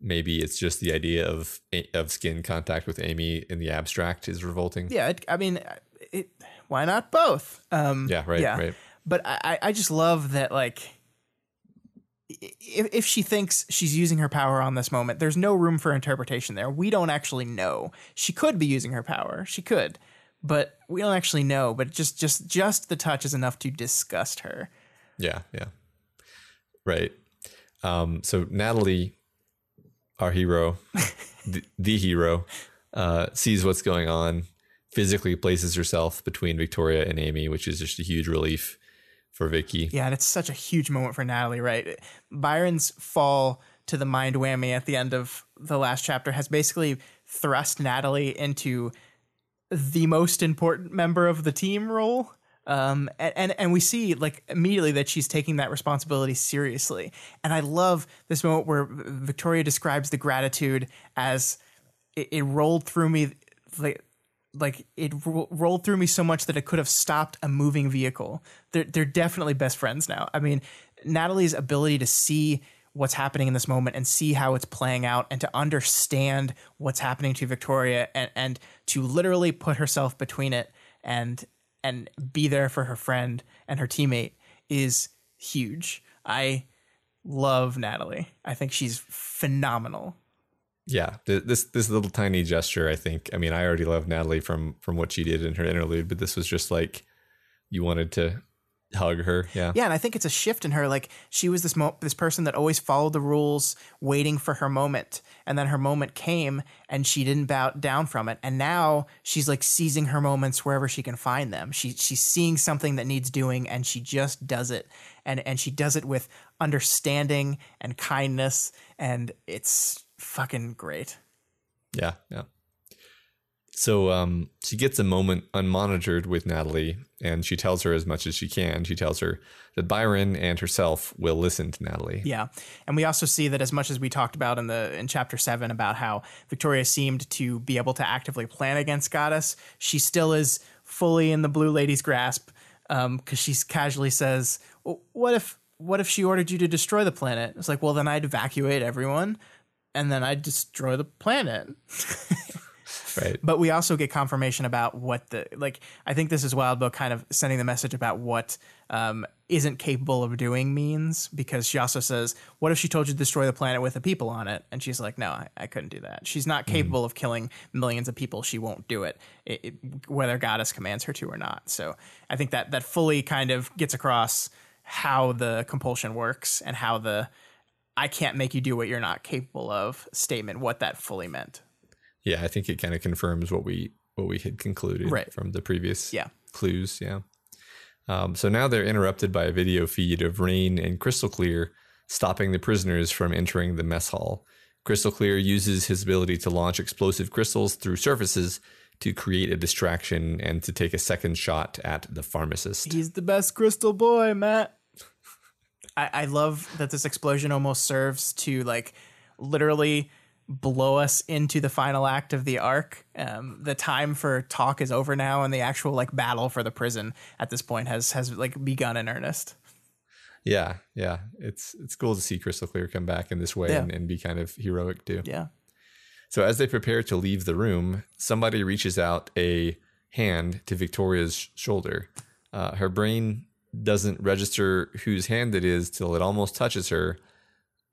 maybe it's just the idea of of skin contact with Amy in the abstract is revolting. Yeah, it, I mean, it, why not both? Um, Yeah, right, right. But I, I- just love that, like, if, if she thinks she's using her power on this moment, there's no room for interpretation there. We don't actually know. She could be using her power. She could, but we don't actually know. But just, just, just the touch is enough to disgust her. Yeah, yeah. Right. Um, so Natalie, our hero, (laughs) the, the hero, uh, sees what's going on, physically places herself between Victoria and Amy, which is just a huge relief for Vicky. Yeah, and it's such a huge moment for Natalie, right? Byron's fall to the mind whammy at the end of the last chapter has basically thrust Natalie into the most important member of the team role. Um, and, and and we see like immediately that she's taking that responsibility seriously. And I love this moment where Victoria describes the gratitude as it, it rolled through me like like it ro- rolled through me so much that it could have stopped a moving vehicle. They're they're definitely best friends now. I mean, Natalie's ability to see what's happening in this moment and see how it's playing out and to understand what's happening to Victoria and and to literally put herself between it and and be there for her friend and her teammate is huge. I love Natalie. I think she's phenomenal. Yeah, this this little tiny gesture, I think. I mean, I already love Natalie from from what she did in her interlude, but this was just like you wanted to hug her. Yeah, Yeah, and I think it's a shift in her. Like she was this mo- this person that always followed the rules, waiting for her moment, and then her moment came, and she didn't bow down from it. And now she's like seizing her moments wherever she can find them. She she's seeing something that needs doing, and she just does it, and and she does it with understanding and kindness, and it's fucking great. yeah, yeah. So um, she gets a moment unmonitored with Natalie, and she tells her as much as she can. She tells her that Byron and herself will listen to Natalie. Yeah, and we also see that as much as we talked about in the in chapter seven about how Victoria seemed to be able to actively plan against Goddess, she still is fully in the Blue Lady's grasp because she casually says, "Well, "What if what if she ordered you to destroy the planet?" It's like, well, then I'd evacuate everyone, and then I'd destroy the planet. (laughs) Right. But we also get confirmation about what the like. I think this is Wildbow kind of sending the message about what um, isn't capable of doing means because she also says, "What if she told you to destroy the planet with the people on it?" And she's like, "No, I, I couldn't do that. She's not capable of killing millions of people. She won't do it, it, it, whether Goddess commands her to or not." So I think that that fully kind of gets across how the compulsion works and how the "I can't make you do what you're not capable of" statement what that fully meant. Yeah, I think it kind of confirms what we what we had concluded Right. from the previous Yeah. clues. Yeah. Um, so now they're interrupted by a video feed of Rain and Crystal Clear stopping the prisoners from entering the mess hall. Crystal Clear uses his ability to launch explosive crystals through surfaces to create a distraction and to take a second shot at the pharmacist. He's the best crystal boy, Matt. I, I love that this explosion almost serves to like literally blow us into the final act of the arc. Um, the time for talk is over now, and the actual like battle for the prison at this point has has like begun in earnest. Yeah, yeah. It's it's cool to see Crystal Clear come back in this way Yeah. and, and be kind of heroic too. Yeah. So as they prepare to leave the room, somebody reaches out a hand to Victoria's shoulder. Uh, her brain doesn't register whose hand it is till it almost touches her,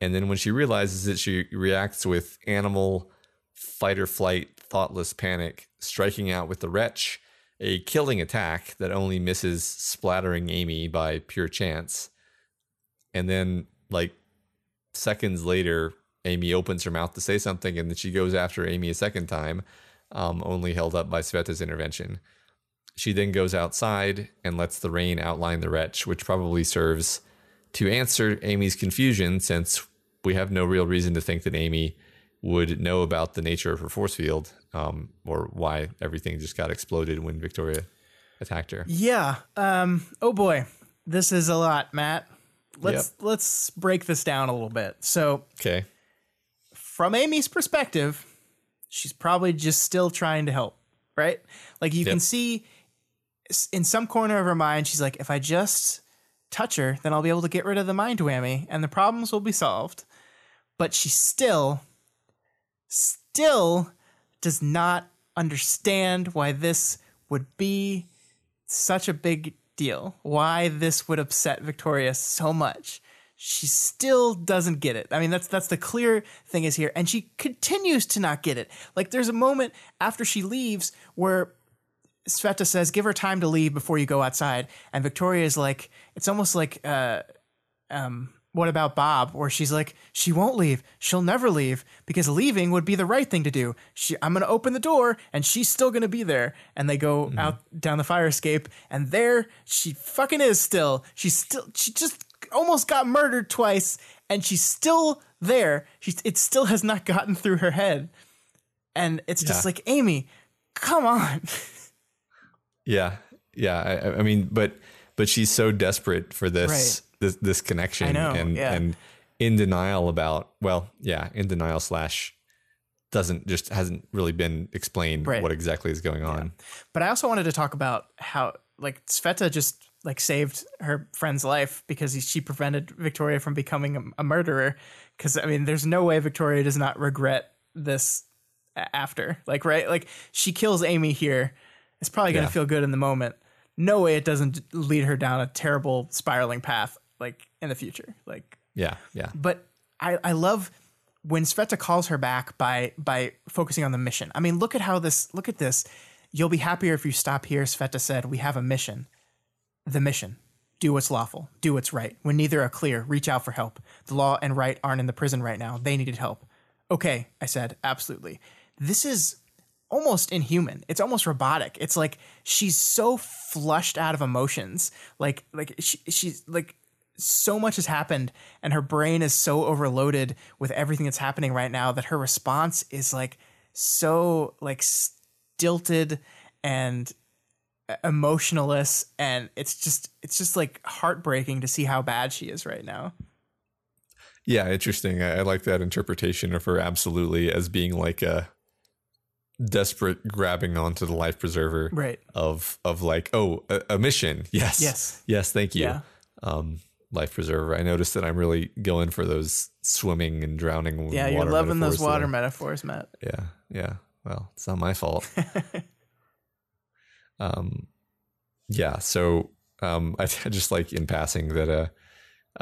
and then when she realizes it, she reacts with animal fight or flight, thoughtless panic, striking out with the wretch, a killing attack that only misses splattering Amy by pure chance. And then, like seconds later, Amy opens her mouth to say something, and then she goes after Amy a second time, um, only held up by Sveta's intervention. She then goes outside and lets the rain outline the wretch, which probably serves to answer Amy's confusion since we have no real reason to think that Amy would know about the nature of her force field um, or why everything just got exploded when Victoria attacked her. Yeah. Um. Oh boy, this is a lot, Matt. Let's let's break this down a little bit. So Okay. from Amy's perspective, she's probably just still trying to help, right? Like you can see in some corner of her mind, she's like, if I just touch her, then I'll be able to get rid of the mind whammy and the problems will be solved. But she still, still does not understand why this would be such a big deal, why this would upset Victoria so much. She still doesn't get it. I mean, that's that's the clear thing is here, and she continues to not get it. Like there's a moment after she leaves where Sveta says, "Give her time to leave before you go outside," and Victoria is like, it's almost like, uh, um, what about Bob? Where she's like, she won't leave. She'll never leave because leaving would be the right thing to do. She, I'm gonna open the door, and she's still gonna be there. And they go out down the fire escape, and there she fucking is still. She's still. She just almost got murdered twice, and she's still there. She, it still has not gotten through her head, and it's just like Amy, come on. (laughs) Yeah, yeah. I- I, mean, but but she's so desperate for this Right. this, this connection, know, and yeah. and in denial about well, yeah, in denial slash doesn't just hasn't really been explained Right. what exactly is going on. But I also wanted to talk about how like Sveta just like saved her friend's life because he, she prevented Victoria from becoming a, a murderer. Because I mean, there's no way Victoria does not regret this after. Like, right? Like she kills Amy here. It's probably gonna Yeah. feel good in the moment. No way it doesn't lead her down a terrible spiraling path like in the future. Like Yeah, yeah, but I, I love when Sveta calls her back by by focusing on the mission. I mean, look at how this look at this. You'll be happier if you stop here, Sveta said. We have a mission. The mission. Do what's lawful. Do what's right. When neither are clear, reach out for help. The law and right aren't in the prison right now. They needed help. Okay, I said, absolutely. This is almost inhuman. It's almost robotic. It's like she's so flushed out of emotions. Like like she, she's like so much has happened and her brain is so overloaded with everything that's happening right now that her response is like so like stilted and uh, emotionless and it's just it's just like heartbreaking to see how bad she is right now. yeah. Interesting. I, I like that interpretation of her absolutely as being like a desperate grabbing onto the life preserver Right. of of like oh a, a mission (laughs) yes Yes. yes thank you Yeah. um life preserver i noticed that i'm really going for those swimming and drowning Yeah, you're loving those water today. metaphors, Matt. yeah yeah well it's not my fault (laughs) um yeah so um (laughs) i, I just like in passing that uh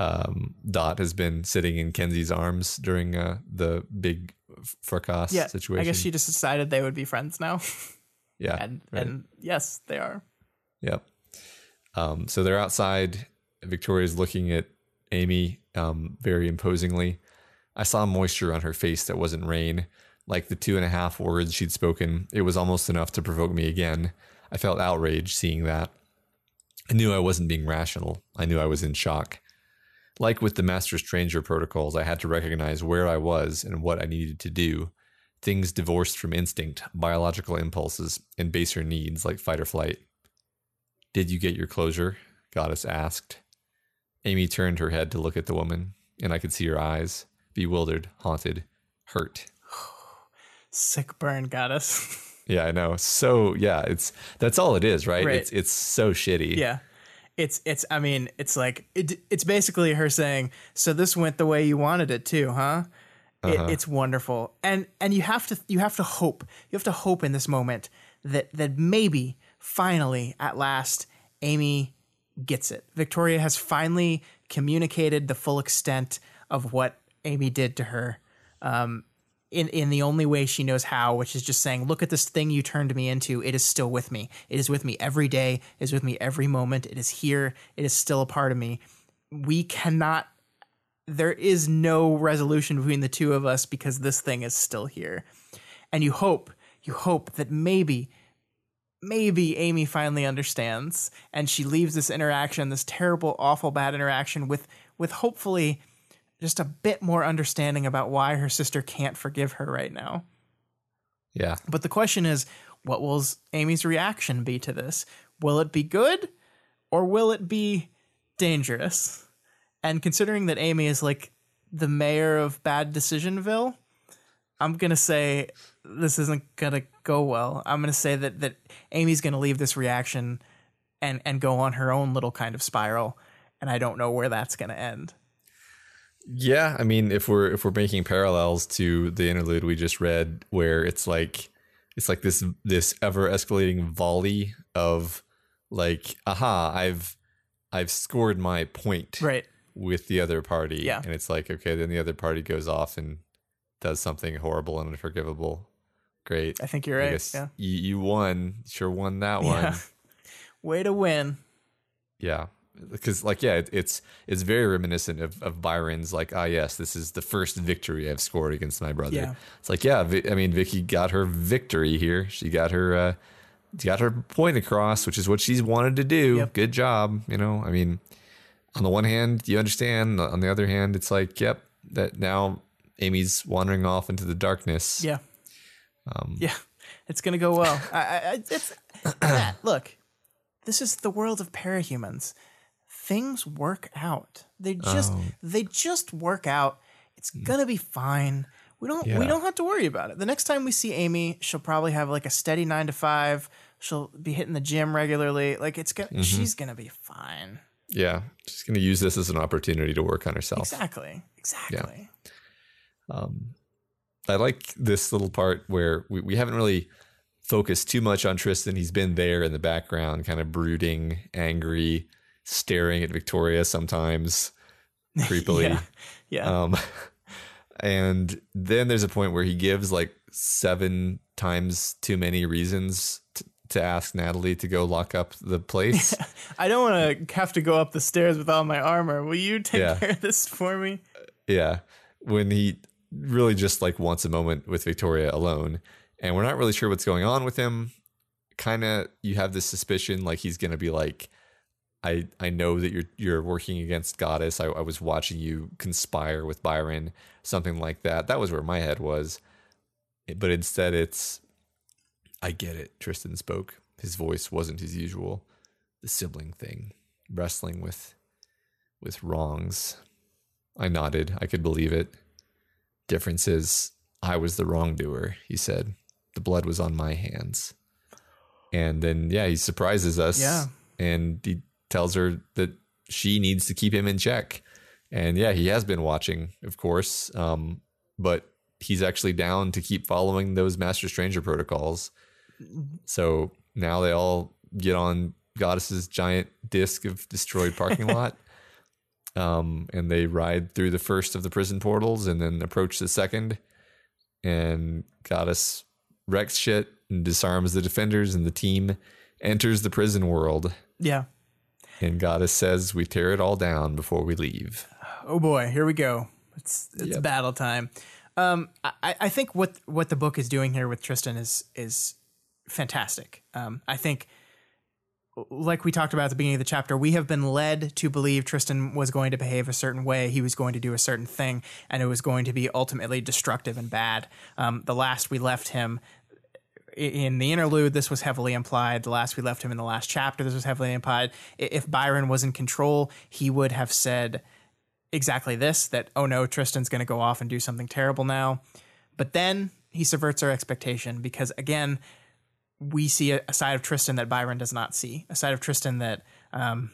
um dot has been sitting in kenzie's arms during uh the big fracas Yeah. situation I guess she just decided they would be friends now. (laughs) yeah and right. and yes, they are. Yep. Um, so they're outside. Victoria's looking at Amy um, very imposingly. I saw moisture on her face that wasn't rain. Like the two and a half words she'd spoken, it was almost enough to provoke me again. I felt outraged seeing that. I knew I wasn't being rational. I knew I was in shock. Like with the Master Stranger protocols, I had to recognize where I was and what I needed to do. Things divorced from instinct, biological impulses, and baser needs like fight or flight. Did you get your closure? Goddess asked. Amy turned her head to look at the woman, and I could see her eyes, bewildered, haunted, hurt. (sighs) Sick burn goddess. (laughs) Yeah, I know. So yeah, it's that's all it is, right? Right. It's it's so shitty. yeah. It's it's I mean, it's like it, it's basically her saying, "So this went the way you wanted it too, huh?" It, it's wonderful. And and you have to you have to hope. You have to hope in this moment that that maybe finally at last Amy gets it. Victoria has finally communicated the full extent of what Amy did to her. Um, in in the only way she knows how, which is just saying, "Look at this thing you turned me into. It is still with me. It is with me every day. It is with me every moment. It is here. It is still a part of me." We cannot. There is no resolution between the two of us because this thing is still here, and you hope, you hope that maybe, maybe Amy finally understands, and she leaves this interaction, this terrible, awful, bad interaction, with with hopefully just a bit more understanding about why her sister can't forgive her right now. Yeah. But the question is, what will Amy's reaction be to this? Will it be good or will it be dangerous? And considering that Amy is like the mayor of Bad Decisionville, I'm going to say this isn't gonna go well. I'm gonna say that that Amy's gonna leave this reaction and and go on her own little kind of spiral, and I don't know where that's gonna end. Yeah, I mean, if we're if we're making parallels to the interlude we just read, where it's like it's like this this ever escalating volley of like, aha, I've I've scored my point Right. with the other party, Yeah. and it's like, okay, then the other party goes off and does something horrible and unforgivable. Great, I think you're I right. Yeah. you, you won, sure won that Yeah. one. (laughs) Way to win. Yeah, because like yeah, it, it's it's very reminiscent of, of Byron's like ah yes, this is the first victory I've scored against my brother. Yeah. It's like yeah, I mean Vicky got her victory here. She got her uh, got her point across, which is what she's wanted to do. Yep. Good job. You know, I mean, on the one hand, you understand. On the other hand, it's like yep, that now Amy's wandering off into the darkness. Yeah. Um, Yeah. It's gonna go well. I, I- it's (clears throat) look. This is the world of parahumans. Things work out. They just Oh. they just work out. It's gonna be fine. We don't Yeah. we don't have to worry about it. The next time we see Amy, she'll probably have like a steady nine to five. She'll be hitting the gym regularly. Like it's gonna Mm-hmm. she's gonna be fine. yeah, she's gonna use this as an opportunity to work on herself. Exactly. Exactly. Um, I like this little part where we, we haven't really focused too much on Tristan. He's been there in the background, kind of brooding, angry, staring at Victoria sometimes (laughs) creepily. Yeah. Yeah. Um, and then there's a point where he gives like seven times too many reasons t- to ask Natalie to go lock up the place. (laughs) I don't want to have to go up the stairs with all my armor. Will you take Yeah. care of this for me? Yeah. When he really just like wants a moment with Victoria alone. And we're not really sure what's going on with him. Kind of you have this suspicion like he's going to be like I I know that you're you're working against Goddess. I, I was watching you conspire with Byron, something like that. That was where my head was. Eh, but instead it's I get it. Tristan spoke. His voice wasn't his usual. The sibling thing, wrestling with with wrongs. I nodded. I could believe it. Difference is, I was the wrongdoer, he said. The blood was on my hands. And then, yeah, he surprises us. Yeah. And he tells her that she needs to keep him in check. And yeah, he has been watching, of course. Um, but he's actually down to keep following those Master Stranger protocols. So now they all get on Goddess's giant disc of destroyed parking (laughs) lot um, and they ride through the first of the prison portals and then approach the second. And Goddess wrecks shit and disarms the defenders, and the team enters the prison world. Yeah. And Goddess says, "We tear it all down before we leave." Oh boy, here we go. It's it's Yep. battle time. Um, I, I think what what the book is doing here with Tristan is is fantastic. Um, I think, like we talked about at the beginning of the chapter, we have been led to believe Tristan was going to behave a certain way. He was going to do a certain thing, and it was going to be ultimately destructive and bad. Um, the last we left him, in the interlude, this was heavily implied. The last we left him in the last chapter, this was heavily implied. If Byron was in control, he would have said exactly this that, oh no, Tristan's going to go off and do something terrible now. But then he subverts our expectation because, again, we see a, side of Tristan that Byron does not see, a side of Tristan that um,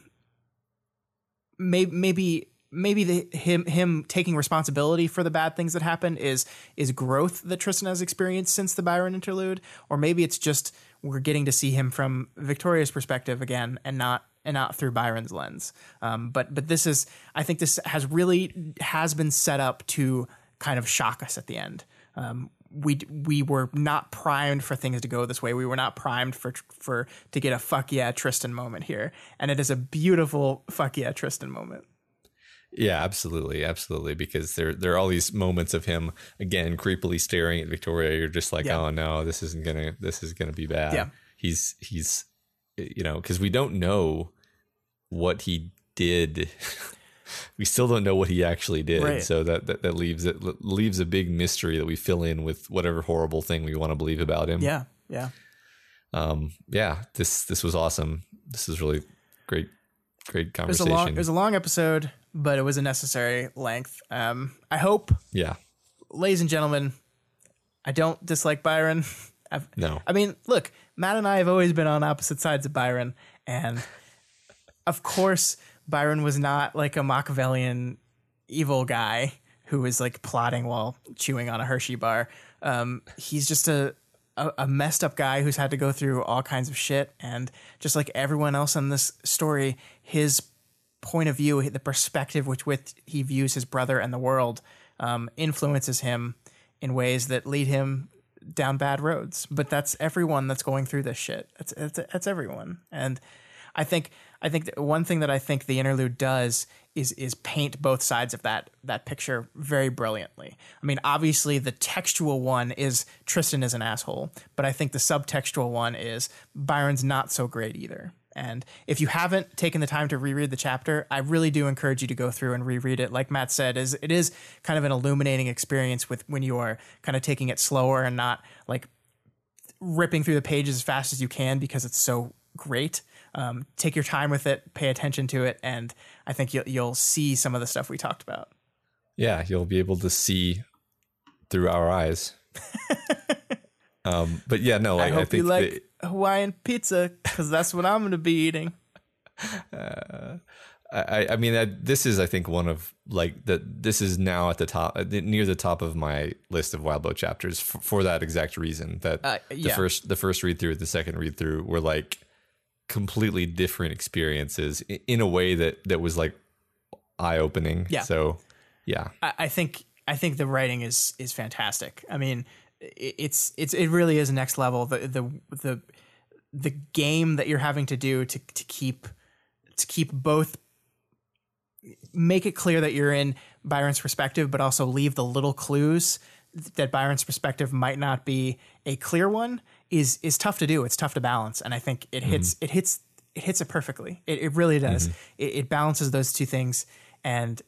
may, maybe maybe the, him him taking responsibility for the bad things that happen is is growth that Tristan has experienced since the Byron interlude, or maybe it's just we're getting to see him from Victoria's perspective again, and not and not through Byron's lens. Um, but but this is I think this has really has been set up to kind of shock us at the end. Um, we we were not primed for things to go this way. We were not primed for for to get a fuck yeah Tristan moment here, and it is a beautiful fuck yeah Tristan moment. Yeah, absolutely, absolutely. Because there there are all these moments of him again creepily staring at Victoria. You're just like, Yeah. oh no, this isn't gonna this is gonna be bad. Yeah. He's he's you know because we don't know what he did. (laughs) we still don't know what he actually did. Right. So that, that that leaves it leaves a big mystery that we fill in with whatever horrible thing we want to believe about him. Yeah, yeah. Um. Yeah. This this was awesome. This is really great. Great conversation. It was a long it was a long episode, but it was a necessary length. Um, I hope, yeah. ladies and gentlemen, I don't dislike Byron. (laughs) I've, No. I mean, look, Matt and I have always been on opposite sides of Byron, and of course, Byron was not like a Machiavellian evil guy who was like plotting while chewing on a Hershey bar. Um, he's just a, a a messed up guy who's had to go through all kinds of shit, and just like everyone else in this story, his point of view, the perspective which with he views his brother and the world, um, influences him in ways that lead him down bad roads. But that's everyone that's going through this shit. That's that's, that's everyone. And I think I think one thing that I think the interlude does is is paint both sides of that that picture very brilliantly. I mean, obviously the textual one is Tristan is an asshole, but I think the subtextual one is Byron's not so great either. And if you haven't taken the time to reread the chapter, I really do encourage you to go through and reread it. Like Matt said, is it is kind of an illuminating experience with when you are kind of taking it slower and not like ripping through the pages as fast as you can because it's so great. Um, take your time with it, pay attention to it, and I think you'll you'll see some of the stuff we talked about. Yeah, you'll be able to see through our eyes. (laughs) um, but yeah, no, I like, hope think you like Hawaiian pizza because that's what I'm going to be eating. I, I mean, that this is, I think, one of like that. This is now at the top, uh, near the top of my list of Wildbow chapters for, for that exact reason. That Uh, the first, the first read through, the second read through were like completely different experiences i- in a way that that was like eye opening. Yeah. So, yeah, I, I think I think the writing is is fantastic. I mean, i- it's it's it really is next level. The the the the game that you're having to do to to keep to keep both make it clear that you're in Byron's perspective, but also leave the little clues that Byron's perspective might not be a clear one is is tough to do. It's tough to balance, and I think it mm-hmm. hits it hits it hits it perfectly. It, it really does. Mm-hmm. It, it balances those two things, and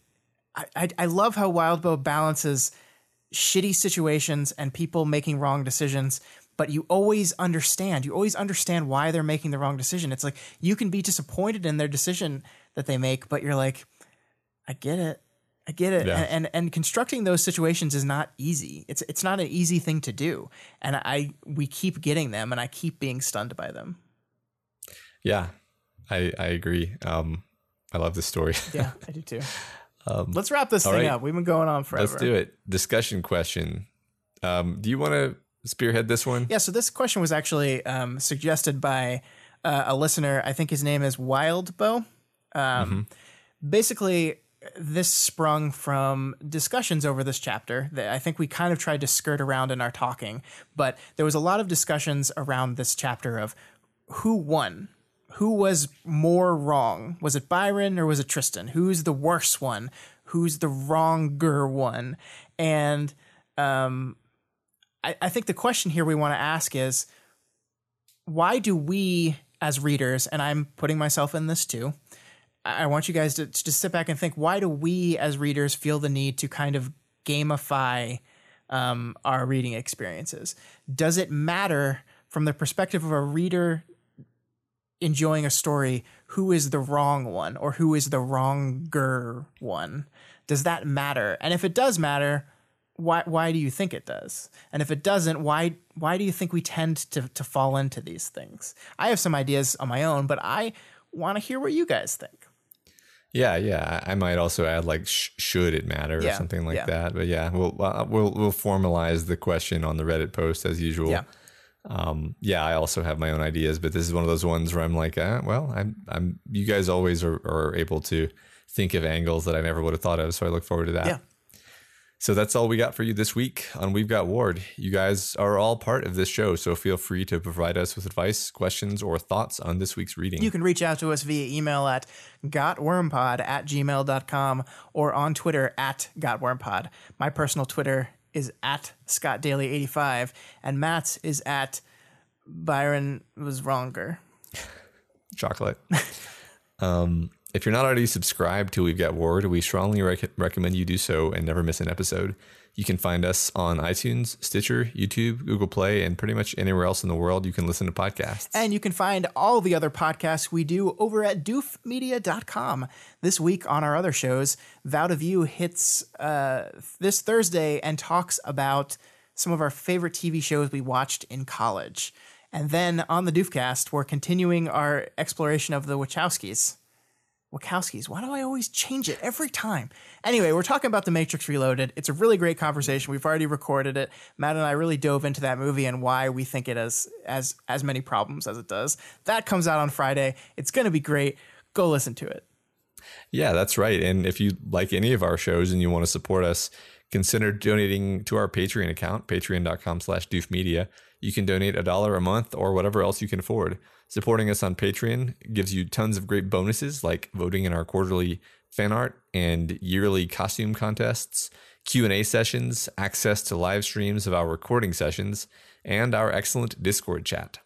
I, I I love how Wildbow balances shitty situations and people making wrong decisions. But you always understand. You always understand why they're making the wrong decision. It's like you can be disappointed in their decision that they make, but you're like, I get it. I get it. Yeah. And, and and constructing those situations is not easy. It's it's not an easy thing to do. And I we keep getting them and I keep being stunned by them. yeah, I I agree. Um, I love this story. Yeah, (laughs) I do too. Let's wrap this thing right. up. We've been going on forever. Let's do it. Discussion question. Um, do you want to spearhead this one? Yeah, so this question was actually um, suggested by uh, a listener. I think his name is Wildbow. Um, Basically, this sprung from discussions over this chapter that I think we kind of tried to skirt around in our talking, but there was a lot of discussions around this chapter of who won. Who was more wrong? Was it Byron or was it Tristan? Who's the worse one? Who's the wronger one? And um, I, I think the question here we want to ask is why do we as readers, and I'm putting myself in this too, I want you guys to, to just sit back and think why do we as readers feel the need to kind of gamify um, our reading experiences? Does it matter from the perspective of a reader enjoying a story who is the wrong one or who is the wronger one? Does that matter? And if it does matter, why why do you think it does? And if it doesn't, why why do you think we tend to to fall into these things? I have some ideas on my own, but I want to hear what you guys think. Yeah, yeah. I might also add like, sh- should it matter or Yeah, something like yeah. that. But yeah, we'll uh, we'll we'll formalize the question on the Reddit post as usual. Yeah. Um, yeah, I also have my own ideas, but this is one of those ones where I'm like, uh, well, I'm I'm. You guys always are, are able to think of angles that I never would have thought of, so I look forward to that. Yeah. So that's all we got for you this week on We've Got Ward. You guys are all part of this show, so feel free to provide us with advice, questions, or thoughts on this week's reading. You can reach out to us via email at gotwormpod at gmail.com or on Twitter at gotwormpod. My personal Twitter is at Scott Daly eighty five, and Matt's is at Byron was wronger. chocolate. (laughs) um, if you're not already subscribed to We've Got Ward, we strongly rec- recommend you do so and never miss an episode. You can find us on iTunes, Stitcher, YouTube, Google Play, and pretty much anywhere else in the world you can listen to podcasts. And you can find all the other podcasts we do over at doofmedia.com. This week on our other shows, Vow to View hits uh, this Thursday and talks about some of our favorite TV shows we watched in college. And then on the Doofcast, we're continuing our exploration of the Wachowskis. Wachowskis. Why do I always change it every time? Anyway, we're talking about The Matrix Reloaded. It's a really great conversation. We've already recorded it. Matt and I really dove into that movie and why we think it has as as many problems as it does. That comes out on Friday. It's going to be great. Go listen to it. Yeah, that's right. And if you like any of our shows and you want to support us, consider donating to our Patreon account, patreon.com slash doofmedia. You can donate a dollar a month or whatever else you can afford. Supporting us on Patreon gives you tons of great bonuses like voting in our quarterly fan art and yearly costume contests, Q&A sessions, access to live streams of our recording sessions, and our excellent Discord chat.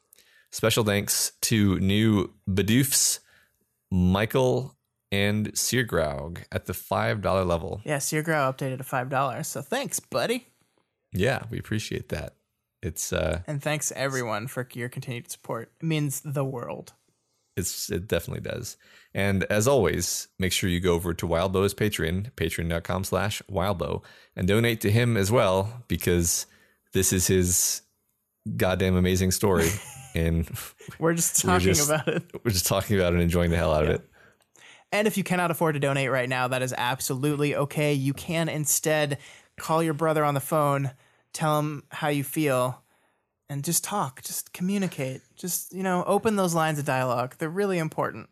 Special thanks to new Badoofs, Michael and Seargraug at the $5 level. Yeah, Seargrow updated to $5. So thanks, buddy. Yeah, we appreciate that. It's uh And thanks everyone for your continued support. It means the world. it's it definitely does. And as always, make sure you go over to Wildbow's Patreon, patreon.com slash wildbow, and donate to him as well, because this is his goddamn amazing story. (laughs) and We're just talking just- about it. we're just talking about it and enjoying the hell out of it. And if you cannot afford to donate right now, that is absolutely okay. You can instead call your brother on the phone, tell them how you feel, and just talk, just communicate. Just, you know, open those lines of dialogue. They're really important.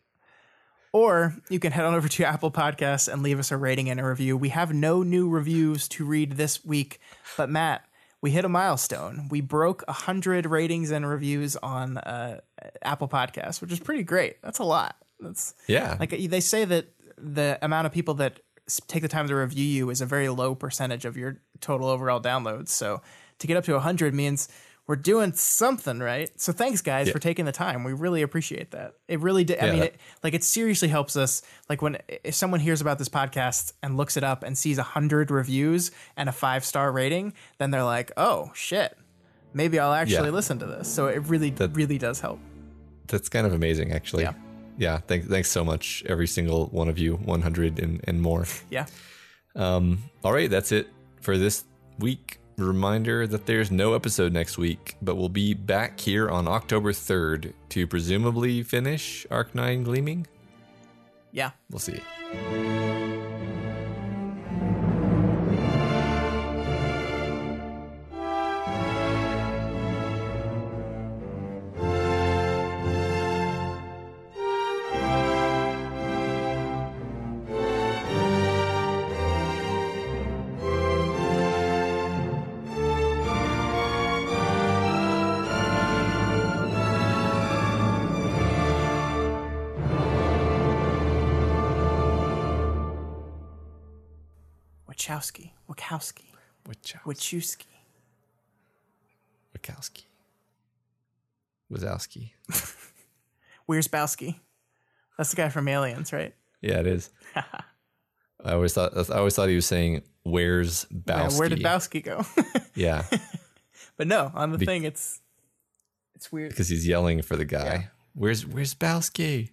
Or you can head on over to Apple Podcasts and leave us a rating and a review. We have no new reviews to read this week, but Matt, we hit a milestone. We broke 100 ratings and reviews on uh, Apple Podcasts, which is pretty great. That's a lot. That's Yeah. like they say that the amount of people that take the time to review you is a very low percentage of your total overall downloads. So to get up to 100 means we're doing something right. So thanks guys for taking the time. We really appreciate that. It really did. I mean, it, like it seriously helps us. Like when if someone hears about this podcast and looks it up and sees 100 reviews and a five star rating, then they're like, oh shit, maybe I'll actually Yeah. listen to this. So it really, really does help. That's kind of amazing, actually. Yeah. Thanks, thanks so much, every single one of you, 100 and, and more. Yeah. Um, all right, that's it for this week. Reminder that there's no episode next week, but we'll be back here on October 3rd to presumably finish Arc 9 Gleaming. Yeah. We'll see. Wachowski. Wachowski. Wazowski. (laughs) Where's Bowski? That's the guy from Aliens, right? Yeah, it is. (laughs) I always thought I always thought he was saying, "Where's Yeah, Bowski?" where did Bowski go? (laughs) Yeah, but no, on the Be- thing, it's it's weird. because he's yelling for the guy. Where's Where's Bowski?